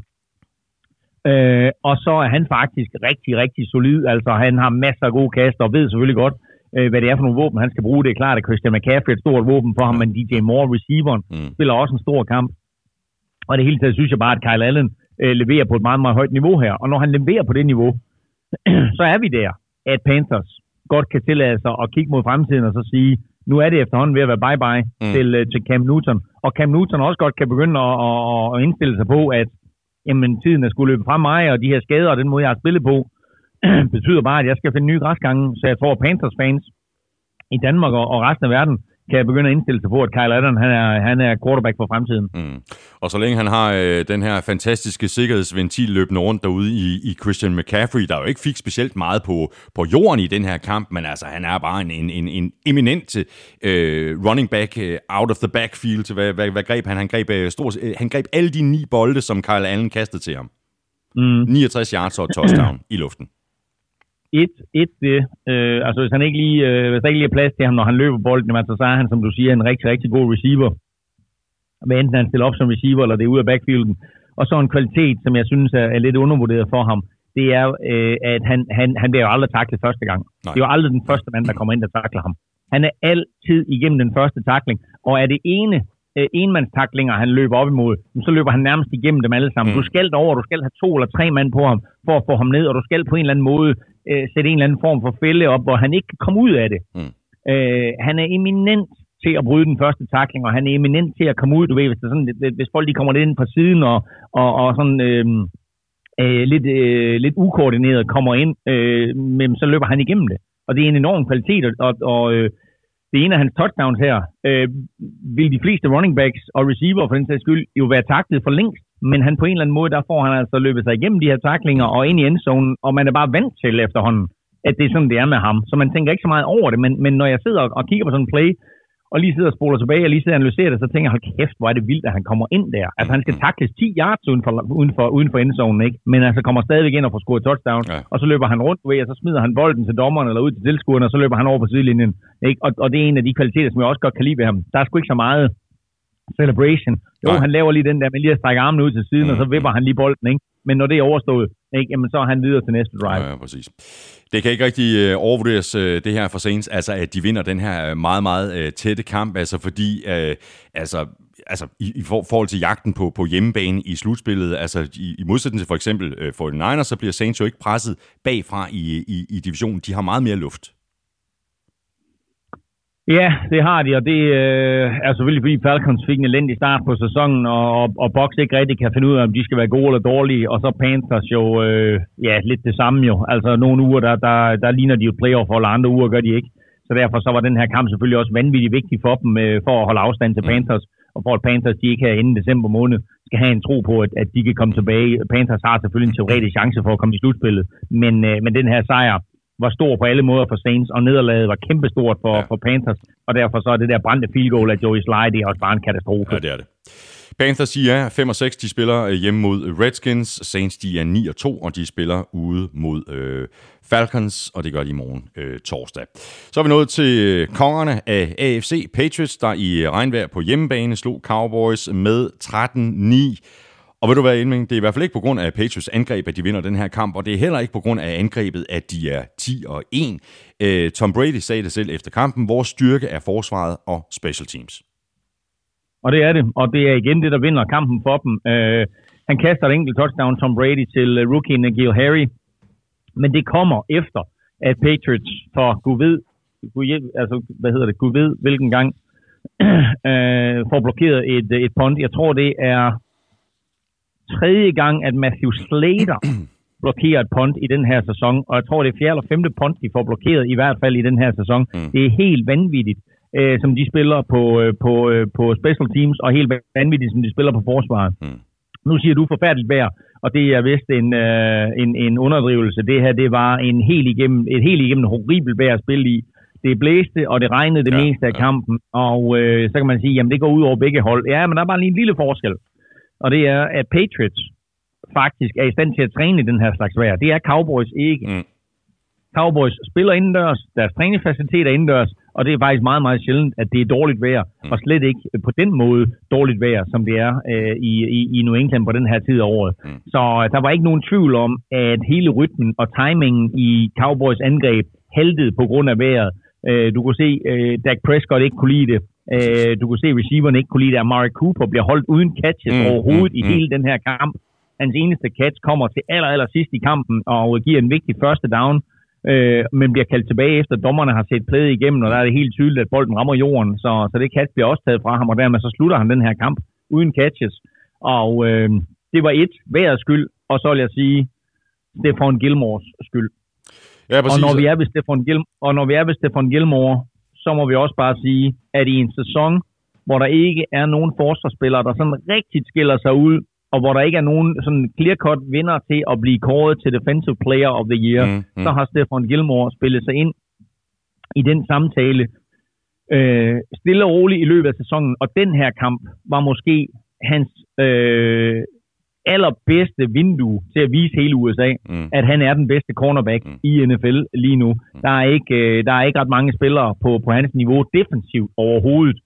Øh, og så er han faktisk rigtig, rigtig solid. Altså, han har masser af gode kaster, og ved selvfølgelig godt, øh, hvad det er for nogle våben, han skal bruge. Det er klart, at Christian McCaffrey er et stort våben for ham, men DJ Moore, receiveren, Mm. spiller også en stor kamp. Og det hele taget synes jeg bare, at Kyle Allen øh, leverer på et meget, meget højt niveau her. Og når han leverer på det niveau, så er vi der, at Panthers godt kan tillade sig at kigge mod fremtiden og så sige, nu er det efterhånden ved at være bye-bye Mm. til, øh, til Cam Newton. Og Cam Newton også godt kan begynde at, at, at indstille sig på, at jamen, tiden er skulle løbe fra mig, og de her skader og den måde, jeg har spillet på, betyder bare, at jeg skal finde nye græsgange. Så jeg tror, at Panthers fans i Danmark og, og resten af verden kan begynde at indstille sig på, at Kyle Allen han er, han er quarterback for fremtiden. Mm. Og så længe han har øh, den her fantastiske sikkerhedsventil løbende rundt derude i, i Christian McCaffrey, der jo ikke fik specielt meget på, på jorden i den her kamp, men altså han er bare en, en, en, en eminent øh, running back øh, out of the backfield. Hvad, hvad, hvad greb han? Han greb, øh, stor, øh, han greb alle de ni bolde, som Kyle Allen kastede til ham. Mm. 69 yards og touchdown i luften. Et, et det, øh, altså hvis han ikke lige, øh, hvis der ikke lige er plads til ham, når han løber bolden, jamen, altså, så er han, som du siger, en rigtig, rigtig god receiver. Hvad enten han stiller op som receiver, eller det er ude af backfielden. Og så en kvalitet, som jeg synes er, er lidt undervurderet for ham, det er, øh, at han, han, han bliver jo aldrig taklet første gang. Nej. Det er jo aldrig den første mand, der kommer ind og takler ham. Han er altid igennem den første takling, og er det ene øh, enmandstaklinger, han løber op imod, så løber han nærmest igennem dem alle sammen. Mm. Mm. Du skal over, du skal have to eller tre mand på ham, for at få ham ned, og du skal på en eller anden måde øh, sætte en eller anden form for fælde op, hvor han ikke kan komme ud af det. Mm. Øh, han er eminent til at bryde den første takling, og han er eminent til at komme ud, du ved, hvis, det sådan, hvis folk de kommer lidt ind på siden, og, og, og sådan øh, øh, lidt, øh, lidt ukoordineret kommer ind, øh, men så løber han igennem det. Og det er en enorm kvalitet, og, og, og øh, det ene af hans touchdowns her, øh, vil de fleste running backs og receiver for den sags skyld jo være taklet for længst, men han på en eller anden måde, der får han altså løbet sig igennem de her taklinger og ind i endzonen, og man er bare vant til efterhånden, at det er sådan, det er med ham. Så man tænker ikke så meget over det, men, men når jeg sidder og, og kigger på sådan en play, og lige sidder og spoler tilbage, og lige sidder og analyserer det, så tænker jeg, hold kæft, hvor er det vildt, at han kommer ind der. Altså, han skal takles 10 yards uden for, uden for, uden for endzonen, ikke? Men altså kommer stadigvæk ind og får scoret touchdown, Ja. og så løber han rundt ved, og så smider han bolden til dommeren eller ud til tilskuerne, og så løber han over på sidelinjen, ikke? Og, og det er en af de kvaliteter, som jeg også godt kan lide ved ham. Der er sgu ikke så meget celebration. Jo, Nej. han laver lige den der med lige at strække armene ud til siden, mm. og så vipper han lige bolden, ikke? Men når det er overstået, ikke? Jamen, så er han videre til næste drive. Ja, ja, præcis. Det kan ikke rigtig øh, overvurderes, øh, det her for Saints, altså at de vinder den her øh, meget, meget øh, tætte kamp, altså fordi, øh, altså, altså i, i for, forhold til jagten på, på hjemmebane i slutspillet, altså i, i modsætning til for eksempel øh, 49ers, så bliver Saints jo ikke presset bagfra i, i, i divisionen. De har meget mere luft. Ja, det har de, og det øh, er selvfølgelig fordi Falcons fik en elendig start på sæsonen, og, og, og Bucks ikke rigtig kan finde ud af, om de skal være gode eller dårlige, og så Panthers jo, øh, ja, lidt det samme jo. Altså nogle uger, der, der, der ligner de jo playoff, og andre uger gør de ikke. Så derfor så var den her kamp selvfølgelig også vanvittigt vigtig for dem, øh, for at holde afstand til Panthers, og for at Panthers de ikke her inden december måned skal have en tro på, at, at de kan komme tilbage. Panthers har selvfølgelig en teoretisk chance for at komme i slutspillet, men, øh, men den her sejr, var stor på alle måder for Saints, og nederlaget var kæmpestort for, Ja. for Panthers, og derfor så er det der brændte field goal af Joey Sly, det er også bare en katastrofe. Ja, det er det. Panthers, de er 5 og 6, de spiller øh, hjemme mod Redskins. Saints, de er 9 og 2, og de spiller ude mod øh, Falcons, og det gør de i morgen øh, torsdag. Så er vi nået til øh, kongerne af AFC. Patriots, der i regnvejr på hjemmebane slog Cowboys med 13-9. Og ved du hvad, Elming, det er i hvert fald ikke på grund af Patriots angreb, at de vinder den her kamp, og det er heller ikke på grund af angrebet, at de er 10 og 1. Øh, Tom Brady sagde det selv efter kampen, vores styrke er forsvaret og special teams. Og det er det, og det er igen det, der vinder kampen for dem. Øh, han kaster et enkelt touchdown, Tom Brady, til øh, rookie Harry, men det kommer efter, at Patriots for Gud ved, Gud, altså, hvad hedder det, Gud ved, hvilken gang, øh, får blokeret et, øh, et punt. Jeg tror, det er tredje gang, at Matthew Slater blokerer et punt i den her sæson, og jeg tror, det er fjerde eller femte punt, de får blokeret, i hvert fald i den her sæson. Mm. Det er helt vanvittigt, øh, som de spiller på, øh, på, øh, på special teams, og helt vanvittigt, som de spiller på forsvaret. Mm. Nu siger du forfærdeligt vejr, og det er vist en, øh, en, en underdrivelse. Det her, det var en helt igennem, et helt igennem horribelt vejr at spille i. Det blæste, og det regnede det Ja, meste af ja. kampen, og øh, så kan man sige, jamen det går ud over begge hold. Ja, men der er bare lige en lille forskel, og det er, at Patriots faktisk er i stand til at træne i den her slags vejr. Det er Cowboys ikke. Mm. Cowboys spiller indendørs, deres træningsfacilitet er indendørs, og det er faktisk meget, meget sjældent, at det er dårligt vejr, mm. og slet ikke på den måde dårligt vejr, som det er øh, i, i, i New England på den her tid af året. Mm. Så øh, der var ikke nogen tvivl om, at hele rytmen og timingen i Cowboys angreb haltede på grund af vejret. Øh, du kunne se, øh, Dak Prescott ikke kunne lide det. Øh, du kunne se, receiverne ikke kunne lide det. Amari Cooper bliver holdt uden catches Mm, overhovedet mm, i mm. hele den her kamp. Hans eneste catch kommer til aller, aller sidst i kampen og giver en vigtig første down, øh, men bliver kaldt tilbage efter dommerne har set plæde igennem, og der er det helt tydeligt, at bolden rammer jorden, så, så det catch bliver også taget fra ham, og dermed så slutter han den her kamp uden catches. Og øh, det var et, vejrets skyld, og så vil jeg sige, Stefan Gilmores skyld. Ja, Og præcis. når, vi er ved Stefan Gil og når vi er ved Stefan Gilmore, så må vi også bare sige, at i en sæson, hvor der ikke er nogen forsvarsspillere, der sådan rigtig skiller sig ud, og hvor der ikke er nogen sådan clear-cut vinder til at blive kåret til Defensive Player of the Year, mm. mm. så har Stefan Gilmore spillet sig ind i den samtale øh, stille og roligt i løbet af sæsonen. Og den her kamp var måske hans øh, allerbedste vindue til at vise hele USA, Mm. at han er den bedste cornerback Mm. mm. i NFL lige nu. Der er ikke, øh, der er ikke ret mange spillere på, på hans niveau defensivt overhovedet.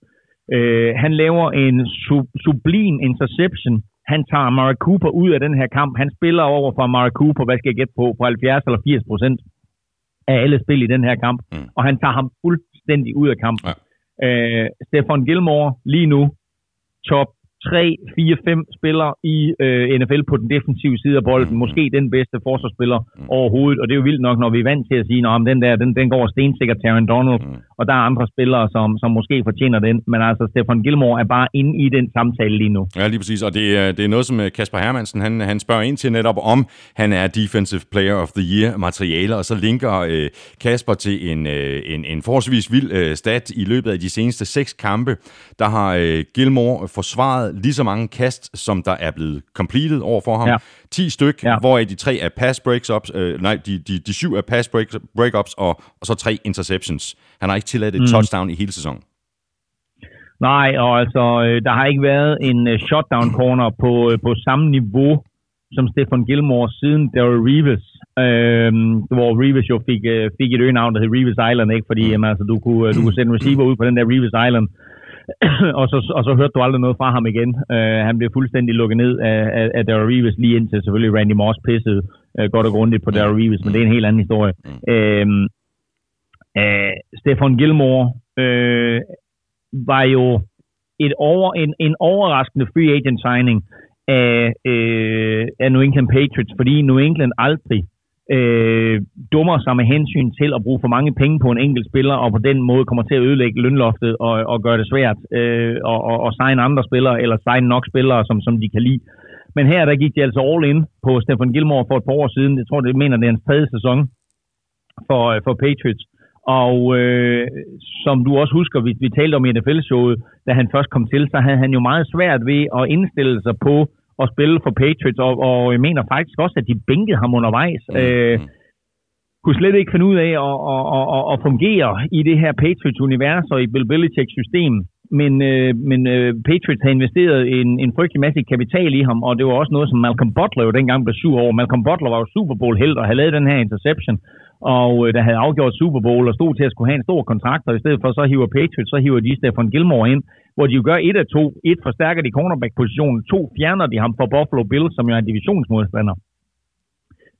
Øh, han laver en sub, sublim interception. Han tager Amari Cooper ud af den her kamp. Han spiller over for Amari Cooper, hvad skal jeg gætte på, på 70 eller 80 procent af alle spil i den her kamp. Mm. Mm. Og han tager ham fuldstændig ud af kampen. Ja. Øh, Stefan Gilmore lige nu top 3, 4, 5 spillere i øh, NFL på den defensive side af bolden. Mm. Måske den bedste forsvarsspiller Mm. overhovedet. Og det er jo vildt nok, når vi er vant til at sige, at den der, den, den går stensikkert til Aaron Donald. Mm. Og der er andre spillere, som, som måske fortjener den. Men altså, Stefan Gilmore er bare inde i den samtale lige nu. Ja, lige præcis. Og det er, det er noget, som øh, Kasper Hermansen han, han spørger ind til netop om, han er Defensive Player of the Year materiale, og så linker øh, Kasper til en, øh, en, en forholdsvis vild øh, stat i løbet af de seneste seks kampe. Der har øh, Gilmore forsvaret lige så mange kast, som der er blevet completed over for ham. Ja. 10 styk, ja. Hvoraf de tre er pass breaks-ups, øh, nej, de, de, de syv er pass breaks, break-ups, og, og så tre interceptions. Han har ikke tilladt et mm. touchdown i hele sæsonen. Nej, og altså, øh, der har ikke været en uh, shutdown corner på, uh, på samme niveau som Stefan Gilmore siden Daryl Reeves, øh, hvor Reeves jo fik, uh, fik et øgenavn, der hed Reeves Island, ikke? fordi jamen, altså, du, kunne, du kunne sende en receiver ud på den der Reeves Island, og, så, og så hørte du aldrig noget fra ham igen. Uh, han blev fuldstændig lukket ned af, af, af Daryl Reeves, lige indtil selvfølgelig Randy Moss pissede uh, godt og grundigt på Daryl Reeves, men det er en helt anden historie. Uh, uh, Stefan Gilmore uh, var jo et over, en, en overraskende free agent signing af, øh, af New England Patriots, fordi New England aldrig øh, dummer sig med hensyn til at bruge for mange penge på en enkelt spiller, og på den måde kommer til at ødelægge lønloftet og, og gøre det svært øh, og, og, og signe andre spillere, eller signe nok spillere, som, som de kan lide. Men her der gik de altså all in på Stefan Gilmore for et par år siden. Jeg tror, det mener, det er hans tredje sæson for, øh, for Patriots. Og øh, som du også husker, vi, vi talte om i NFL-showet, da han først kom til, så havde han jo meget svært ved at indstille sig på at spille for Patriots, og, og jeg mener faktisk også, at de bænkede ham undervejs. Mm. Øh, kunne slet ikke finde ud af at, at, at, at fungere i det her Patriots-univers og i Bill Belichick-system. Men, øh, men øh, Patriots havde investeret en, en frygtelig masse kapital i ham, og det var også noget, som Malcolm Butler jo dengang blev sur over. Malcolm Butler var jo Super Bowl-held og havde lavet den her interception, og øh, der havde afgjort Super Bowl og stod til at skulle have en stor kontrakt, og i stedet for så hiver Patriots, så hiver de Stefan Gilmore ind, hvor de jo gør et af to. Et forstærker de cornerback-positionen, to fjerner de ham fra Buffalo Bills, som jo er en divisionsmodstander.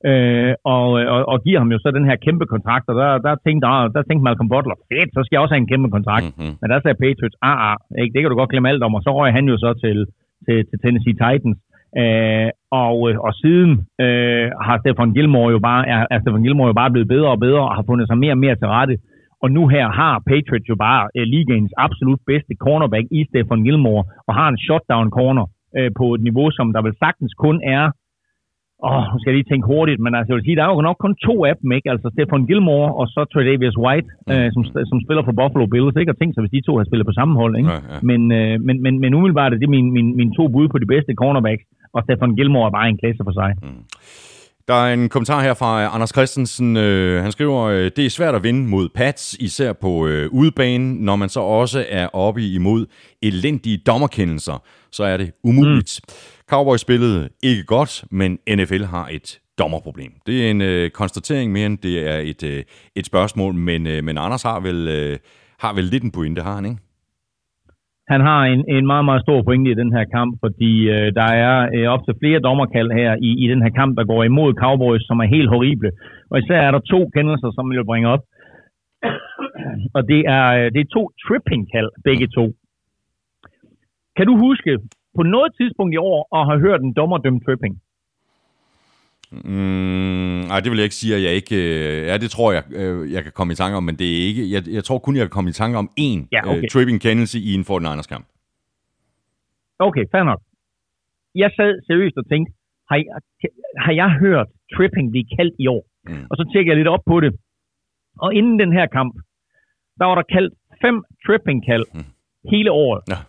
Øh, og, og, og giver ham jo så den her kæmpe kontrakt, og der, der, tænkte, der, der tænkte Malcolm Butler, fedt, så skal jeg også have en kæmpe kontrakt. Mm-hmm. Men der sagde Patriots, ah, ah, ikke, det kan du godt glemme alt om, og så røg han jo så til, til, til Tennessee Titans. Øh, og, øh, og siden øh, har Stefan Gilmore jo bare, er, er Stefan Gilmore jo bare blevet bedre og bedre, og har fundet sig mere og mere til rette. Og nu her har Patriots jo bare uh, ligaens absolut bedste cornerback i Stefan Gilmore, og har en shutdown corner uh, på et niveau, som der vel sagtens kun er Åh, oh, nu skal jeg lige tænke hurtigt, men altså, jeg vil sige, der er jo nok kun to af dem, ikke? Altså Stefan Gilmore og så Davis White, mm. øh, som, som spiller for Buffalo Bills, ikke? Og tænkt sig, hvis de to har spillet på samme hold, ikke? Ja, ja. Men, øh, men, men, men umiddelbart er det mine, mine, mine to bud på de bedste cornerbacks, og Stefan Gilmore er bare en klasse for sig. Mm. Der er en kommentar her fra Anders Christensen. Øh, han skriver, øh, det er svært at vinde mod Pats, især på øh, udebane. Når man så også er oppe imod elendige dommerkendelser, så er det umuligt. Mm. Cowboys spillede ikke godt, men NFL har et dommerproblem. Det er en øh, konstatering mere end det er et, øh, et spørgsmål, men, øh, men Anders har vel, øh, har vel lidt en pointe, har han ikke? Han har en, en meget, meget stor pointe i den her kamp, fordi øh, der er øh, op til flere dommerkald her i, i den her kamp, der går imod Cowboys, som er helt horrible. Og især er der to kendelser, som jeg vil bringe op. og det er, øh, det er to tripping-kald, begge to. Kan du huske på noget tidspunkt i år at have hørt en dommer dømme tripping? Mm, nej, det vil jeg ikke sige, at jeg ikke... Øh, ja, det tror jeg, øh, jeg kan komme i tanke om, men det er ikke... Jeg, jeg tror kun, jeg kan komme i tanke om én ja, okay. uh, tripping kendelse i en 49ers kamp. Okay, fair nok. Jeg sad seriøst og tænkte, har jeg, har jeg hørt tripping blive kaldt i år? Mm. Og så tjekker jeg lidt op på det. Og inden den her kamp, der var der kaldt fem tripping-kald mm. hele året. Ja.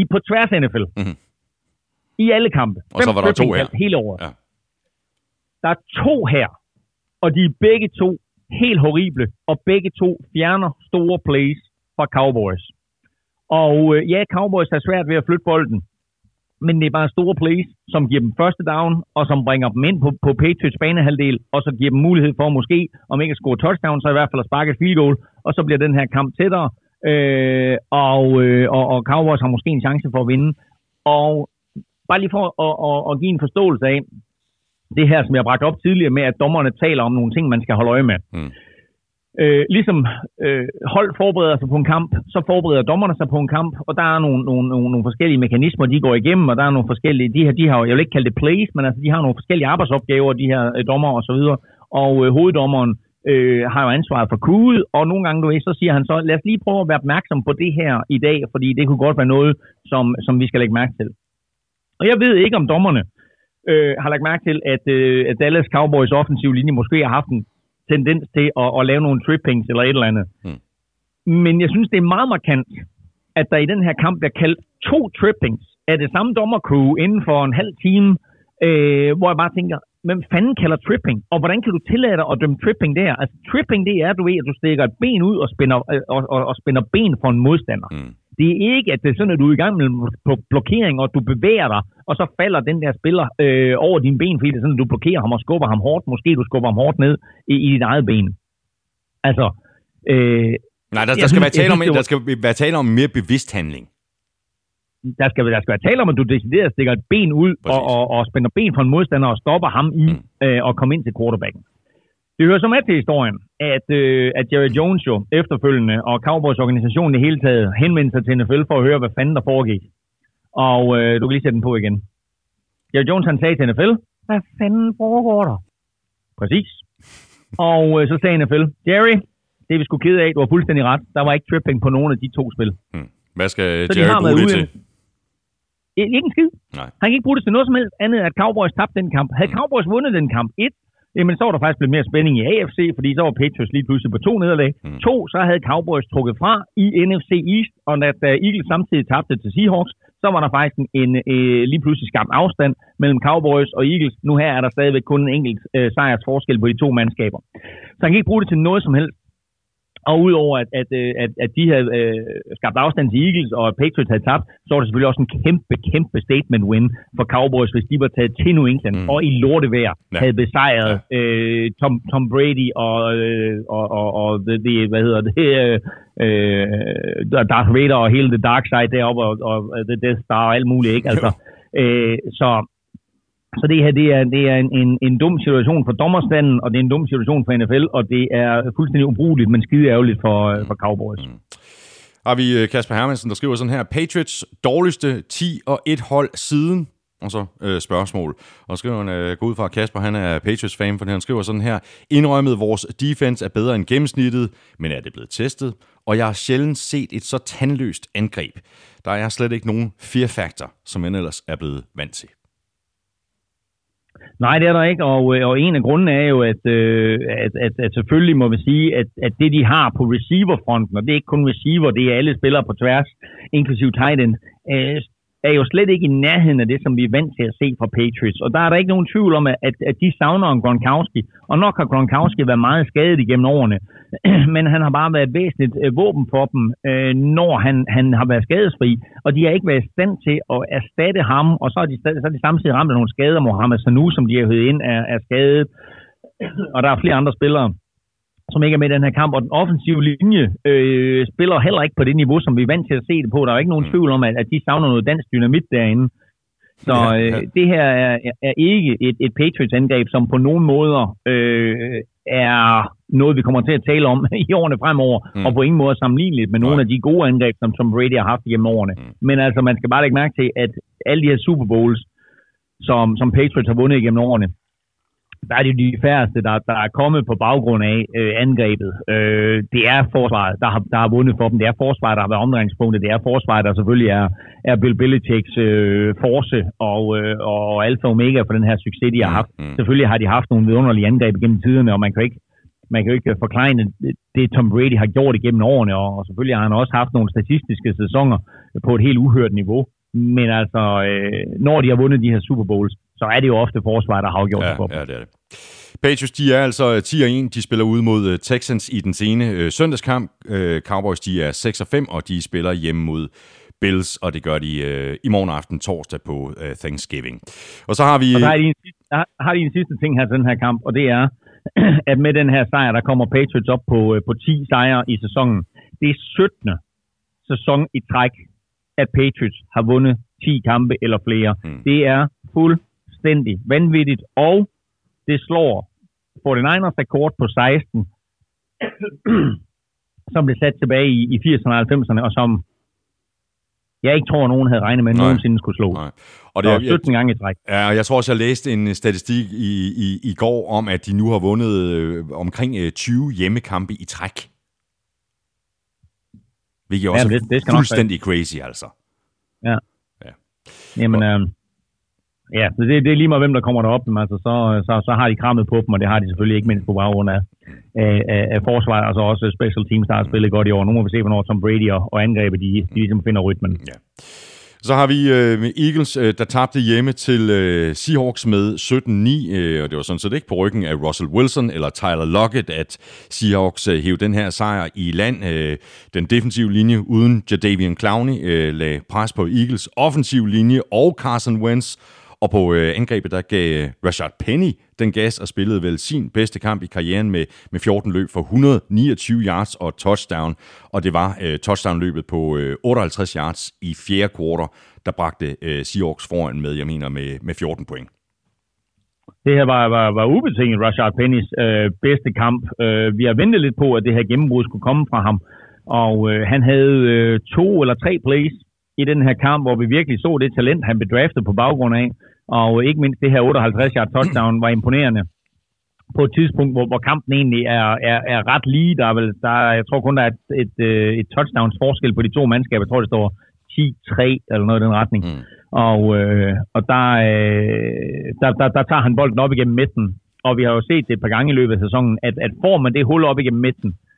I på tværs af NFL. Mm. I alle kampe. Og fem så var der to her. hele året. Ja. Der er to her, og de er begge to helt horrible, og begge to fjerner store plays fra Cowboys. Og øh, ja, Cowboys har svært ved at flytte bolden, men det er bare store plays, som giver dem første down, og som bringer dem ind på, på Patriots banehalvdel, og så giver dem mulighed for måske, om ikke at score touchdown, så i hvert fald at sparke et field goal, og så bliver den her kamp tættere, øh, og, øh, og, og Cowboys har måske en chance for at vinde. Og bare lige for at, at, at give en forståelse af, det her, som jeg bragte op tidligere med, at dommerne taler om nogle ting, man skal holde øje med. Mm. Øh, ligesom øh, hold forbereder sig på en kamp, så forbereder dommerne sig på en kamp, og der er nogle, nogle, nogle, nogle forskellige mekanismer, de går igennem, og der er nogle forskellige, de her, de har, jeg vil ikke kalde det plays, men altså, de har nogle forskellige arbejdsopgaver, de her øh, dommer og så videre, og øh, hoveddommeren øh, har jo ansvaret for crewet, og nogle gange, du ved, så siger han så, lad os lige prøve at være opmærksom på det her i dag, fordi det kunne godt være noget, som, som vi skal lægge mærke til. Og jeg ved ikke, om dommerne øh, har lagt mærke til, at, øh, at Dallas Cowboys offensiv linje måske har haft en tendens til at, at lave nogle trippings eller et eller andet. Mm. Men jeg synes, det er meget markant, at der i den her kamp bliver kaldt to trippings af det samme dommercrew inden for en halv time, øh, hvor jeg bare tænker, hvem fanden kalder tripping? Og hvordan kan du tillade dig at dømme tripping der? Altså tripping, det er, du ved, at du stikker et ben ud og spænder, øh, og, og, og spænder ben for en modstander. Mm. Det er ikke, at det er sådan, at du er i gang med blokering, og du bevæger dig, og så falder den der spiller øh, over dine ben, fordi det er sådan, at du blokerer ham og skubber ham hårdt. Måske du skubber ham hårdt ned i, i dit eget ben. Altså, øh, Nej, der, der, skal synes- være tale om, der skal være tale om mere bevidst handling. der skal, der skal være tale om, at du decideret stikker et ben ud Præcis. og, og, og spænder ben for en modstander og stopper ham i Mm. øh, at komme ind til quarterbacken. Det hører så med til historien, at, øh, at Jerry Jones jo efterfølgende og Cowboys organisation i hele taget henvendte sig til NFL for at høre, hvad fanden der foregik. Og øh, du kan lige sætte den på igen. Jerry Jones han sagde til NFL, hvad fanden foregår der? Præcis. Og øh, så sagde NFL, Jerry, det er vi sgu ked af, du har fuldstændig ret. Der var ikke tripping på nogen af de to spil. Hvad skal Så de Jerry har bruge det til? Ikke en skid. Nej. Han kan ikke bruge det til noget som helst andet, at Cowboys tabte den kamp. Havde Cowboys vundet den kamp 1, jamen så var der faktisk blevet mere spænding i AFC, fordi så var Patriots lige pludselig på to nederlag. Mm. To, så havde Cowboys trukket fra i NFC East, og da, da Eagles samtidig tabte til Seahawks, så var der faktisk en, en øh, lige pludselig skabt afstand mellem Cowboys og Eagles. Nu her er der stadigvæk kun en enkelt øh, sejrs forskel på de to mandskaber. Så han kan ikke bruge det til noget som helst. Og udover at, at, øh, at, at de havde øh, skabt afstand til Eagles, og at Patriots havde tabt, så var det selvfølgelig også en kæmpe, kæmpe statement win for Cowboys, hvis de var taget til New England Mm. og i lortevejr Ja. ja. havde besejret ja. øh, Tom, Tom Brady og, øh, og, og, og det, det, hvad hedder det, øh, øh, Darth Vader og hele The Dark Side deroppe, og, og The Death Star og alt muligt, ikke? Altså, øh, så, så det her, det er, det er en, en, en dum situation for dommerstanden, og det er en dum situation for NFL, og det er fuldstændig ubrugeligt, men skide ærgerligt for, øh, for Cowboys. Mm. Har vi øh, Kasper Hermansen, der skriver sådan her. Patriots dårligste 10 og 1 hold siden og så øh, spørgsmål. Og skriver han, øh, gå ud fra, Kasper han er Patriots-fan, for han skriver sådan her. Indrømmet, vores defense er bedre end gennemsnittet, men er det blevet testet? Og jeg har sjældent set et så tandløst angreb. Der er slet ikke nogen fear-factor, som man ellers er blevet vant til. Nej, det er der ikke, og, øh, og en af grundene er jo, at, øh, at, at, at selvfølgelig må vi sige, at, at det de har på receiverfronten, og det er ikke kun receiver, det er alle spillere på tværs, inklusive tight end, øh, er jo slet ikke i nærheden af det, som vi er vant til at se fra Patriots. Og der er der ikke nogen tvivl om, at, at de savner en Gronkowski. Og nok har Gronkowski været meget skadet igennem årene. Men han har bare været et væsentligt øh, våben for dem, øh, når han, han har været skadesfri. Og de har ikke været i stand til at erstatte ham. Og så er de, så er de samtidig ramt af nogle skader. Mohamed Sanu, som de har høvet ind, er, er skadet. Og der er flere andre spillere som ikke er med i den her kamp, og den offensive linje øh, spiller heller ikke på det niveau, som vi er vant til at se det på. Der er ikke nogen tvivl om, at, at de savner noget dansk dynamit derinde. Så øh, ja. det her er, er ikke et, et Patriots-angreb, som på nogen måder øh, er noget, vi kommer til at tale om i årene fremover, Mm. mm. og på ingen måde sammenligneligt med nogle af de gode angreb, som Tom Brady har haft igennem årene. Mm. Men altså, man skal bare lægge mærke til, at alle de her Super Bowls, som, som Patriots har vundet igennem årene, der er det de færreste, der, der er kommet på baggrund af øh, angrebet. Øh, det er forsvaret, der har, der har vundet for dem. Det er forsvaret, der har været omdrejningspunktet. Det er forsvaret, der selvfølgelig er, er Bill Belichicks øh, force og, øh, og alfa og omega for den her succes, de har haft. Mm. Selvfølgelig har de haft nogle vidunderlige angreb gennem tiderne, og man kan ikke, man kan jo ikke forklare det, Tom Brady har gjort igennem årene, og, og selvfølgelig har han også haft nogle statistiske sæsoner på et helt uhørt niveau. Men altså, øh, når de har vundet de her Super Bowls, så er det jo ofte forsvaret, der har afgjort det for dem. Ja, ja, det er det. Patriots, de er altså 10 og 1. De spiller ud mod øh, Texans i den sene øh, søndagskamp. Øh, Cowboys, de er 6 og 5, og de spiller hjemme mod Bills, og det gør de øh, i morgen aften torsdag på øh, Thanksgiving. Og så har vi... Og så har de, en, sidste- har, de en sidste ting her til den her kamp, og det er, at med den her sejr, der kommer Patriots op på, øh, på 10 sejre i sæsonen. Det er 17. sæson i træk, at Patriots har vundet 10 kampe eller flere. Mm. Det er fuldstændig vanvittigt, og det slår 49ers rekord på 16, som blev sat tilbage i, i 80'erne og 90'erne, og som jeg ikke tror, nogen havde regnet med, at Nej. nogensinde skulle slå. Nej. Og Det er jeg, 17 gange i træk. Ja, jeg tror også, jeg læste en statistik i, i, i går om, at de nu har vundet øh, omkring øh, 20 hjemmekampe i træk. Hvilket også er det- det skal nok fuldstændig crazy, altså. Jamen, øh, ja, så det, det er lige meget, hvem der kommer derop, men altså, så, så, så har de krammet på dem, og det har de selvfølgelig ikke mindst på baggrund af, af, af, af forsvaret, og så også special teams, der har spillet godt i år. Nu må vi se, hvornår Tom Brady og, og angrebet, de, de ligesom finder rytmen. Ja. Så har vi øh, Eagles, øh, der tabte hjemme til øh, Seahawks med 17-9, øh, og det var sådan set ikke på ryggen af Russell Wilson eller Tyler Lockett, at Seahawks øh, hævde den her sejr i land. Øh, den defensive linje uden Jadavian Clowney øh, lagde pres på Eagles offensiv linje og Carson Wentz, og på øh, angrebet, der gav øh, Rashard Penny den gas og spillede vel sin bedste kamp i karrieren med, med 14 løb for 129 yards og touchdown. Og det var øh, touchdown-løbet på øh, 58 yards i fjerde kvartal, der bragte øh, Seahawks foran med, jeg mener, med, med 14 point. Det her var, var, var ubetinget Rashard Pennys øh, bedste kamp. Øh, vi har ventet lidt på, at det her gennembrud skulle komme fra ham. Og øh, han havde øh, to eller tre plays i den her kamp, hvor vi virkelig så det talent, han blev draftet på baggrund af. Og ikke mindst det her 58 yard touchdown var imponerende på et tidspunkt, hvor, hvor kampen egentlig er, er, er ret lige. Der er vel, der, jeg tror kun, der er et, et, øh, et touchdowns forskel på de to mandskaber. Jeg tror, det står 10-3 eller noget i den retning. Mm. Og, øh, og der, øh, der, der, der tager han bolden op igennem midten. Og vi har jo set det et par gange i løbet af sæsonen, at, at får man det hul op igennem midten, øh,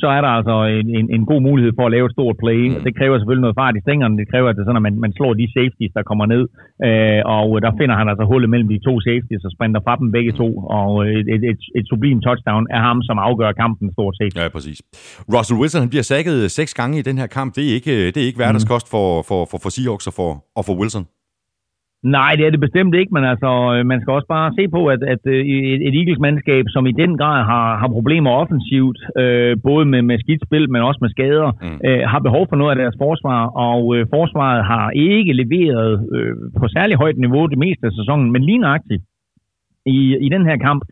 så er der altså en, en, en god mulighed for at lave et stort play. Mm. Det kræver selvfølgelig noget fart i stængerne. Det kræver, at, det sådan, at man, man slår de safeties, der kommer ned. Øh, og der finder han altså hullet mellem de to safeties og sprinter fra dem begge to. Og et, et, et, et sublim touchdown er ham, som afgør kampen stort set. Ja, præcis. Russell Wilson han bliver sækket seks gange i den her kamp. Det er ikke, det er ikke hverdagskost mm. for, for, for, for Seahawks og for, og for Wilson. Nej, det er det bestemt ikke, men altså, øh, man skal også bare se på, at, at øh, et, et Eagles-mandskab, som i den grad har, har problemer offensivt, øh, både med, med skidt spil, men også med skader, mm. øh, har behov for noget af deres forsvar, og øh, forsvaret har ikke leveret øh, på særlig højt niveau det meste af sæsonen, men lige nøjagtigt i, i den her kamp,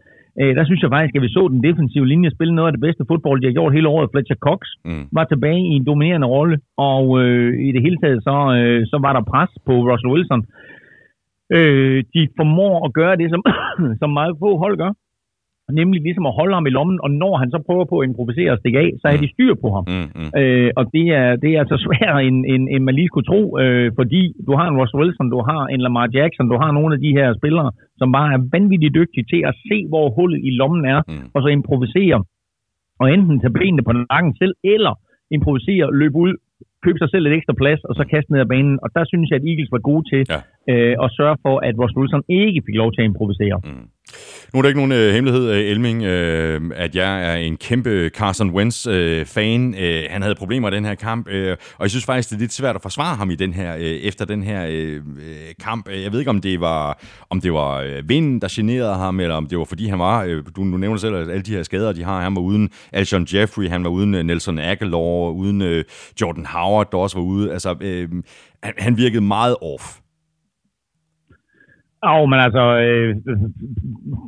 øh, der synes jeg faktisk, at vi så den defensive linje spille noget af det bedste fodbold, de har gjort hele året. Fletcher Cox mm. var tilbage i en dominerende rolle, og øh, i det hele taget så, øh, så var der pres på Russell Wilson, øh, de formår at gøre det, som, som meget få hold gør. Nemlig ligesom at holde ham i lommen, og når han så prøver på at improvisere og stikke af, så er de styr på ham. Mm, mm. Øh, og det er, det er altså sværere, end, end, end man lige skulle tro, øh, fordi du har en Russell Wilson, du har en Lamar Jackson, du har nogle af de her spillere, som bare er vanvittigt dygtige til at se, hvor hullet i lommen er, mm. og så improvisere, og enten tage benene på nakken selv, eller improvisere, løbe ud, købe sig selv et ekstra plads, og så kaste ned ad banen. Og der synes jeg, at Eagles var gode til ja. øh, at sørge for, at Ross Wilson ikke fik lov til at improvisere. Mm. Nu er der ikke nogen øh, hemmelighed, øh, Elming, øh, at jeg er en kæmpe Carson Wentz-fan. Øh, øh, han havde problemer i den her kamp, øh, og jeg synes faktisk, det er lidt svært at forsvare ham i den her, øh, efter den her øh, øh, kamp. Jeg ved ikke, om det var, om det var øh, vinden, der generede ham, eller om det var, fordi han var, Øh, du, du nævner selv, at alle de her skader, de har, han var uden Alshon Jeffrey, han var uden øh, Nelson Aguilar, uden øh, Jordan Howard, der også var ude. Altså, øh, han, han virkede meget off. Ja, men altså, øh,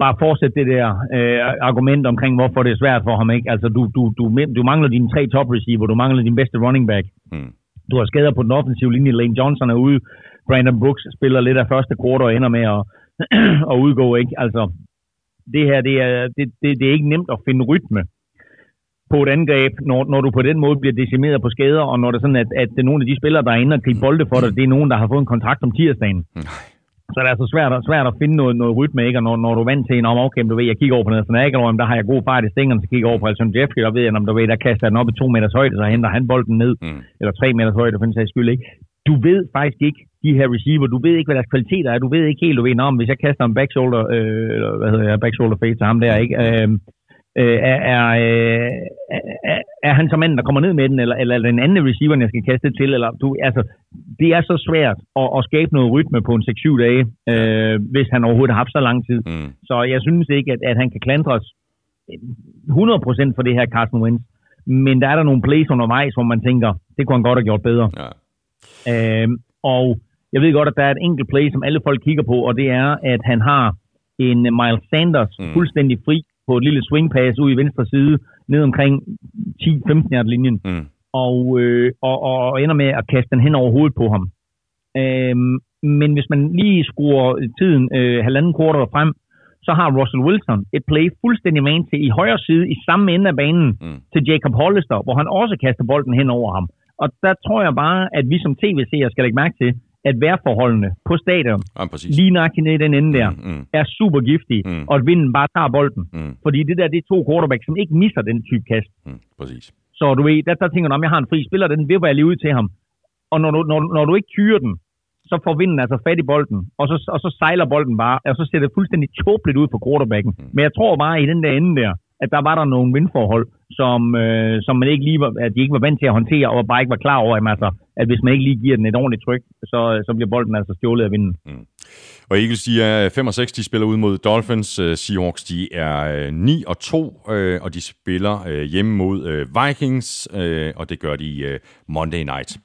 bare fortsæt det der øh, argument omkring, hvorfor det er svært for ham. ikke. Altså, du, du, du, du mangler dine tre top receiver, du mangler din bedste running back. Mm. Du har skader på den offensive linje. Lane Johnson er ude. Brandon Brooks spiller lidt af første kvartal og ender med at, at udgå. ikke. Altså, det her, det er, det, det, det er ikke nemt at finde rytme på et angreb, når, når du på den måde bliver decimeret på skader, og når det er sådan, at, at det er nogle af de spillere, der er inde og gribe bolde for dig, det er nogen, der har fået en kontrakt om tirsdagen. Mm. Så det er altså svært, svært at finde noget, noget rytme, ikke? Og når, når du er vant til en om, okay, du ved, jeg kigger over på Nelson Aguilar, der har jeg god fart i stængerne, så kigger over på Alson Jeffrey, og ved jeg, om du ved, der kaster den op i to meters højde, så henter han bolden ned, mm. eller tre meters højde, for den sags skyld, ikke? Du ved faktisk ikke, de her receiver, du ved ikke, hvad deres kvaliteter er, du ved ikke helt, du ved, om hvis jeg kaster en back shoulder, øh, eller hvad hedder jeg, back shoulder fade til ham der, ikke? Øh, øh, er, er, øh, er, er han så manden, der kommer ned med den, eller, eller er det en anden receiver, jeg skal kaste til, eller du, altså, det er så svært at, at skabe noget rytme på en 6-7 dage, øh, hvis han overhovedet har haft så lang tid. Mm. Så jeg synes ikke, at, at han kan klandres 100% for det her Carson Wentz, men der er der nogle plays undervejs, hvor man tænker, det kunne han godt have gjort bedre. Ja. Øh, og jeg ved godt, at der er et enkelt play, som alle folk kigger på, og det er, at han har en Miles Sanders mm. fuldstændig fri på et lille swing pass ud i venstre side, ned omkring 10-15 yard linjen, mm. og, øh, og, og ender med at kaste den hen over hovedet på ham. Øhm, men hvis man lige skruer tiden øh, halvanden kvartal frem, så har Russell Wilson et play fuldstændig man til i højre side, i samme ende af banen, mm. til Jacob Hollister, hvor han også kaster bolden hen over ham. Og der tror jeg bare, at vi som tv-seere skal lægge mærke til, at vejrforholdene på stadion, ja, lige nede i den ende der, mm, mm. er super giftige, mm. og at vinden bare tager bolden. Mm. Fordi det der, det er to quarterbacks, som ikke misser den type kast. Mm, præcis. Så du ved, der, der tænker du, om jeg har en fri spiller, den vipper jeg lige ud til ham. og når du, når, når du ikke tyrer den, så får vinden altså fat i bolden, og så, og så sejler bolden bare, og så ser det fuldstændig tåbeligt ud for quarterbacken. Men jeg tror bare i den der ende der, at der var der nogle vindforhold, som, øh, som man ikke lige var, at de ikke var vant til at håndtere, og bare ikke var klar over, at, altså, at hvis man ikke lige giver den et ordentligt tryk, så, så bliver bolden altså stjålet af vinden. Mm. Og Eagles, de er øh, 5 og 6, de spiller ud mod Dolphins. Øh, Seahawks, de er øh, 9 og 2, og de spiller hjemme mod Vikings, og det gør de Monday night.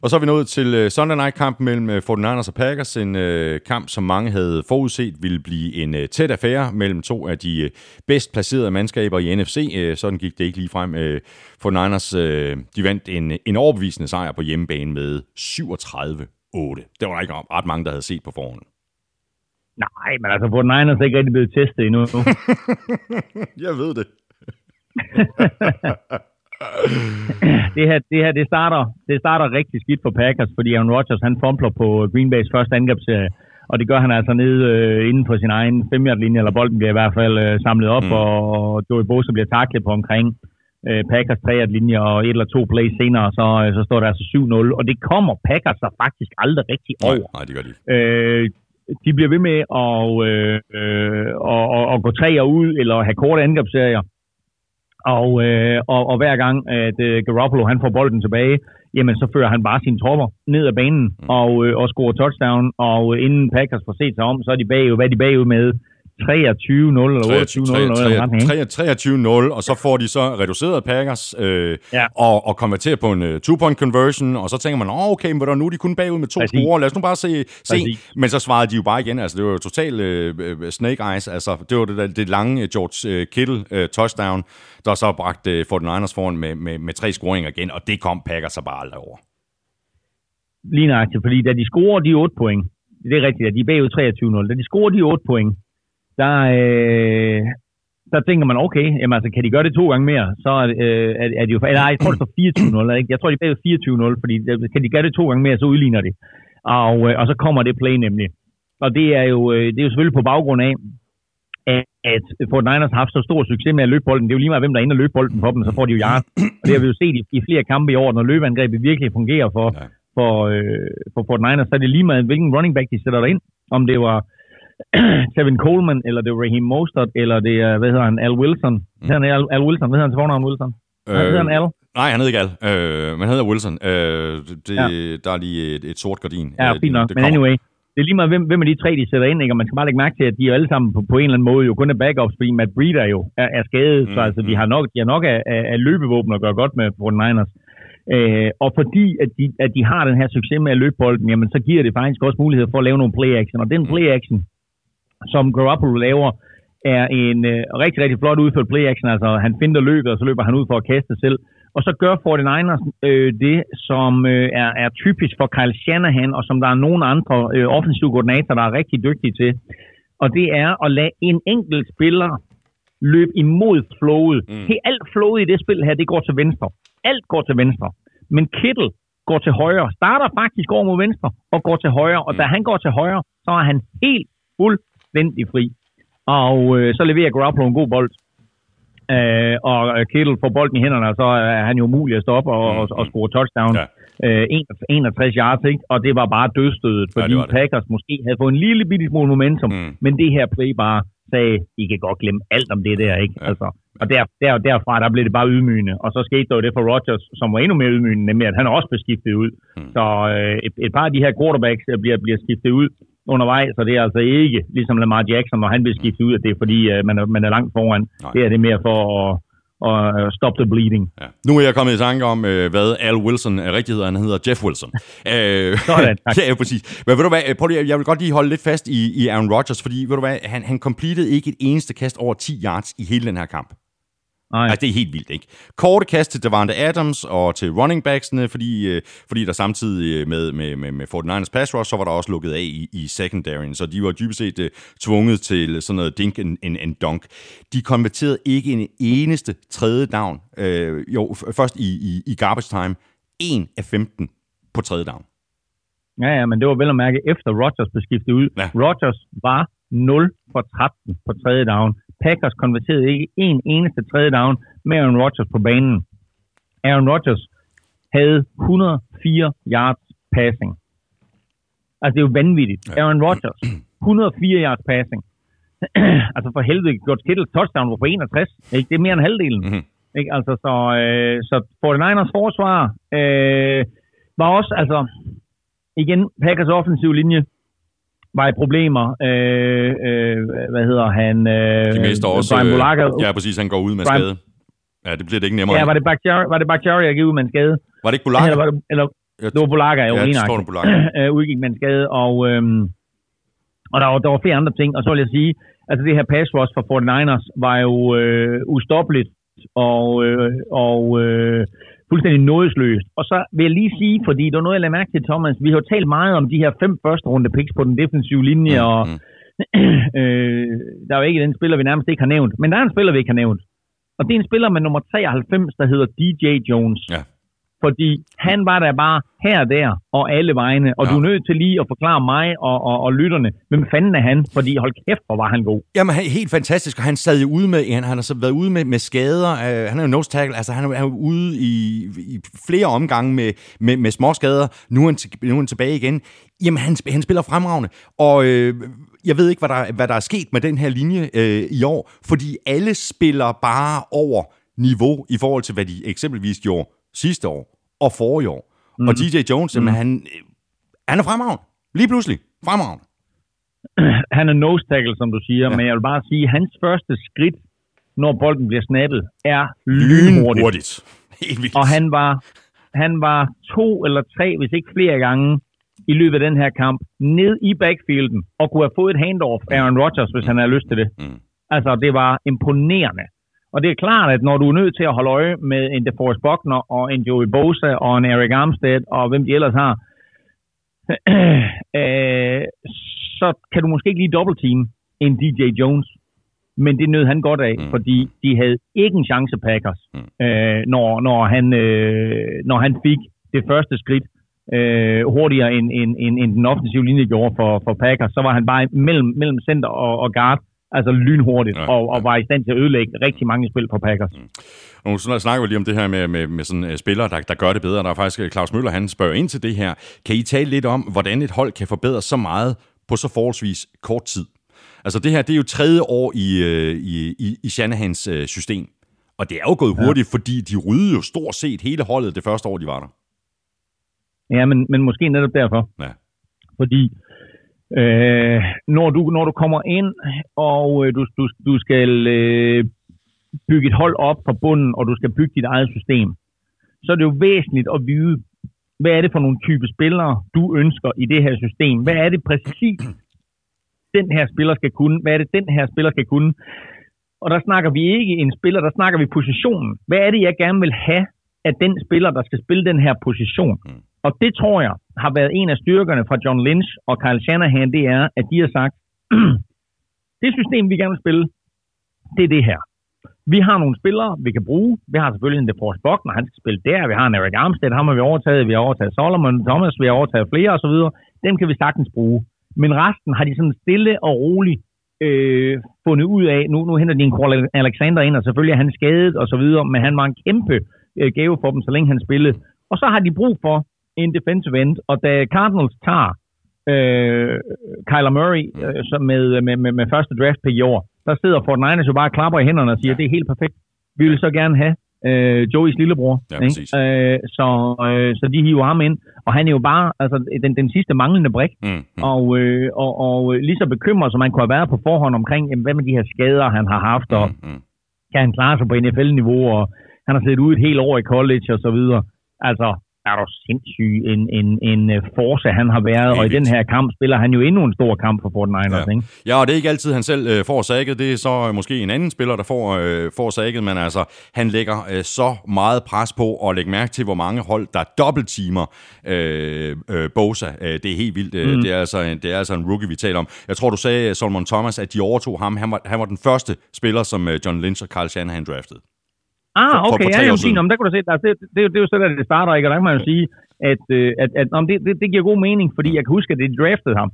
Og så er vi nået til Sunday night-kamp mellem 49ers og Packers. En kamp, som mange havde forudset ville blive en tæt affære mellem to af de uh, bedst placerede mandskaber i NFC. Uh, sådan gik det ikke lige frem. 49ers de vandt en, en overbevisende sejr på hjemmebane med 37-8. Det var der ikke ret mange, der havde set på forhånd. Nej, men altså, 49ers er ikke rigtig blevet testet endnu. Jeg ved det. det her, det her det, starter, det starter rigtig skidt for Packers, fordi Aaron Rodgers han fumbler på Green Bay's første angrebsserie, og det gør han altså nede øh, inden for sin egen 5 linje eller bolden bliver i hvert fald øh, samlet op, mm. og Joey Bosa bliver taklet på omkring øh, Packers 3 linje og et eller to plays senere, så, øh, så står der altså 7-0, og det kommer Packers så faktisk aldrig rigtig over. Nej, nej det gør de. Øh, de bliver ved med at, øh, og, og, og gå træer ud, eller have korte angrebsserier. Og, øh, og, og hver gang, at øh, Garoppolo han får bolden tilbage, jamen så fører han bare sine tropper ned ad banen mm. og, øh, og scorer touchdown. Og øh, inden Packers får set sig om, så er de bagud. Hvad er de bagud med? 23-0 eller 28-0. 23-0, og så får de så reduceret Packers øh, ja. og, og konverterer på en uh, two-point conversion, og så tænker man, oh, okay, men nu er de kun bagud med to Præcis. score, lad os nu bare se, se. Men så svarede de jo bare igen, altså det var jo totalt uh, snake eyes, altså det var det, det lange George Kittle uh, touchdown, der så bragte uh, 49ers foran med, med, med tre scoringer igen, og det kom Packers så bare aldrig over. Lige nøjagtigt, fordi da de scorer de 8 point, det er rigtigt, at de er bagud 23-0, da de scorer de 8 point, der, øh, der tænker man, okay, jamen, altså, kan de gøre det to gange mere, så er, øh, er, er de jo... Eller, jeg tror, det står 24-0, ikke? Jeg tror, de er bagud 24-0, fordi øh, kan de gøre det to gange mere, så udligner det. Og, øh, og så kommer det play nemlig. Og det er jo, øh, det er jo selvfølgelig på baggrund af, at, at Fort Niners har haft så stor succes med at løbe bolden. Det er jo lige meget, hvem der er inde og løbe bolden på dem, så får de jo yards. Og det har vi jo set i, i flere kampe i år, når løbeangrebet virkelig fungerer for, for, øh, for Fort Niners, så er det lige meget, hvilken running back de sætter der ind. Om det var Kevin Coleman, eller det er Raheem Mostert, eller det er, hvad hedder han, Al Wilson. Mm. Han Al, Al Wilson? Hvad hedder han til fornavn, Wilson? Øh, hedder han Al? Nej, han hedder ikke Al, øh, men han hedder Wilson. Øh, det, ja. Der er lige et, et sort gardin. Ja, øh, fint nok. Men anyway, det er lige meget, hvem, hvem af de tre, de sætter ind, ikke? og man skal bare lægge mærke til, at de er alle sammen på, på en eller anden måde jo kun er backups, fordi Matt Breeder jo er, er skadet, mm, så altså, mm. de har nok, de har nok af, af, af løbevåben at gøre godt med på Niners. Øh, og fordi at de, at de har den her succes med at løbe bolden, jamen så giver det faktisk også mulighed for at lave nogle play action, og den mm. Som Garoppolo laver, er en øh, rigtig, rigtig flot udført play action. Altså, han finder løbet, og så løber han ud for at kaste selv. Og så gør 49ers øh, det, som øh, er, er typisk for Kyle Shanahan, og som der er nogle andre øh, offensive koordinatorer, der er rigtig dygtige til. Og det er at lade en enkelt spiller løbe imod flowet. Mm. Helt alt flowet i det spil her, det går til venstre. Alt går til venstre. Men Kittle går til højre, starter faktisk over mod venstre og går til højre. Og mm. da han går til højre, så er han helt fuld fuldstændig fri. Og øh, så leverer Garoppolo en god bold. Øh, og Kittle får bolden i hænderne, og så er han jo mulig at stoppe og, og, og score touchdown. Ja. Øh, 61 yards, ikke? og det var bare dødstødet, fordi ja, det det. Packers måske havde fået en lille bitte smule momentum, mm. men det her play bare sagde, I kan godt glemme alt om det der, ikke? Ja. Altså, og der, der, derfra, der blev det bare ydmygende. Og så skete der jo det for Rodgers, som var endnu mere ydmygende, nemlig at han også blev skiftet ud. Mm. Så øh, et, et par af de her quarterbacks bliver, bliver skiftet ud undervejs, så det er altså ikke ligesom Lamar Jackson, når han bliver skiftet ud, at det er fordi, uh, man, er, man er langt foran. Nej. Det er det mere for at og stop the bleeding. Ja. Nu er jeg kommet i tanke om, øh, hvad Al Wilson er rigtig hedder. Han hedder Jeff Wilson. øh, Sådan, tak. ja, præcis. Men ved du hvad, prøv lige, jeg vil godt lige holde lidt fast i, i Aaron Rodgers, fordi ved du hvad, han, han completed ikke et eneste kast over 10 yards i hele den her kamp. Nej. Altså, det er helt vildt, ikke? Korte kast til Davante Adams og til running backsene, fordi, øh, fordi der samtidig øh, med, med, med, med 49ers pass rush, så var der også lukket af i, i secondaryen, så de var dybest set uh, tvunget til sådan noget dink en, en, en dunk. De konverterede ikke en eneste tredje down, øh, jo, først i, i, i garbage time, 1 af 15 på tredje down. Ja, ja, men det var vel at mærke efter Rodgers blev skiftet ud. Ja. Rodgers var 0 for 13 på tredje down. Packers konverterede ikke en eneste tredje down med Aaron Rodgers på banen. Aaron Rodgers havde 104 yards passing. Altså, det er jo vanvittigt. Ja. Aaron Rodgers, 104 yards passing. altså, for helvede, George Kittle touchdown var på 61. Ikke? Det er mere end halvdelen. Mhm. Ikke? Altså, så, øh, så 49ers forsvar øh, var også, altså, igen, Packers offensiv linje var i problemer. Øh, øh, hvad hedder han? Øh, De mister også... Brian øh, Bulaga. ja, præcis. Han går ud med Brian- skade. Ja, det bliver det ikke nemmere. Ja, var det Bakhtiari, var det Bakhtiari, der gik ud med en skade? var det ikke Bulaga? Eller, var det, eller Jeg- det var Bulaga, jo, Ja, det står der Bulaga. øh, udgik med en skade, og, øhm, og der, var, der var flere andre ting, og så vil jeg sige, altså det her pass rush for 49ers var jo øh, ustoppeligt og, øh, og øh, fuldstændig nådesløst. Og så vil jeg lige sige, fordi der er noget, jeg lader mærke til, Thomas, vi har jo talt meget om de her fem første runde picks på den defensive linje, Mm, og øh, der er jo ikke den spiller, vi nærmest ikke har nævnt, men der er en spiller, vi ikke har nævnt. Og det er en spiller med nummer 93, der hedder DJ Jones. Ja. Fordi han var der bare her og der, og alle vegne. Og Ja. du er nødt til lige at forklare mig og, og, og lytterne, hvem fanden er han? Fordi hold kæft, hvor var han god. Jamen, han helt fantastisk, og han sad jo ude med, han, han har så været ude med, med skader, øh, han er jo nose tackle, altså han er, jo ude i, i flere omgange med, med, med små skader, nu er, han, til- nu er han tilbage igen. Jamen, han, han spiller fremragende, og øh, jeg ved ikke, hvad der, hvad der er sket med den her linje øh, i år, fordi alle spiller bare over niveau i forhold til, hvad de eksempelvis gjorde sidste år og forrige år. Mm. Og DJ Jones, mm. han, øh, han er fremragende. Lige pludselig. Fremragende. Han er nose tackle, som du siger, Ja. men jeg vil bare sige, at hans første skridt, når bolden bliver snappet, er lynhurtigt. Hurtigt. Helt vildt. Og han var, han var to eller tre, hvis ikke flere gange, i løbet af den her kamp, ned i backfielden, og kunne have fået et handoff af Aaron Rodgers, hvis han havde lyst til det. Mm. Altså, det var imponerende. Og det er klart, at når du er nødt til at holde øje med en DeForest Buckner, og en Joey Bosa, og en Eric Armstead, og hvem de ellers har, øh, så kan du måske ikke lige dobbeltteam en DJ Jones. Men det nød han godt af, Mm. fordi de havde ikke en chance Packers, Mm. øh, når, når, han, øh, når han fik det første skridt øh, hurtigere end, end, end, end den offensive linje gjorde for, for Packers. Så var han bare mellem, mellem center og, og guard, altså lynhurtigt, Ja, og, ja. og var i stand til at ødelægge rigtig mange spil for Packers. Og nu snak- snakker vi lige om det her med, med, med sådan uh, spillere, der, der gør det bedre. Der er faktisk øh, Claus Møller, han spørger ind til det her. Kan I tale lidt om, hvordan et hold kan forbedre så meget på så forholdsvis kort tid? Altså det her, det er jo tredje år i, øh, i, i, i Shanahans øh, system. Og det er jo gået hurtigt, ja. fordi de ryddede jo stort set hele holdet det første år, de var der. Ja, men, men måske netop derfor. Ja. Fordi øh, når, du, når du kommer ind, og øh, du, du, du skal øh, bygge et hold op fra bunden, og du skal bygge dit eget system, så er det jo væsentligt at vide, hvad er det for nogle type spillere, du ønsker i det her system? Hvad er det præcis, den her spiller skal kunne? Hvad er det, den her spiller skal kunne? Og der snakker vi ikke en spiller, der snakker vi positionen. Hvad er det, jeg gerne vil have af den spiller, der skal spille den her position? Mm. Og det tror jeg har været en af styrkerne fra John Lynch og Kyle Shanahan, det er, at de har sagt, det system, vi gerne vil spille, det er det her. Vi har nogle spillere, vi kan bruge. Vi har selvfølgelig en DeForest Buckner, han skal spille der. Vi har en Eric Armstead, ham har vi overtaget. Vi har overtaget Solomon Thomas, vi har overtaget flere osv. Dem kan vi sagtens bruge. Men resten har de sådan stille og roligt øh, fundet ud af. Nu, nu henter de en Cole Alexander ind, og selvfølgelig er han skadet og så videre, men han var en kæmpe øh, gave for dem, så længe han spillede. Og så har de brug for en defensive end, og da Cardinals tager øh, Kyler Murray øh, som med, med, med, med første draft pick i år, der sidder Fort Niners jo bare og klapper i hænderne og siger, Ja. det er helt perfekt. Vi vil så gerne have øh, Joeys lillebror. Ja, ikke? præcis. Øh, så, øh, så de hiver ham ind, og han er jo bare altså, den, den sidste manglende brik. Mm, mm. Og, øh, og, og lige så bekymret, som man kunne have været på forhånd omkring, jamen, hvad med de her skader, han har haft, og Mm, mm. kan han klare sig på NFL-niveau, og han har siddet ude et helt år i college og så videre. Altså, er du sindssyg en, en, en øh, force, han har været, Helt og i den her kamp spiller han jo endnu en stor kamp for 49ers, Ja. ikke? Ja, og det er ikke altid, han selv øh, får sækket. Det er så øh, måske en anden spiller, der får, øh, får sækket, men altså, han lægger øh, så meget pres på at lægge mærke til, hvor mange hold, der dobbelttimer øh, øh, Bosa. Øh, det er helt vildt. Mm. Det, er altså, en- det er altså en rookie, vi taler om. Jeg tror, du sagde, Solomon Thomas, at de overtog ham. Han var, han var den første spiller, som øh, John Lynch og Carl Shanahan draftede. Ah, For- okay, for ja, siden. fint. Om, der kunne du se, der, det, det, det, det er jo så, der det starter, ikke? Og der kan man jo sige, at, øh, at, at om det, det, det giver god mening, fordi jeg kan huske, at de draftede ham.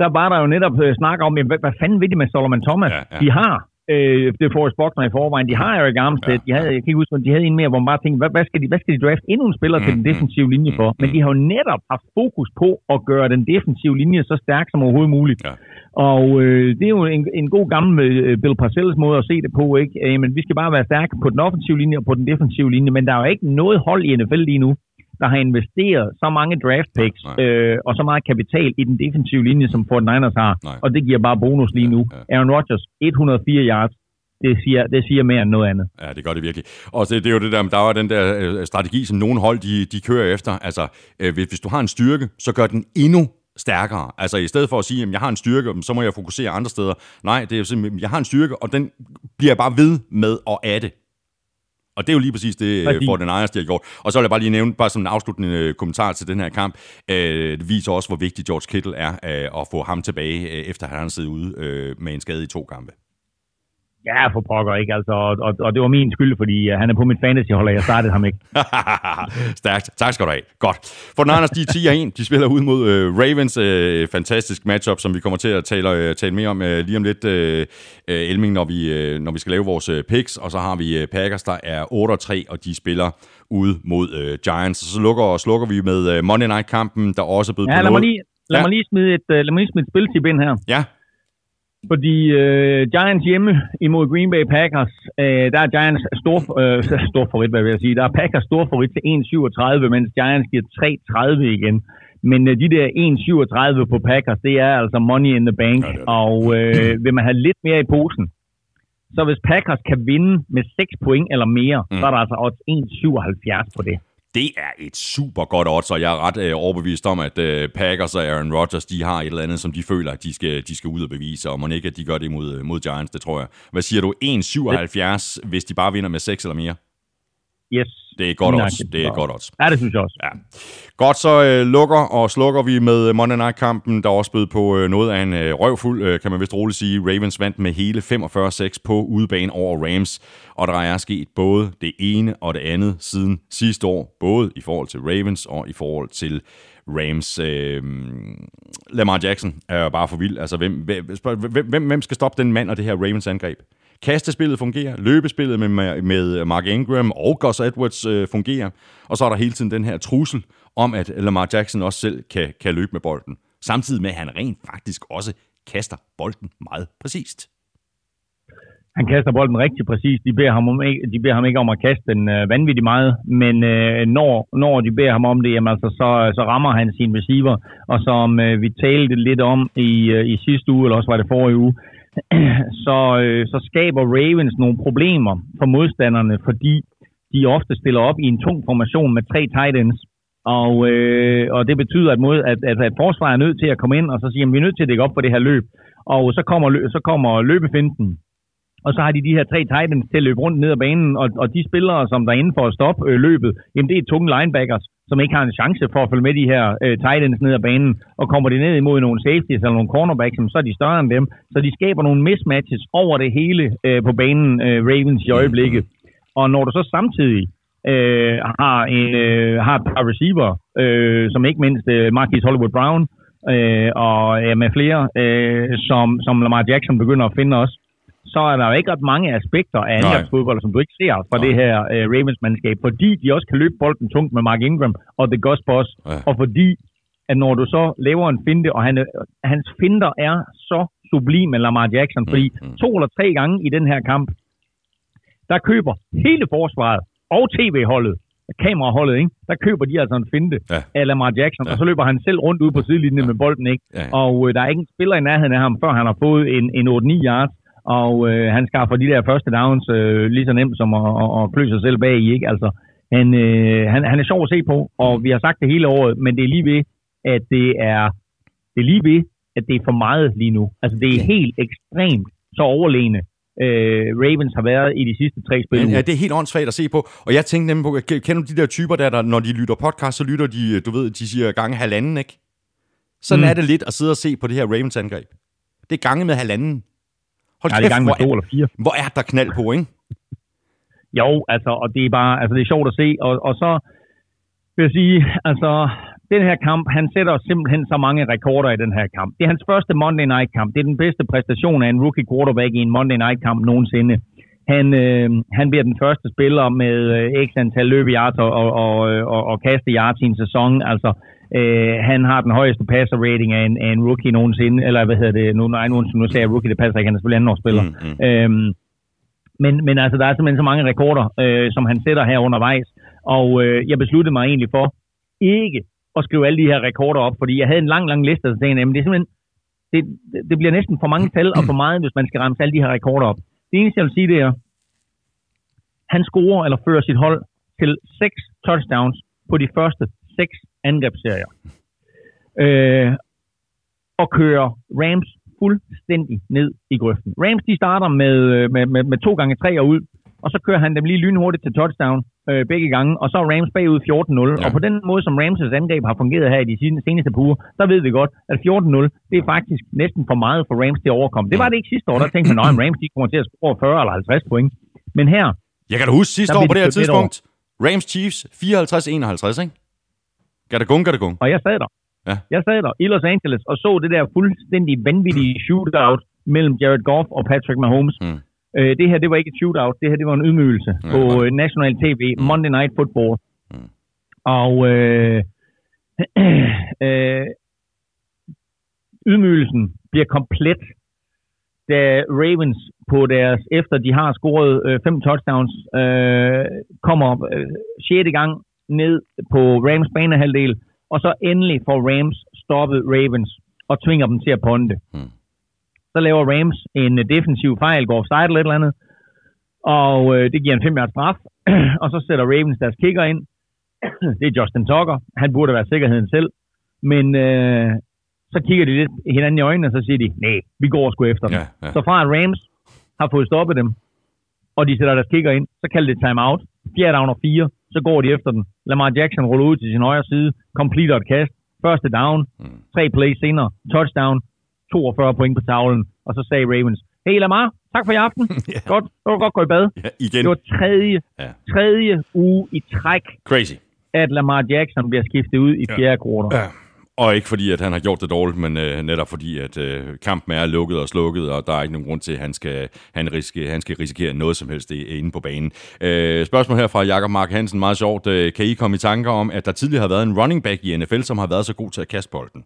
Der var der jo netop øh, snak om, jamen, hvad, hvad fanden vil de med Solomon Thomas? Ja, ja. De har øh, det får Buckner i forvejen. De har Eric Armstead. Ja. De havde, jeg kan ikke huske, de havde en mere, hvor man bare tænkte, hvad, hvad, skal, de, hvad skal de draft endnu en spiller mm, til den mm, defensive linje for? Men de har jo netop haft fokus på at gøre den defensive linje så stærk som overhovedet muligt. Ja. Og øh, det er jo en, en god gammel øh, Bill Parcells måde at se det på, ikke? Øh, men vi skal bare være stærke på den offensive linje og på den defensive linje, men der er jo ikke noget hold i NFL lige nu, der har investeret så mange draft picks øh, og så meget kapital i den defensive linje, som Fort Niners har. Nej. Og det giver bare bonus lige nu. Ja, ja. Aaron Rodgers, 104 yards. Det siger, det siger mere end noget andet. Ja, det gør det virkelig. Og det, det er jo det der, der er den der øh, strategi, som nogle hold de, de kører efter. Altså, øh, hvis, hvis du har en styrke, så gør den endnu stærkere. Altså i stedet for at sige, at jeg har en styrke, så må jeg fokusere andre steder. Nej, det er simpelthen, jeg har en styrke, og den bliver jeg bare ved med at adde. Og det er jo lige præcis det, Fordi... for den Ejers, de har gjort. Og så vil jeg bare lige nævne, bare som en afsluttende øh, kommentar til den her kamp, øh, det viser også, hvor vigtig George Kittle er øh, at få ham tilbage, øh, efter han har siddet ude øh, med en skade i to kampe. Ja, for pokker ikke, altså. Og, og, og det var min skyld, fordi uh, han er på mit fantasyhold, og jeg startede ham ikke. Stærkt. Tak skal du have. Godt. For den Niners, de er 10-1. De spiller ud mod uh, Ravens. Uh, fantastisk matchup, som vi kommer til at tale, uh, tale mere om uh, lige om lidt, uh, uh, Elming, når vi, uh, når vi skal lave vores uh, picks. Og så har vi uh, Packers, der er 8-3, og de spiller ude mod uh, Giants. Og så lukker og slukker vi med uh, Monday Night-kampen, der også er blevet ja, på lad. Mig lige, lad ja. mig lige smide et, uh, lad mig lige smide et spiltip ind her. Ja. Fordi øh, Giants hjemme imod Green Bay Packers, øh, der er Giants stor, øh, stor favorit, hvad vil jeg sige. Der er Packers stor favorit til 1,37, mens Giants giver 3,30 igen. Men øh, de der 1,37 på Packers, det er altså money in the bank. Ja, det det. Og øh, vil man have lidt mere i posen, så hvis Packers kan vinde med 6 point eller mere, mm. så er der altså også 1,77 på det. Det er et super godt odds, og jeg er ret øh, overbevist om, at øh, Packers og Aaron Rodgers, de har et eller andet, som de føler, at de skal, de skal ud og bevise, og må ikke, at de gør det mod, øh, mod Giants, det tror jeg. Hvad siger du? 1,77, hvis de bare vinder med 6 eller mere? Yes. Det er godt odds. Det er godt odds. Ja, det synes jeg også. Ja. Godt, så øh, lukker og slukker vi med Monday Night-kampen, der også bød på øh, noget af en øh, røvfuld, øh, kan man vist roligt sige. Ravens vandt med hele 45-6 på udebane over Rams, og der er sket både det ene og det andet siden sidste år, både i forhold til Ravens og i forhold til Rams. Øh, Lamar Jackson er bare for vild. Altså, hvem, hvem, hvem, hvem skal stoppe den mand og det her Ravens angreb? Kastespillet fungerer, løbespillet med, med Mark Ingram og Gus Edwards øh, fungerer, og så er der hele tiden den her trussel om, at Lamar Jackson også selv kan, kan løbe med bolden. Samtidig med, at han rent faktisk også kaster bolden meget præcist. Han kaster bolden rigtig præcist. De beder ham, om, de beder ham ikke om at kaste den øh, vanvittigt meget, men øh, når, når de beder ham om det, jamen, altså, så, så rammer han sin receiver. Og som øh, vi talte lidt om i, øh, i sidste uge, eller også var det forrige uge, så, øh, så skaber Ravens nogle problemer for modstanderne, fordi de ofte stiller op i en tung formation med tre tight ends. Og, øh, og det betyder, at, mod, at, at, at forsvaret er nødt til at komme ind og så sige, at vi er nødt til at dække op for det her løb. Og så kommer, så kommer løbefinden. Og så har de de her tre tight ends til at løbe rundt ned ad banen, og, og de spillere, som der er inde for at stoppe øh, løbet, jamen det er tunge linebackers som ikke har en chance for at følge med de her øh, tight ends ned ad banen, og kommer de ned imod nogle safeties eller nogle cornerbacks, så er de større end dem. Så de skaber nogle mismatches over det hele øh, på banen, øh, Ravens i øjeblikket. Og når du så samtidig øh, har, en, øh, har et par receiver, øh, som ikke mindst øh, Marquis Hollywood Brown, øh, og ja, med flere, øh, som, som Lamar Jackson begynder at finde også, så er der jo ikke ret mange aspekter af angrebsfodbold, som du ikke ser fra Nej. det her uh, Ravens-mandskab, fordi de også kan løbe bolden tungt med Mark Ingram og The Gus Boss, ja. og fordi at når du så laver en finte, og han, hans finder er så sublim med Lamar Jackson, fordi mm, mm. to eller tre gange i den her kamp, der køber hele forsvaret og tv-holdet, kameraholdet, ikke? der køber de altså en finte ja. af Lamar Jackson, ja. og så løber han selv rundt ud på sidelinjen ja. med bolden, ikke? Ja. og øh, der er ikke en spiller i nærheden af ham, før han har fået en, en 8-9 yards, og øh, han skaffer de der første downs øh, lige så nemt som at, at, at klø sig selv bag i, ikke? Altså, han, øh, han, han er sjov at se på, og vi har sagt det hele året, men det er lige ved, at det er, det er lige ved, at det er for meget lige nu. Altså, det er helt ekstremt så overlegne, øh, Ravens har været i de sidste tre spil. Ja, det er helt åndssvagt at se på. Og jeg tænkte nemlig på, kender du de der typer der, der, når de lytter podcast, så lytter de, du ved, de siger gange halvanden, ikke? Sådan mm. er det lidt at sidde og se på det her Ravens angreb. Det er gange med halvanden. Hold ja, kæft, i gang med to eller fire. Hvor er der knald på, ikke? Jo, altså, og det er bare, altså det er sjovt at se, og, og så vil jeg sige, altså, den her kamp, han sætter simpelthen så mange rekorder i den her kamp. Det er hans første Monday Night kamp. Det er den bedste præstation af en rookie quarterback i en Monday Night kamp nogensinde. Han, øh, han bliver den første spiller med øh, x antal løb yards og, og, og, og, og kaste yards i en sæson. Altså, øh, han har den højeste passer rating af en, af en rookie nogensinde. Eller hvad hedder det? Nu, nej, nu, nu sagde jeg rookie, det passer ikke. Han er selvfølgelig anden spiller. Mm, mm. Øhm, men, men altså, der er simpelthen så mange rekorder, øh, som han sætter her undervejs. Og øh, jeg besluttede mig egentlig for ikke at skrive alle de her rekorder op, fordi jeg havde en lang, lang liste, og så tænkte jeg, det er simpelthen, det, det bliver næsten for mange tal og for meget, hvis man skal ramme alle de her rekorder op. Det eneste, jeg vil sige, det er, han scorer eller fører sit hold til seks touchdowns på de første seks angrebsserier. Øh, og kører Rams fuldstændig ned i grøften. Rams de starter med, med, med, med to gange tre og ud, og så kører han dem lige lynhurtigt til touchdown øh, begge gange, og så er Rams bagud 14-0. Ja. Og på den måde, som Rams' angreb har fungeret her i de seneste par uger, så ved vi godt, at 14-0, det er faktisk næsten for meget for Rams til at overkomme. Det var det ikke sidste år, der tænkte man, at Rams de kommer til at score 40 eller 50 point. Men her... Jeg kan da huske sidste år på det her tidspunkt, Rams Chiefs 54-51, ikke? Gadagong, gadagong. Og jeg sad der. Ja. Jeg sad der i Los Angeles og så det der fuldstændig vanvittige shootout mellem Jared Goff og Patrick Mahomes. Mm. Øh, det her, det var ikke et shootout. Det her, det var en ydmygelse ja, på øh, National TV, mm. Monday Night Football. Mm. Og øh, øh, ydmygelsen bliver komplet, da Ravens på deres, efter de har scoret øh, fem touchdowns, øh, kommer øh, 6. gang ned på Rams banehalvdel, og så endelig får Rams stoppet Ravens og tvinger dem til at ponde. Mm. Så laver Rams en defensiv fejl, går offside eller et eller andet, og øh, det giver en 5 straf, og så sætter Ravens deres kicker ind. det er Justin Tucker. Han burde være sikkerheden selv. Men øh, så kigger de lidt hinanden i øjnene, og så siger de, nej, vi går sgu efter dem. Ja, ja. Så fra at Rams har fået stoppet dem, og de sætter deres kicker ind, så kalder det timeout. Fjerde down og fire, så går de efter den. Lamar Jackson ruller ud til sin højre side, completer et kast, første down, mm. tre plays senere, touchdown, 42 point på tavlen, og så sagde Ravens, hey Lamar, tak for i aften. ja. Godt, du kan godt gå i bad. Ja, igen. Det var tredje, ja. tredje uge i træk, Crazy. at Lamar Jackson bliver skiftet ud i fjerde ja. kvartal. Ja. Og ikke fordi, at han har gjort det dårligt, men øh, netop fordi, at øh, kampen er lukket og slukket, og der er ikke nogen grund til, at han skal, han riske, han skal risikere noget som helst øh, inde på banen. Øh, spørgsmål her fra Jakob Mark Hansen, meget sjovt. Øh, kan I komme i tanker om, at der tidligere har været en running back i NFL, som har været så god til at kaste bolden?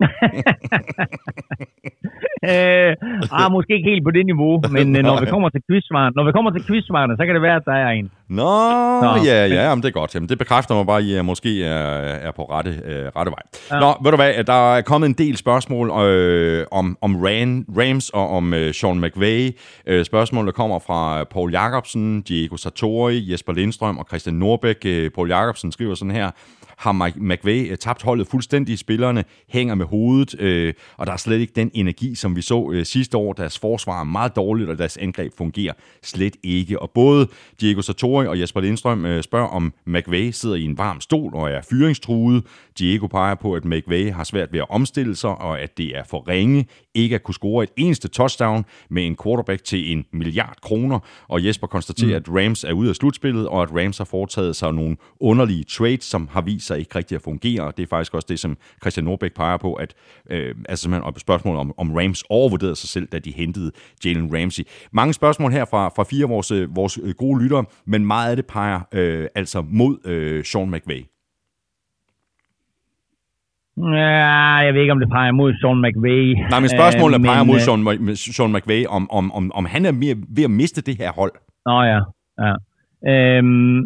øh, ah, måske ikke helt på det niveau, men øh, når vi kommer til quizsvarene, når vi kommer til quizsvarene, så kan det være, at der er en. Nå, Nå ja, ja, jamen, det er godt. Jamen, det bekræfter mig bare, at I måske er, er på rette, øh, rette vej. Ja. Nå, ved du hvad, der er kommet en del spørgsmål øh, om, om Ran, Rams og om øh, Sean McVay. Øh, spørgsmål, der kommer fra Paul Jacobsen, Diego Sartori, Jesper Lindstrøm og Christian Norbæk. Øh, Paul Jacobsen skriver sådan her, har McVay øh, tabt holdet fuldstændig. Spillerne hænger med hovedet, øh, og der er slet ikke den energi, som vi så øh, sidste år. Deres forsvar er meget dårligt, og deres angreb fungerer slet ikke. Og både Diego Sartori og Jesper Lindstrøm øh, spørger, om McVay sidder i en varm stol og er fyringstruet. Diego peger på, at McVay har svært ved at omstille sig, og at det er for ringe ikke at kunne score et eneste touchdown med en quarterback til en milliard kroner. Og Jesper konstaterer, mm. at Rams er ude af slutspillet, og at Rams har foretaget sig nogle underlige trades, som har vist sig ikke rigtig at fungere. Og det er faktisk også det, som Christian Norbæk peger på, at øh, altså simpelthen op spørgsmål om, om Rams overvurderede sig selv, da de hentede Jalen Ramsey. Mange spørgsmål her fra, fra fire af vores, øh, vores øh, gode lyttere, men meget af det peger øh, altså mod øh, Sean McVay. Ja, jeg ved ikke, om det peger mod Sean McVay. Nej, men spørgsmålet øh, peger mod øh, Sean, Sean McVay, om, om, om, om han er mere ved at miste det her hold. Nå ja, ja. Øhm,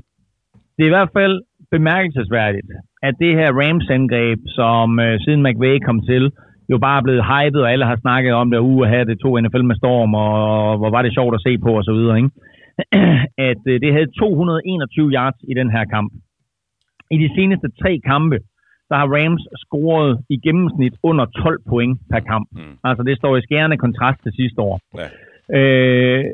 det er i hvert fald bemærkelsesværdigt, at det her Rams-angreb, som øh, siden McVay kom til, jo bare er blevet hypet, og alle har snakket om det, uge have det to NFL med storm, og hvor var det sjovt at se på, og så videre, ikke? at øh, det havde 221 yards i den her kamp. I de seneste tre kampe, så har Rams scoret i gennemsnit under 12 point per kamp. Mm. Altså det står i skærende kontrast til sidste år. Ja. Øh,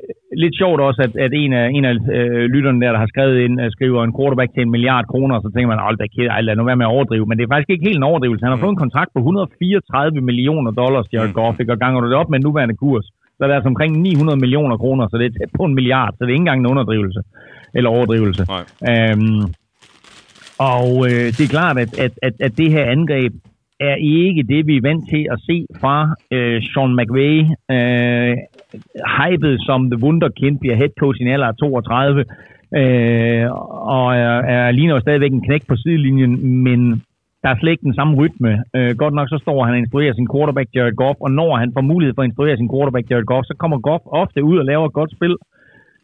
lidt sjovt også, at, at en af, en af øh, lytterne der, der har skrevet ind, uh, skriver en quarterback til en milliard kroner, så tænker man, hold da kæde, lad nu være med at overdrive. Men det er faktisk ikke helt en overdrivelse. Han har mm. fået en kontrakt på 134 millioner dollars, Jared mm. Goff, og ganger du det op med en nuværende kurs, så er det altså omkring 900 millioner kroner, så det er tæt på en milliard, så det er ikke engang en underdrivelse, eller overdrivelse. Nej. Øhm, Og øh, det er klart, at, at, at, at det her angreb er ikke det, vi er vant til at se fra øh, Sean McVay. Øh, hypet som The Wunderkind bliver head coach i en alder af 32, øh, og er, er ligner jo stadigvæk en knæk på sidelinjen, men der er slet ikke den samme rytme. Øh, godt nok så står han og instruerer sin quarterback Jared Goff, og når han får mulighed for at instruere sin quarterback Jared Goff, så kommer Goff ofte ud og laver et godt spil.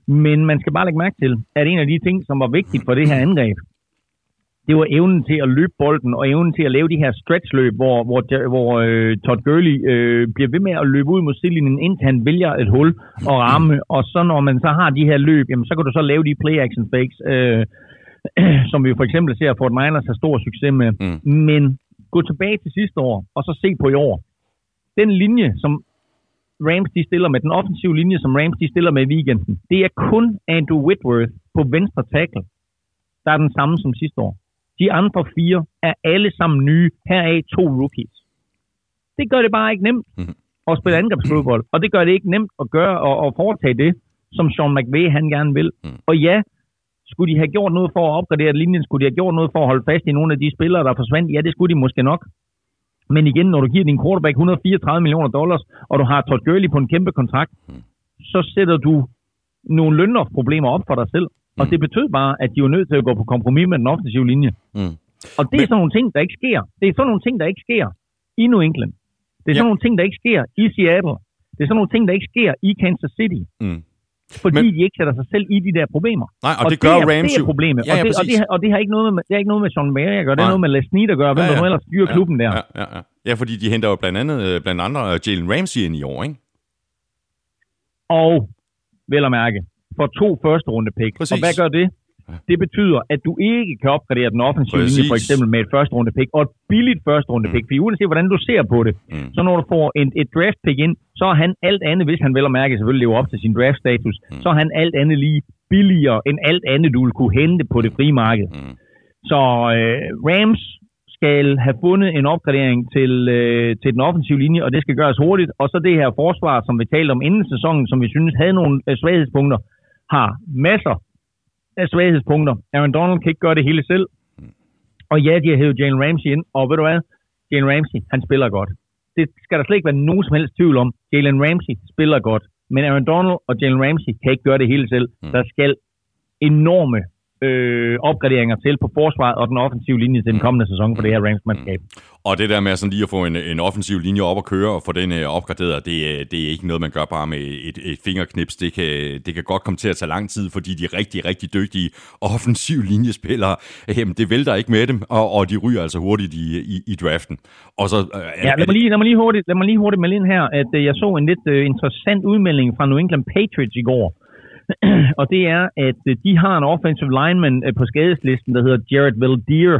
Men man skal bare lægge mærke til, at en af de ting, som var vigtigt for det her angreb, det var evnen til at løbe bolden, og evnen til at lave de her stretchløb, hvor, hvor, hvor øh, Todd Gurley øh, bliver ved med at løbe ud mod sidelinjen, indtil han vælger et hul og ramme. Og så når man så har de her løb, jamen, så kan du så lave de play-action fakes, øh, som vi for eksempel ser Fort Niners har stor succes med. Mm. Men gå tilbage til sidste år, og så se på i år. Den linje, som Rams de stiller med, den offensive linje, som Rams de stiller med i weekenden, det er kun Andrew Whitworth på venstre tackle, der er den samme som sidste år. De andre fire er alle sammen nye, heraf to rookies. Det gør det bare ikke nemt mm. at spille angrebsfodbold, og det gør det ikke nemt at gøre og, og foretage det, som Sean McVay han gerne vil. Mm. Og ja, skulle de have gjort noget for at opgradere linjen? Skulle de have gjort noget for at holde fast i nogle af de spillere, der forsvandt? Ja, det skulle de måske nok. Men igen, når du giver din quarterback 134 millioner dollars, og du har Todd Gurley på en kæmpe kontrakt, mm. så sætter du nogle lønnerproblemer op for dig selv. Og mm. det betød bare, at de var nødt til at gå på kompromis med den offensive linje. Mm. Og det er Men... sådan nogle ting, der ikke sker. Det er sådan nogle ting, der ikke sker i New England. Det er sådan ja. nogle ting, der ikke sker i Seattle. Det er sådan nogle ting, der ikke sker i Kansas City. Mm. Fordi Men... de ikke sætter sig selv i de der problemer. Nej, og, og det gør det er, Rams det er problemet. Ja, ja, og, det, og, det, og det har ikke noget med, det har ikke noget med Sean Mary at gøre. Det er noget med Les Snead at gøre. Hvem ja, ja. der ellers styrer ja, klubben der. Ja, ja, ja. ja, fordi de henter jo blandt andet øh, blandt andre øh, Jalen Ramsey ind i år, ikke? Og vel at mærke, for to første runde pick. Præcis. Og hvad gør det? Det betyder, at du ikke kan opgradere den offensive Præcis. linje, for eksempel med et første runde pick, og et billigt første runde pick. Mm. For uanset hvordan du ser på det, mm. så når du får en, et draft pick ind, så er han alt andet, hvis han vel og mærke selvfølgelig lever op til sin draft status, mm. så er han alt andet lige billigere end alt andet, du vil kunne hente på det frie marked. Mm. Så øh, Rams skal have fundet en opgradering til, øh, til den offensive linje, og det skal gøres hurtigt. Og så det her forsvar, som vi talte om inden sæsonen, som vi synes havde nogle øh, svaghedspunkter, har masser af svaghedspunkter. Aaron Donald kan ikke gøre det hele selv. Og ja, de har hævet Jalen Ramsey ind, og ved du hvad? Jalen Ramsey, han spiller godt. Det skal der slet ikke være nogen som helst tvivl om. Jalen Ramsey spiller godt. Men Aaron Donald og Jalen Ramsey kan ikke gøre det hele selv. Mm. Der skal enorme øh, opgraderinger til på forsvaret og den offensive linje til den mm. kommende sæson for det her Rams-mandskab. Mm. Og det der med sådan lige at få en, en offensiv linje op at køre og få den uh, opgraderet, det, det er ikke noget, man gør bare med et, et fingerknips. Det kan, det kan godt komme til at tage lang tid, fordi de er rigtig, rigtig dygtige offensiv linjespillere, jamen, det vælter ikke med dem, og, og de ryger altså hurtigt i, i, i draften. Og så, uh, ja, lad mig, lige, lad, mig lige hurtigt, lad mig lige hurtigt melde ind her, at uh, jeg så en lidt uh, interessant udmelding fra New England Patriots i går, og det er, at øh, de har en offensive lineman øh, på skadeslisten, der hedder Jared Valdir.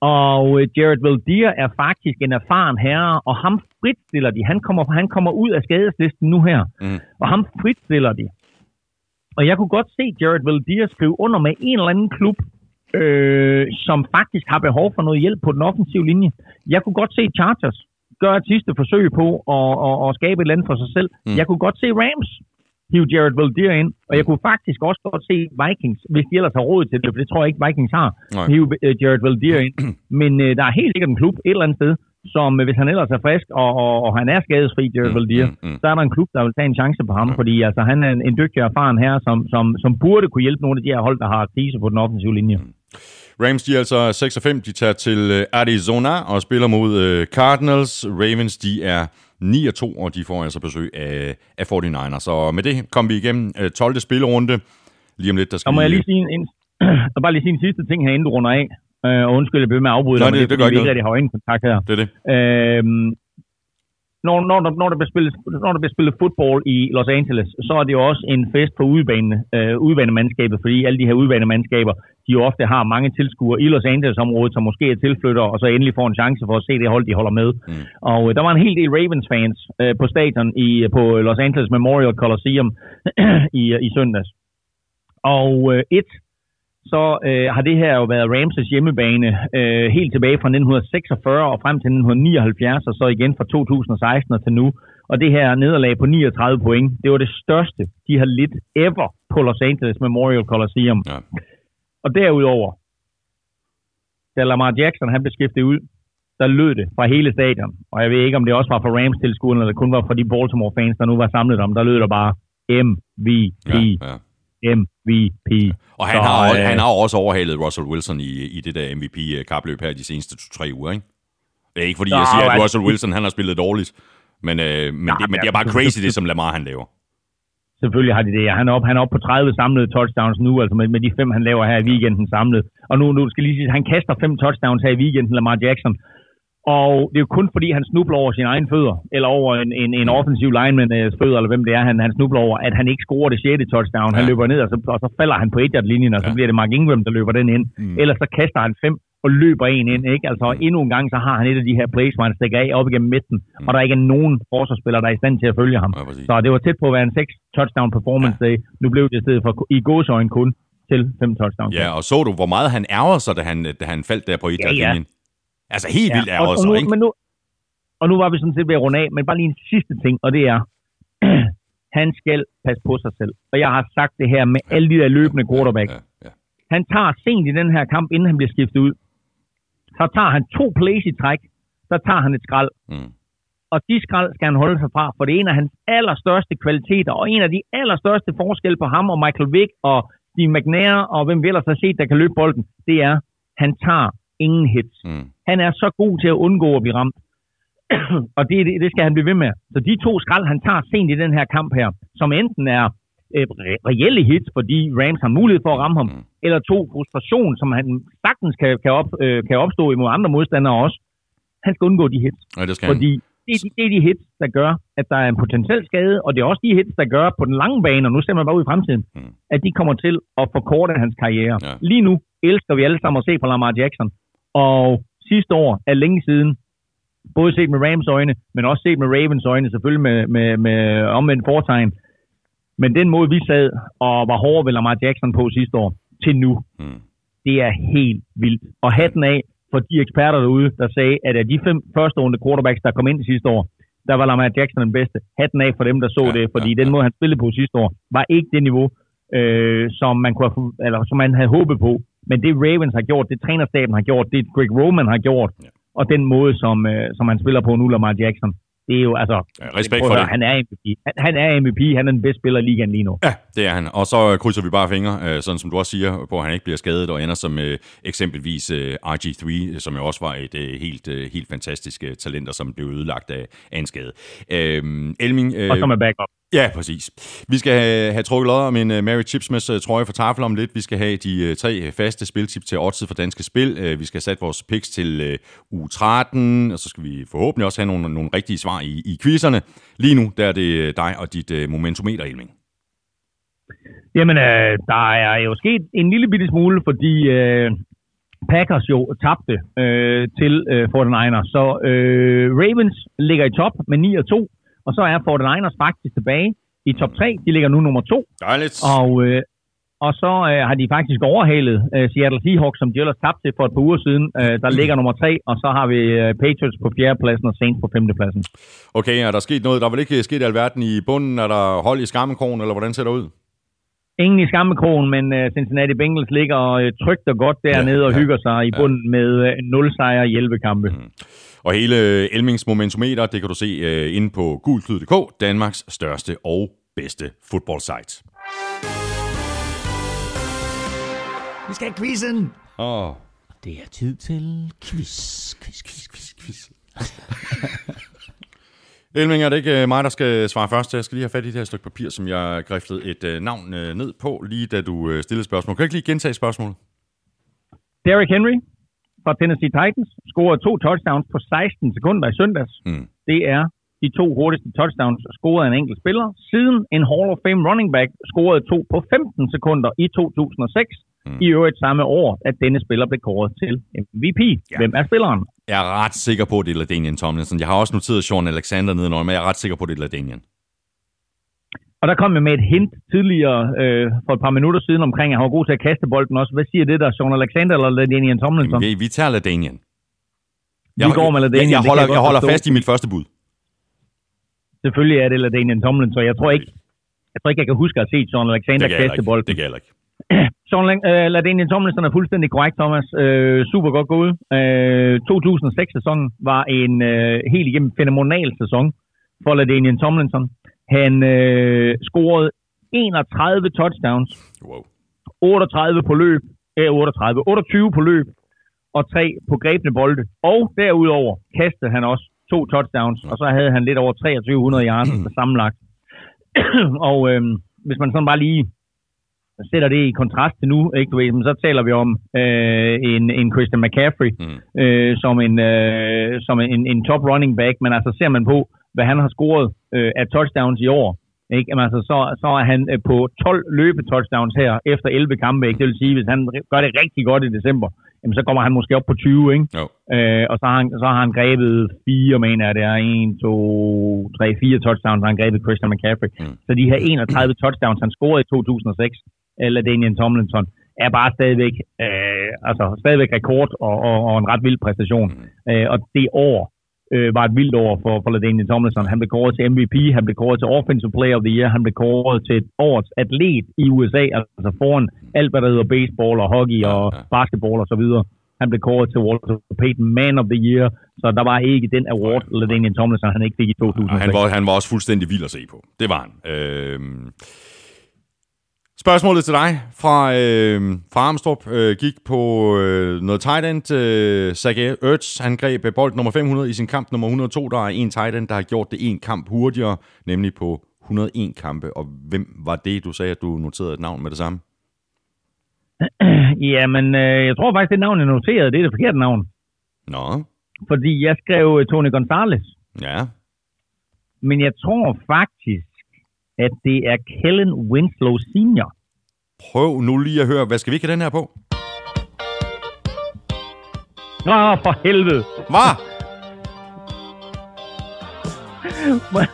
Og øh, Jared Valdir er faktisk en erfaren herre, og ham fritstiller de. Han kommer, han kommer ud af skadeslisten nu her, mm. og ham fritstiller de. Og jeg kunne godt se Jared Valdir skrive under med en eller anden klub, øh, som faktisk har behov for noget hjælp på den offensive linje. Jeg kunne godt se Chargers gøre et sidste forsøg på at, at, at skabe et land for sig selv. Mm. Jeg kunne godt se Rams hive Jared Valdir ind, og jeg kunne faktisk også godt se Vikings, hvis de ellers har råd til det, for det tror jeg ikke Vikings har, Nej. hive uh, Jared Valdir ind. Men uh, der er helt sikkert en klub et eller andet sted, som uh, hvis han ellers er frisk, og, og, og han er skadesfri, Jared mm, Valdir, mm, mm. så er der en klub, der vil tage en chance på ham, mm. fordi altså, han er en, en dygtig erfaren her, som, som, som burde kunne hjælpe nogle af de her hold, der har krise på den offensive linje. Mm. Rams, de er altså 6 og 5, de tager til Arizona og spiller mod Cardinals. Ravens, de er 9 og 2, og de får altså besøg af, af 49ers. Så med det kom vi igennem 12. Øh, spillerunde. Lige om lidt, der skal og må jeg lige sige en, en, bare lige sige en sidste ting her, inden du runder af. Øh, og undskyld, jeg bliver med at afbryde dig, det, det, det, gør ikke noget. har en kontakt her. Det er det. Øhm, når, når, der, når, der bliver spillet, når der bliver spillet fodbold i Los Angeles, så er det jo også en fest på udebane, øh, fordi alle de her udbanemandskaber, de jo ofte har mange tilskuere i Los Angeles-området, som måske er tilflytter, og så endelig får en chance for at se det hold, de holder med. Mm. Og øh, der var en hel del Ravens-fans øh, på stadion i, på Los Angeles Memorial Coliseum i, i søndags. Og øh, et, så øh, har det her jo været Ramses hjemmebane øh, helt tilbage fra 1946 og frem til 1979, og så igen fra 2016 og til nu. Og det her nederlag på 39 point, det var det største, de har lidt ever på Los Angeles Memorial Coliseum. Ja. Og derudover, da Lamar Jackson han blev skiftet ud, der lød det fra hele stadion. Og jeg ved ikke, om det også var fra Rams tilskuerne, eller kun var fra de Baltimore-fans, der nu var samlet om. Der lød der bare MVP. Ja, ja. MVP. Og han, Så, har, øh, han har også overhalet Russell Wilson i, i det der MVP-kapløb her de seneste to-tre uger, ikke? Det er ikke fordi, jeg Nå, siger, at Russell Wilson han har spillet dårligt, men, øh, men, det, men det er bare crazy, det som Lamar han laver. Selvfølgelig har de det. Han er oppe han er op på 30 samlede touchdowns nu, altså med, med de fem, han laver her i weekenden samlet. Og nu, nu skal jeg lige sige, han kaster fem touchdowns her i weekenden, Lamar Jackson. Og det er jo kun fordi, han snubler over sine egne fødder, eller over en, en, en offensiv lineman øh, fødder, eller hvem det er, han, han snubler over, at han ikke scorer det sjette touchdown. Han Ja. løber ned, og så, og så falder han på 1 linjen og så Ja. bliver det Mark Ingram, der løber den ind. Mm. Ellers så kaster han fem og løber en ind, ikke? Altså endnu en gang, så har han et af de her plays, hvor han stikker af op igennem midten, og der ikke er nogen forsvarsspillere, der er i stand til at følge ham. Ja, præcis. Så det var tæt på at være en 6 touchdown performance day. Nu blev det i stedet for i gåsøjne kun til 5 touchdowns. Ja, og så du, hvor meget han ærger sig, da han, da han faldt der på et Ja, ja. linjen? Altså helt vildt og, ærger og, sig, nu, ikke? men nu, og nu var vi sådan set ved at runde af, men bare lige en sidste ting, og det er, han skal passe på sig selv. Og jeg har sagt det her med alle de der løbende quarterbacks. Ja, ja. Han tager sent i den her kamp, inden han bliver skiftet ud. Så tager han to plays i træk, så tager han et skrald. Mm. Og de skrald skal han holde sig fra, for det er en af hans allerstørste kvaliteter, og en af de allerstørste forskelle på ham og Michael Vick og Steve McNair, og hvem vi ellers har set, der kan løbe bolden, det er, han tager ingen hits. Mm. Han er så god til at undgå at blive ramt. og det, det, det skal han blive ved med. Så de to skrald, han tager sent i den her kamp her, som enten er øh, re- reelle hits, fordi Rams har mulighed for at ramme ham, Mm. eller to frustration, som han sagtens kan, kan, op, øh, kan opstå imod andre modstandere også. Han skal undgå de hits. Ja, det skal han. Fordi det er, de, det er de hits, der gør, at der er en potentiel skade, og det er også de hits, der gør på den lange bane, og nu ser man bare ud i fremtiden, mm. at de kommer til at forkorte hans karriere. Ja. Lige nu elsker vi alle sammen at se på Lamar Jackson, og sidste år er længe siden, både set med Rams øjne, men også set med Ravens øjne, selvfølgelig med, med, med omvendt fortegn. Men den måde, vi sad og var hårde ved Lamar Jackson på sidste år, til nu, Mm. det er helt vildt. Og hatten af for de eksperter derude, der sagde, at af de fem første runde quarterbacks, der kom ind sidste år, der var Lamar Jackson den bedste. Hatten af for dem, der så Ja, det, fordi ja, ja, den måde, han spillede på sidste år, var ikke det niveau, øh, som, man kunne have, eller, som man havde håbet på. Men det Ravens har gjort, det trænerstaben har gjort, det Greg Roman har gjort, Ja. og den måde, som, øh, som han spiller på nu, Lamar Jackson, det er jo, altså, Ja, respekt for det. han er MVP. Han, han er MVP, han er den bedste spiller i ligaen lige nu. Ja, det er han. Og så krydser vi bare fingre, øh, sådan som du også siger, på at han ikke bliver skadet og ender som øh, eksempelvis øh, RG3, som jo også var et øh, helt, øh, helt fantastisk øh, talent, og som blev ødelagt af, af en skade. Øh, Elming, øh, Og som er backup. Ja, præcis. Vi skal have, have trukket lod om en uh, Mary Chipsmas uh, trøje for tafel om lidt. Vi skal have de uh, tre faste spiltip til oddset for danske spil. Uh, vi skal have sat vores picks til uh, u 13, og så skal vi forhåbentlig også have nogle, nogle rigtige svar i, i quizzerne. Lige nu, der er det dig og dit uh, momentometer, Elming. Jamen, øh, der er jo sket en lille bitte smule, fordi øh, Packers jo tabte øh, til øh, 49ers. Så øh, Ravens ligger i top med 9 og 2, og så er 49ers faktisk tilbage i top 3. De ligger nu nummer 2, Dejligt. og, øh, og så øh, har de faktisk overhalet øh, Seattle Seahawks, som de ellers tabte til for et par uger siden. Øh, der ligger nummer 3, og så har vi øh, Patriots på fjerdepladsen og Saints på femtepladsen. Okay, er der sket noget? Der er vel ikke sket alverden i bunden? Er der hold i skammekrogen, eller hvordan ser det ud? Ingen i skammekrogen, men uh, Cincinnati Bengals ligger uh, trygt og godt dernede Ja, og ja, hygger sig i bunden med uh, 0 sejre i 11 kampe. Mm. Og hele øh, Elmings momentometer, det kan du se uh, inde på gulklyd.dk, Danmarks største og bedste fodboldsite. Vi skal have quizzen. Åh, oh. Det er tid til quiz, quiz, quiz, quiz, quiz. Elming, er det ikke øh, mig, der skal svare først? Jeg skal lige have fat i det her stykke papir, som jeg griftede et øh, navn øh, ned på, lige da du øh, stillede spørgsmål. Kan du ikke lige gentage spørgsmålet? Derrick Henry fra Tennessee Titans scorede to touchdowns på 16 sekunder i søndags. Mm. Det er de to hurtigste touchdowns scoret af en enkelt spiller, siden en Hall of Fame running back scorede to på 15 sekunder i 2006. Mm. I øvrigt samme år, at denne spiller blev kåret til MVP. Ja. Hvem er spilleren? Jeg er ret sikker på, at det er Ladanian Tomlinson. Jeg har også noteret Sean Alexander nedenunder, men jeg er ret sikker på, at det er Ladanian. Og der kom jeg med et hint tidligere øh, for et par minutter siden omkring, at han var god til at kaste bolden også. Hvad siger det der, Sean Alexander eller Lanian Tomlinson? Vi, vi tager Ladanian. Vi går med Ladanian, Jeg, jeg holder, jeg jeg holder fast i mit første bud. Selvfølgelig er det Lanian Tomlinson. Jeg tror ikke, jeg tror ikke, jeg kan huske at set Sean Alexander jeg kaste bolden. Det kan jeg ikke. Sådan, øh, Ladanian Tomlinson er fuldstændig korrekt, Thomas. Øh, super godt gået. Øh, 2006-sæsonen var en øh, helt igennem fænomenal sæson for Ladanian Tomlinson. Han øh, scorede 31 touchdowns, Wow. 38 på løb, øh, 38, 28 på løb, og 3 på grebne bolde. Og derudover kastede han også to touchdowns, og så havde han lidt over 2300 yards sammenlagt. og øh, hvis man sådan bare lige sætter det i kontrast til nu, ikke, du ved, så taler vi om øh, en, en Christian McCaffrey Mm. øh, som, en, øh, som en, en top running back, men altså ser man på, hvad han har scoret øh, af touchdowns i år, ikke? Jamen, altså, så, så er han øh, på 12 løbe touchdowns her efter 11 kampe. Ikke? Det vil sige, hvis han gør det rigtig godt i december, jamen, så kommer han måske op på 20, ikke? Jo. Øh, og så har, han, så har han grebet fire, mener jeg, det er 1, 2, 3, 4 touchdowns, har han grebet Christian McCaffrey. Mm. Så de her 31 touchdowns, han scorede i 2006, eller Daniel Tomlinson, er bare stadigvæk, øh, altså stadigvæk rekord og, og, og en ret vild præstation. Mm. Øh, og det år øh, var et vildt år for, for Daniel Tomlinson. Han blev kåret til MVP, han blev kåret til Offensive Player of the Year, han blev kåret til årets atlet i USA, altså foran alt, hvad der hedder baseball og hockey og ja. basketball og så videre. Han blev kåret til Walter Payton Man of the Year, så der var ikke den award, Daniel Tomlinson, han ikke fik i Og 2006. han, var, han var også fuldstændig vild at se på. Det var han. Øhm. Spørgsmålet til dig fra, øh, fra Armstrong øh, gik på øh, noget tight end. Øh, Zach Ertz, han greb øh, bold nummer 500 i sin kamp nummer 102. Der er en tight end, der har gjort det en kamp hurtigere, nemlig på 101 kampe. Og hvem var det, du sagde, at du noterede et navn med det samme? Jamen, øh, jeg tror faktisk, det navn, jeg noterede, det er det forkerte navn. Nå, Fordi jeg skrev øh, Tony Gonzalez. ja. Men jeg tror faktisk, at det er Kellen Winslow Senior. Prøv nu lige at høre, hvad skal vi ikke have den her på? Åh, for helvede. Hvad?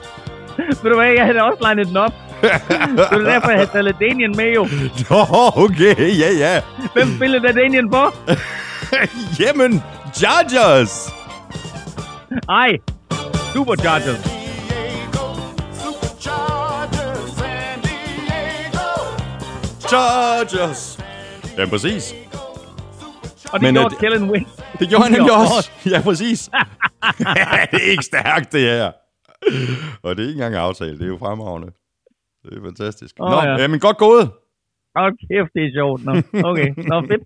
Ved du hvad, jeg havde også legnet den op. det var derfor, jeg havde taget Daniel med jo. Nå, okay, ja, ja. Hvem spillede der Daniel for? Jamen, Chargers! Ej, Superchargers. Chargers! Ja, præcis. Og det Men, gjorde øh, Kellen Win. Det gjorde han nemlig også. Ja, præcis. det er ikke stærkt, det her. Og det er ikke engang aftalt. Det er jo fremragende. Det er fantastisk. Åh, Nå, ja. ja. men godt gået. Åh, kæft, det er sjovt. Nå, okay. Nå, fedt.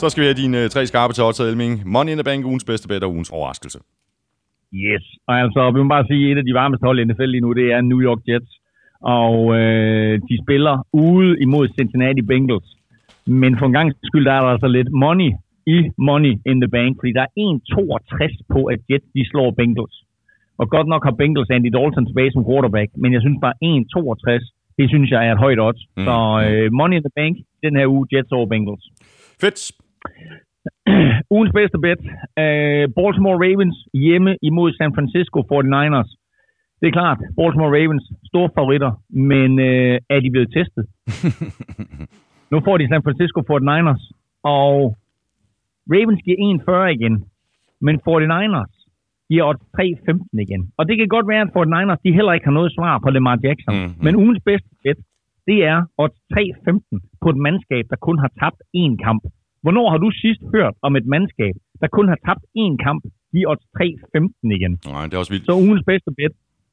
Så skal vi have dine uh, tre skarpe til odds, Elming. Money in the Bank, ugens bedste bet og ugens overraskelse. Yes, og altså, vi må bare sige, at et af de varmeste hold i NFL lige nu, det er New York Jets. Og øh, de spiller ude imod Cincinnati Bengals. Men for en gang skyld, der er der altså lidt money i Money in the Bank, fordi der er 1,62 på, at Jets de slår Bengals. Og godt nok har Bengals Andy Dalton tilbage som quarterback, men jeg synes bare 1,62, det synes jeg er et højt odds. Mm. Så øh, Money in the Bank den her uge, Jets over Bengals. Fedt. Ugens bedste bet. Uh, Baltimore Ravens hjemme imod San Francisco 49ers. Det er klart, Baltimore Ravens, store favoritter, men uh, er de blevet testet? nu får de San Francisco 49ers, og Ravens giver 1,40 igen, men 49ers giver odds 3,15 igen. Og det kan godt være, at 49ers de heller ikke har noget svar på Lamar Jackson. Mhm. Mm-hmm. Men ugens bedste bet, det er odds 3,15 på et mandskab, der kun har tabt én kamp. Hvornår har du sidst hørt om et mandskab, der kun har tabt én kamp, de odds 3,15 igen? Nej, det er også vildt. Så ugens bedste bet,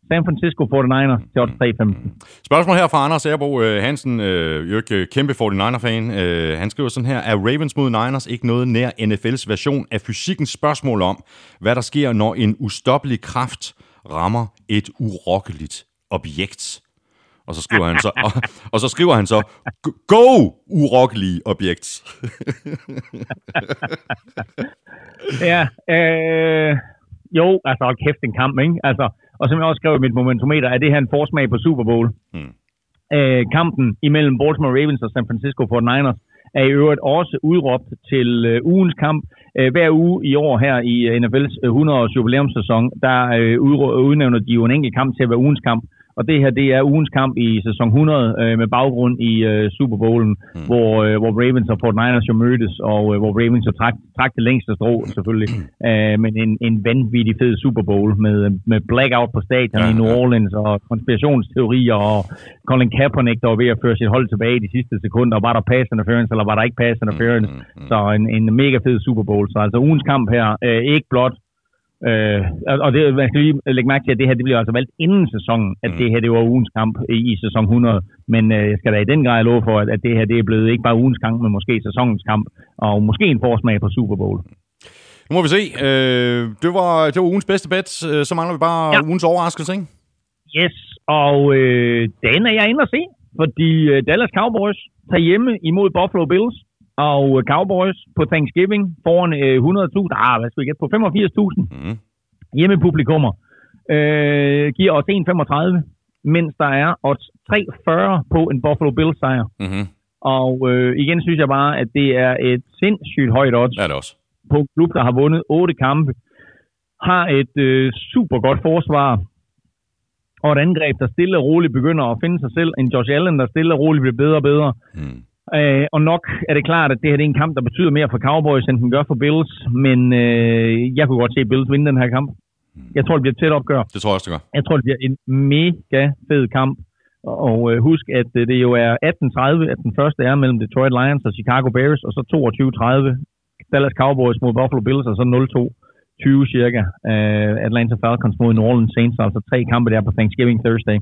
San Francisco 49ers til odds 3,15. Spørgsmål her fra Anders Erbo øh, Hansen, øh, ikke kæmpe 49er-fan. Øh, han skriver sådan her, er Ravens mod Niners ikke noget nær NFL's version af fysikkens spørgsmål om, hvad der sker, når en ustoppelig kraft rammer et urokkeligt objekt? Og så skriver han så, og, og så skriver han så, go urokkelige objekt. Ja, øh, jo, altså hold kæft en kamp, ikke? Altså, og som jeg også skrev i mit momentometer, er det her en forsmag på Super Bowl. Hmm. Øh, kampen imellem Baltimore Ravens og San Francisco 49ers er i øvrigt også udråbt til øh, ugens kamp. Øh, hver uge i år her i øh, NFL's øh, 100-års jubilæumssæson, der øh, udnævner de jo en enkelt kamp til at være ugens kamp. Og det her, det er ugens kamp i sæson 100 øh, med baggrund i øh, Super Bowlen, mm. hvor, øh, hvor Ravens og 49ers jo mødtes, og øh, hvor Ravens jo trak, trak det længste strå, selvfølgelig. Øh, men en, en vanvittig fed Super Bowl med, med blackout på stadion ja, i New Orleans, og konspirationsteorier, og Colin Kaepernick, der var ved at føre sit hold tilbage i de sidste sekunder. Var der pass interference, eller var der ikke pass interference? Mm, mm, mm. Så en, en mega fed Super Bowl. Så altså ugens kamp her, øh, ikke blot Øh, og det, man skal lige lægge mærke til, at det her det bliver altså valgt inden sæsonen, at mm. det her det var ugens kamp i, sæson 100. Men øh, jeg skal da i den grad love for, at, at det her det er blevet ikke bare ugens kamp, men måske sæsonens kamp, og måske en forsmag på Super Bowl. Nu må vi se. Øh, det, var, det var ugens bedste bet. Øh, så mangler vi bare ja. ugens overraskelse, ikke? Yes, og øh, den er jeg inde at se, fordi øh, Dallas Cowboys tager hjemme imod Buffalo Bills og Cowboys på Thanksgiving foran øh, 100.000, ah, hvad skal vi gætte på, 85.000 mm. hjemmepublikummer, øh, giver os 1,35, mens der er odds 3,40 på en Buffalo Bills sejr. Mm-hmm. Og øh, igen synes jeg bare, at det er et sindssygt højt odds ja, det også. på en klub, der har vundet otte kampe, har et øh, super godt forsvar, og et angreb, der stille og roligt begynder at finde sig selv. En Josh Allen, der stille og roligt bliver bedre og bedre. Mm. Øh, og nok er det klart, at det her det er en kamp, der betyder mere for Cowboys, end den gør for Bills. Men øh, jeg kunne godt se Bills vinde den her kamp. Jeg tror, det bliver et tæt opgør. Det tror jeg også, det gør. Jeg tror, det bliver en mega fed kamp. Og øh, husk, at øh, det jo er 18.30, at den første er mellem Detroit Lions og Chicago Bears, og så 22.30 Dallas Cowboys mod Buffalo Bills, og så 0-2. 20 cirka. Uh, Atlanta Falcons mod New Orleans Saints, altså tre kampe der på Thanksgiving Thursday.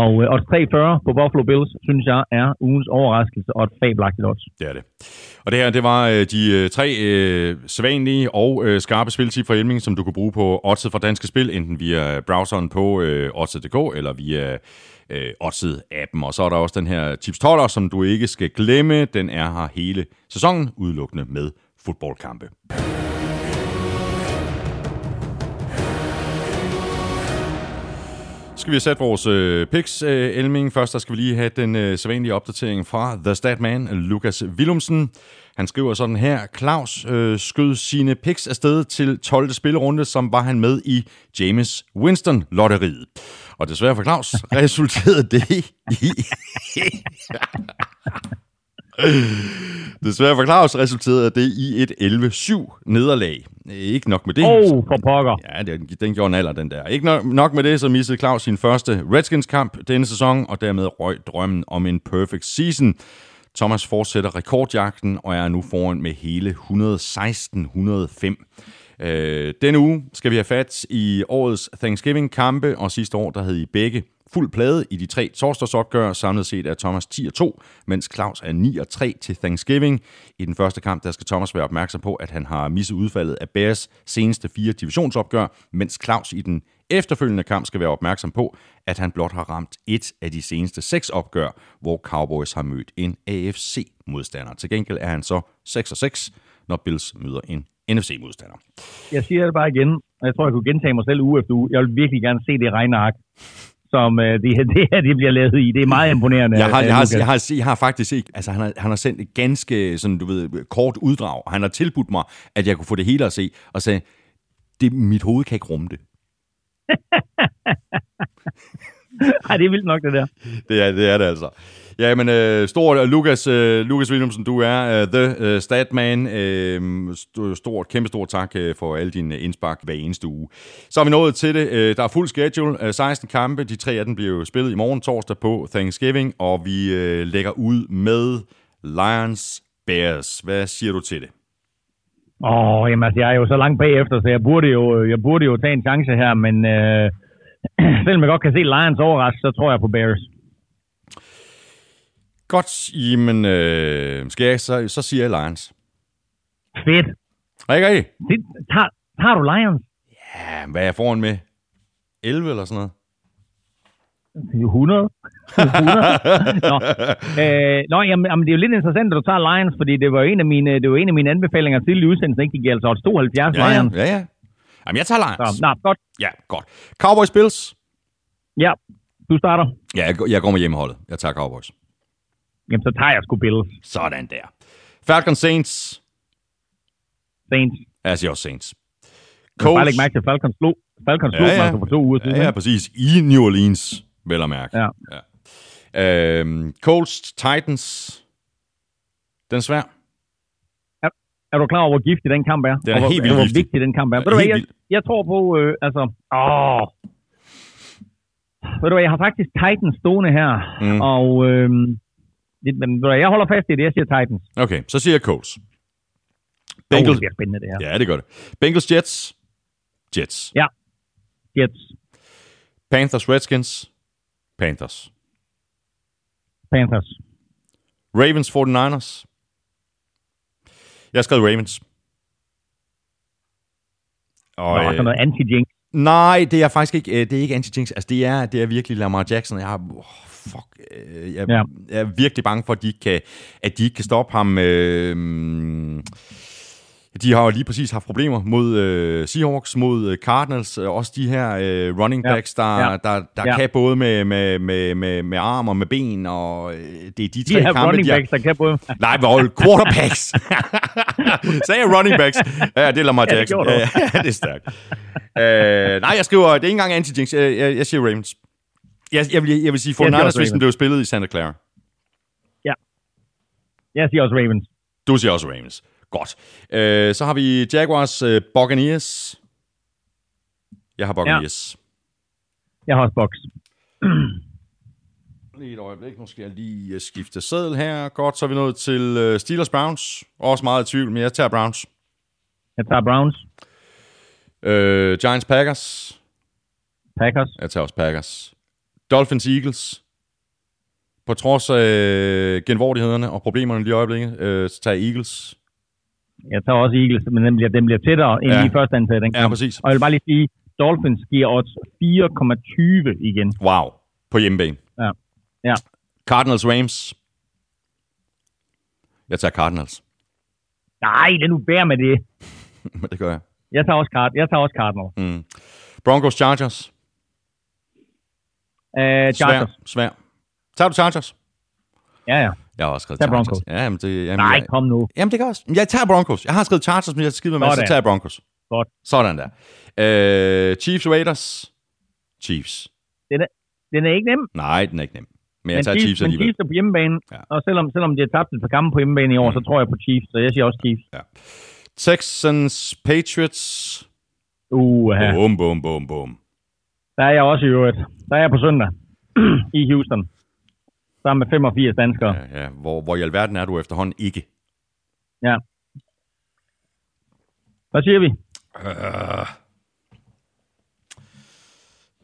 Og øh, odds 340 på Buffalo Bills, synes jeg, er ugens overraskelse og et fabelagtigt odds. Det er det. Og det her, det var øh, de øh, tre øh, sædvanlige og øh, skarpe spiltip fra Elming, som du kan bruge på oddset fra Danske Spil, enten via browseren på øh, oddset.dk eller via øh, oddset-appen. Og så er der også den her tips 12 som du ikke skal glemme. Den er her hele sæsonen, udelukkende med fodboldkampe. Skal vi have sat vores øh, picks, øh, Elming. Først der skal vi lige have den øh, sædvanlige opdatering fra The Statman, Lukas Willumsen. Han skriver sådan her, Claus øh, skød sine picks afsted til 12. spillerunde, som var han med i James Winston-lotteriet. Og desværre for Claus resulterede det i... Desværre for Claus resulterede det i et 11-7 nederlag. Ikke nok med det. Åh, oh, for pokker. Ja, den, den gjorde en alder, den der. Ikke nok, nok med det, så missede Claus sin første Redskins-kamp denne sæson, og dermed røg drømmen om en perfect season. Thomas fortsætter rekordjagten og er nu foran med hele 116-105. Øh, denne uge skal vi have fat i årets Thanksgiving-kampe, og sidste år der havde I begge fuld plade i de tre torsdagsopgør. Samlet set er Thomas 10-2, mens Claus er 9-3 til Thanksgiving. I den første kamp, der skal Thomas være opmærksom på, at han har misset udfaldet af Bears seneste fire divisionsopgør, mens Claus i den efterfølgende kamp skal være opmærksom på, at han blot har ramt et af de seneste seks opgør, hvor Cowboys har mødt en AFC-modstander. Til gengæld er han så 6-6, når Bills møder en NFC-modstander. Jeg siger det bare igen, og jeg tror, jeg kunne gentage mig selv uge efter uge. Jeg vil virkelig gerne se det regneark som øh, det, det her det bliver lavet i. Det er meget imponerende. Jeg har, jeg har, jeg har, jeg har faktisk ikke, altså han har, han har sendt et ganske sådan, du ved, kort uddrag, han har tilbudt mig, at jeg kunne få det hele at se, og sagde, det, mit hoved kan ikke rumme det. Ej, det er vildt nok, det der. Det er det, er det altså. Ja, men øh, stor uh, Lukas, uh, Lukas Williamson, du er uh, the uh, statman. Uh, stort, kæmpe stort tak uh, for alle dine indspark hver eneste uge. Så er vi nået til det. Uh, der er fuld schedule. Uh, 16 kampe. De tre af dem bliver jo spillet i morgen torsdag på Thanksgiving, og vi uh, lægger ud med Lions Bears. Hvad siger du til det? Åh, oh, jamen altså, jeg er jo så langt bagefter, så jeg burde jo, jeg burde jo tage en chance her, men øh, selvom jeg godt kan se Lions overraske, så tror jeg på Bears. Godt, jamen, øh, skal jeg, så, så siger jeg Lions. Fedt. Ikke rigtigt? Tager, tager du Lions? Ja, hvad er jeg foran med? 11 eller sådan noget? 100. 100. Nå, øh, nå jamen, jamen, det er jo lidt interessant, at du tager Lions, fordi det var en af mine, det var en af mine anbefalinger til i udsendelsen, ikke? De giver altså 72 ja, Lions. Ja, ja. Jamen, jeg tager Lions. Så, nå, godt. Ja, godt. Cowboys Bills? Ja, du starter. Ja, jeg, jeg går med hjemmeholdet. Jeg tager Cowboys. Jamen, så tager jeg sgu Bills. Sådan der. Falcons Saints. Saints. Jeg siger også Saints. Colts. Bare lægge mærke til, Falcons slog Falcons Ja, slog ja. ja, altså for to uger siden. Ja, ja, præcis. I New Orleans, vel at mærke. Ja. ja. Øhm, Colts, Titans. Den er svær. Er du klar over, hvor giftig den kamp er? Den er og hvor, helt vildt hvor vigtig den kamp er. Ved du hvad, jeg, jeg tror på, øh, altså... Åh. Ved du hvad, jeg har faktisk Titans stående her, Mm. og... Øh, det, men ved du hvad, jeg holder fast i det, jeg siger Titans. Okay, så siger jeg Colts. Bengals. Bengals. Oh, det bliver spændende, det her. Ja, det gør det. Bengals, Jets. Jets. Ja. Jets, Panthers, Redskins. Panthers. Panthers. Ravens, 49ers. Jeg har skrevet Ravens. Og, Og øh, noget anti-jinx. Nej, det er faktisk ikke, øh, det er ikke anti-jinx. Altså, det er, det er virkelig Lamar Jackson. Jeg har, oh, fuck, øh, jeg, Ja. jeg er virkelig bange for, at de ikke kan, at de ikke kan stoppe ham. Øh, de har jo lige præcis haft problemer mod øh, Seahawks, mod øh, Cardinals, øh, også de her øh, running Ja. backs, der, Ja. der, der Ja. kan både med, med, med, med, med arm og med ben, og øh, det er de De tre her kampe, running de har- backs, der kan både... Nej, hvor quarterbacks. Sagde jeg running backs? Ja, det er Lamar Ja, det Jackson. Ja, det er stærkt. øh, nej, jeg skriver, det er ikke engang anti-jinx. Jeg, jeg, jeg siger Ravens. Jeg, jeg, vil, jeg vil sige, 49ers, også hvis den blev spillet i Santa Clara. Jeg siger også Ravens. Du siger også Ravens. Godt. Øh, så har vi Jaguars øh, Buccaneers. Jeg har Buccaneers. Jeg har også box. Lige et øjeblik, nu skal jeg lige øh, skifte seddel her. Godt, så er vi nået til øh, Steelers Browns. Også meget i tvivl, men jeg tager Browns. Jeg tager Browns. Øh, Giants Packers. Packers. Jeg tager også Packers. Dolphins Eagles. På trods af øh, genvordighederne og problemerne lige i øjeblikket, øh, så tager jeg Eagles. Jeg tager også Eagles, men den bliver, den bliver tættere end Ja. lige første. Den Ja, præcis. Og jeg vil bare lige sige, Dolphins giver odds 4,20 igen. Wow. På hjemmebane. Ja. Ja. Cardinals Rams. Jeg tager Cardinals. Nej, det nu bær med det. Men det gør jeg. Jeg tager også, Card jeg tager også Cardinals. Mm. Broncos Chargers. Svær. Chargers. Svær. Tager du Chargers? Ja, ja. Jeg har også skrevet Tag Chargers. Broncos. Ja, jamen det, jamen, Nej, jeg, kom nu. jamen det gør også. Jeg tager Broncos. Jeg har skrevet Chargers, men jeg skider med, så tager jeg Broncos. Godt. Sådan der. Øh, Chiefs Raiders. Chiefs. Den er ikke nem. Nej, den er ikke nem. Men jeg Men tager Chiefs men alligevel. Chiefs er på hjemmebane, Ja. ja. og selvom, selvom de har tabt et par kampe på hjemmebane i år, Mm. så tror jeg på Chiefs, så jeg siger også Chiefs. Texans Patriots. Uh, ja. Bum, bum, bum, bum. Der er jeg også i øvrigt. Der er jeg på søndag i Houston. Sammen med 85 danskere. Ja, ja. Hvor, hvor i alverden er du efterhånden ikke? Ja. Hvad siger vi?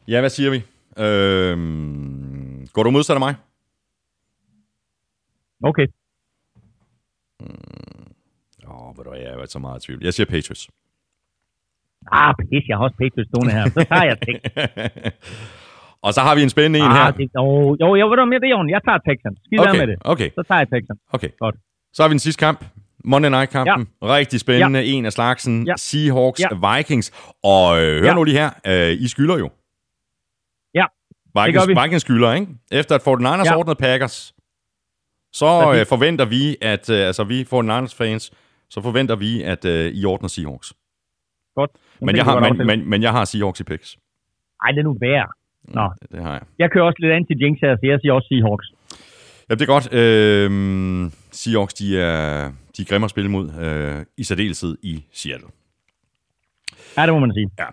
Ja, hvad siger vi? Øhm, går du modsat af mig? Okay. Åh, oh, ved du jeg er så meget i tvivl. Jeg siger Patriots. Ah, pis, jeg har også Patriots stående her. Så tager jeg Texans. Og så har vi en spændende en her. ah, det, jo, jo, ved du, mere det ordentligt. Jeg tager Texans. Skid okay. med det. okay, Så tager jeg Texans. okay. Godt. Så har vi den sidste kamp. Monday Night-kampen. Ja. Rigtig spændende. Ja. En af slagsen. Ja. Seahawks, ja. Vikings. Og øh, hør ja. Nu lige her. Øh, I skylder jo. Ja, Vikings. Vikings skylder, ikke? Efter at 49ers ja. Ordnede Packers, så øh, forventer vi, at øh, altså vi 49ers fans, så forventer vi, at øh, I ordner Seahawks. Godt. Men jeg, har, men, men, men jeg har Seahawks i picks. Ej, det er nu værd. Nå, Det har jeg. jeg kører også lidt anti-jinx her, så jeg siger også Seahawks. Ja, det er godt. Øh, Seahawks, de er, de er grimme at spille mod, øh, i særdeleshed i Seattle. Ja, det må man sige. Ja.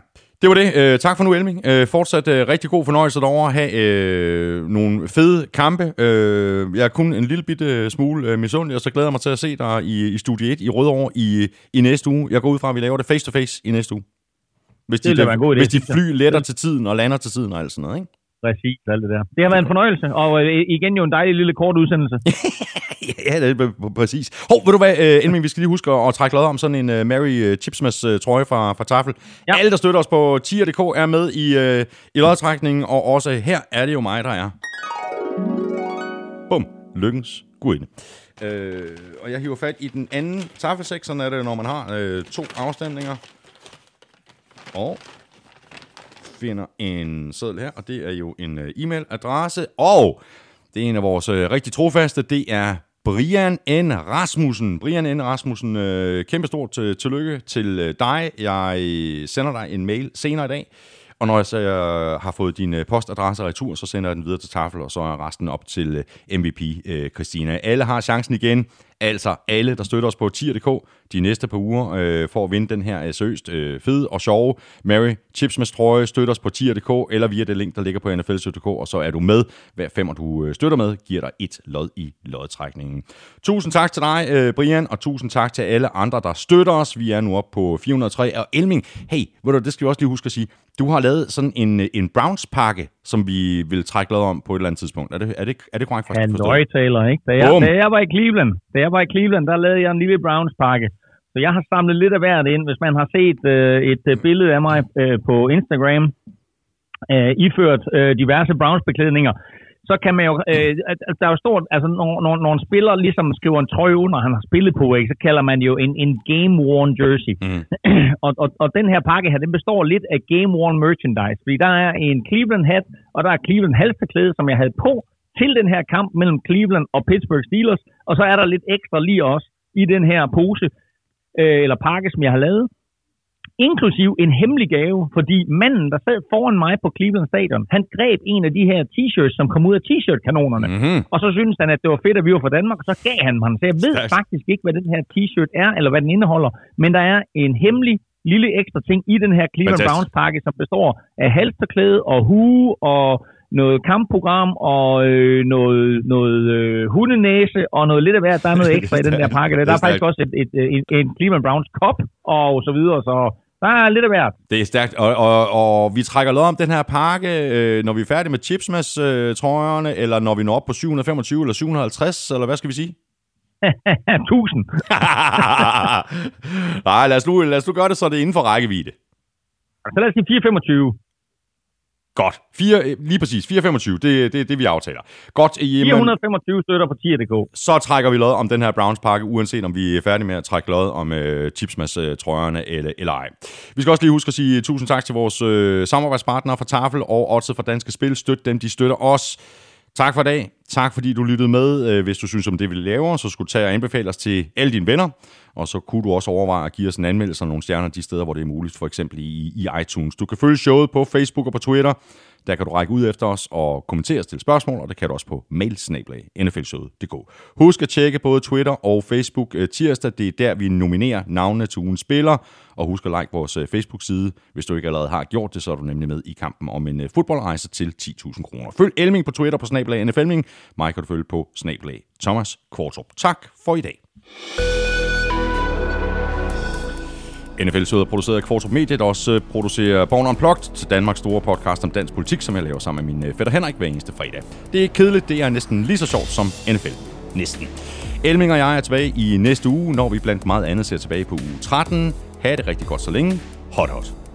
Det var det. Øh, tak for nu, Elming. Øh, fortsat øh, rigtig god fornøjelse derovre have øh, nogle fede kampe. Øh, jeg er kun en lille bitte smule øh, misundelig, og så glæder jeg mig til at se dig i, i Studie 1 i Rødovre i, i næste uge. Jeg går ud fra, at vi laver det face-to-face i næste uge. Hvis de, Det være en god idé, hvis de fly letter til tiden og lander til tiden og alt sådan noget, ikke? Præcis, alt det der. Det har været en fornøjelse, og øh, igen jo en dejlig lille kort udsendelse. Ja, det er præcis. Hov, ved du hvad, Elming, vi skal lige huske at, trække lod om sådan en uh, Mary uh, Chipsmas uh, trøje fra, fra Tafel. Ja. Alle, der støtter os på tier.dk, er med i, uh, i lodtrækningen, og også her er det jo mig, der er. Bum. Lykkens gudinde. Uh, og jeg hiver fat i den anden tafelsæk, sådan er det, når man har uh, to afstemninger. Og finder en seddel her, og det er jo en uh, e-mailadresse, og det er en af vores uh, rigtig trofaste, det er Brian N. Rasmussen. Brian N. Rasmussen, øh, kæmpestort øh, tillykke til øh, dig. Jeg sender dig en mail senere i dag. Og når jeg så øh, har fået din øh, postadresse retur, så sender jeg den videre til Tafel, og så er resten op til øh, MVP øh, Christina. Alle har chancen igen. Altså alle, der støtter os på tier.dk de næste par uger øh, for at vinde den her øh, seriøst øh, fede og sjove Mary Chips med trøje. Støtter os på tier.dk eller via det link, der ligger på nfl.dk, og så er du med. Hver femmer, du øh, støtter med, giver dig et lod i lodtrækningen. Tusind tak til dig, øh, Brian, og tusind tak til alle andre, der støtter os. Vi er nu oppe på 403. Og Elming, hey, ved du, det skal vi også lige huske at sige. Du har lavet sådan en, en Browns-pakke, som vi vil trække lod om på et eller andet tidspunkt. Er det, er det, er det korrekt forstået? Han løjtaler, ikke? Da jeg, da jeg var i Cleveland, da jeg var i Cleveland, der lavede jeg en lille Browns-pakke. Så jeg har samlet lidt af hvert ind. Hvis man har set øh, et øh, billede af mig øh, på Instagram, øh, iført øh, diverse Browns-beklædninger, så kan man jo, øh, der er jo stort, altså når, når, når en spiller ligesom skriver en trøje under, han har spillet på, ikke, så kalder man jo en, en game-worn jersey. Mm. og, og, og den her pakke her, den består lidt af game-worn merchandise, fordi der er en Cleveland hat, og der er Cleveland halsterklæde, som jeg havde på til den her kamp mellem Cleveland og Pittsburgh Steelers, og så er der lidt ekstra lige også i den her pose, øh, eller pakke, som jeg har lavet, inklusiv en hemmelig gave, fordi manden, der sad foran mig på Cleveland Stadion, han greb en af de her t-shirts, som kom ud af t-shirt-kanonerne, mm-hmm. og så syntes han, at det var fedt, at vi var fra Danmark, og så gav han mig Så jeg ved Stærkt. faktisk ikke, hvad den her t-shirt er, eller hvad den indeholder, men der er en hemmelig lille ekstra ting i den her Cleveland Browns pakke, som består af halsterklæde og hue og noget kampprogram og øh, noget, noget øh, hundenæse og noget lidt af hvert. Der er noget ekstra i den der pakke. Der, der er faktisk også et, et, et, en Cleveland Browns kop og så videre. Så der er lidt af hvert. Det er stærkt, og, og, og vi trækker lov om den her pakke, øh, når vi er færdige med chipsmas øh, trøjerne, eller når vi når op på 725 eller 750, eller hvad skal vi sige? 1000. Nej, lad os, nu, lad os nu gøre det, så det er inden for rækkevidde. Så lad os sige 425. Godt. 4, øh, lige præcis. 425, det er det, det, vi aftaler. Godt. Jamen, 425 støtter på 10.dk. Så trækker vi lod om den her Browns-pakke, uanset om vi er færdige med at trække lod om Tipsmas-trøjerne uh, eller, eller ej. Vi skal også lige huske at sige tusind tak til vores uh, samarbejdspartnere fra Tafel og også fra Danske Spil. Støt dem, de støtter os. Tak for i dag. Tak fordi du lyttede med. Øh, hvis du synes om det, vi laver, så skulle du tage og anbefale os til alle dine venner. Og så kunne du også overveje at give os en anmeldelse af nogle stjerner de steder, hvor det er muligt, for eksempel i, i iTunes. Du kan følge showet på Facebook og på Twitter. Der kan du række ud efter os og kommentere og stille spørgsmål, og det kan du også på mailsnablag.nflshowet.dk. Husk at tjekke både Twitter og Facebook øh, tirsdag. Det er der, vi nominerer navnene til ugens spiller. Og husk at like vores øh, Facebook-side. Hvis du ikke allerede har gjort det, så er du nemlig med i kampen om en øh, fodboldrejse til 10.000 kroner. Følg Elming på Twitter på snablag nflming. Mig kan du følge på snablag Thomas Kvartrup. Tak for i dag. NFL Sød er produceret af Kvartrup Media, der også øh, producerer Born Unplugged til Danmarks store podcast om dansk politik, som jeg laver sammen med min øh, fætter Henrik hver eneste fredag. Det er kedeligt, det er næsten lige så sjovt som NFL. Næsten. Elming og jeg er tilbage i næste uge, når vi blandt meget andet ser tilbage på uge 13. Ha' det rigtig godt så længe. Hot hot.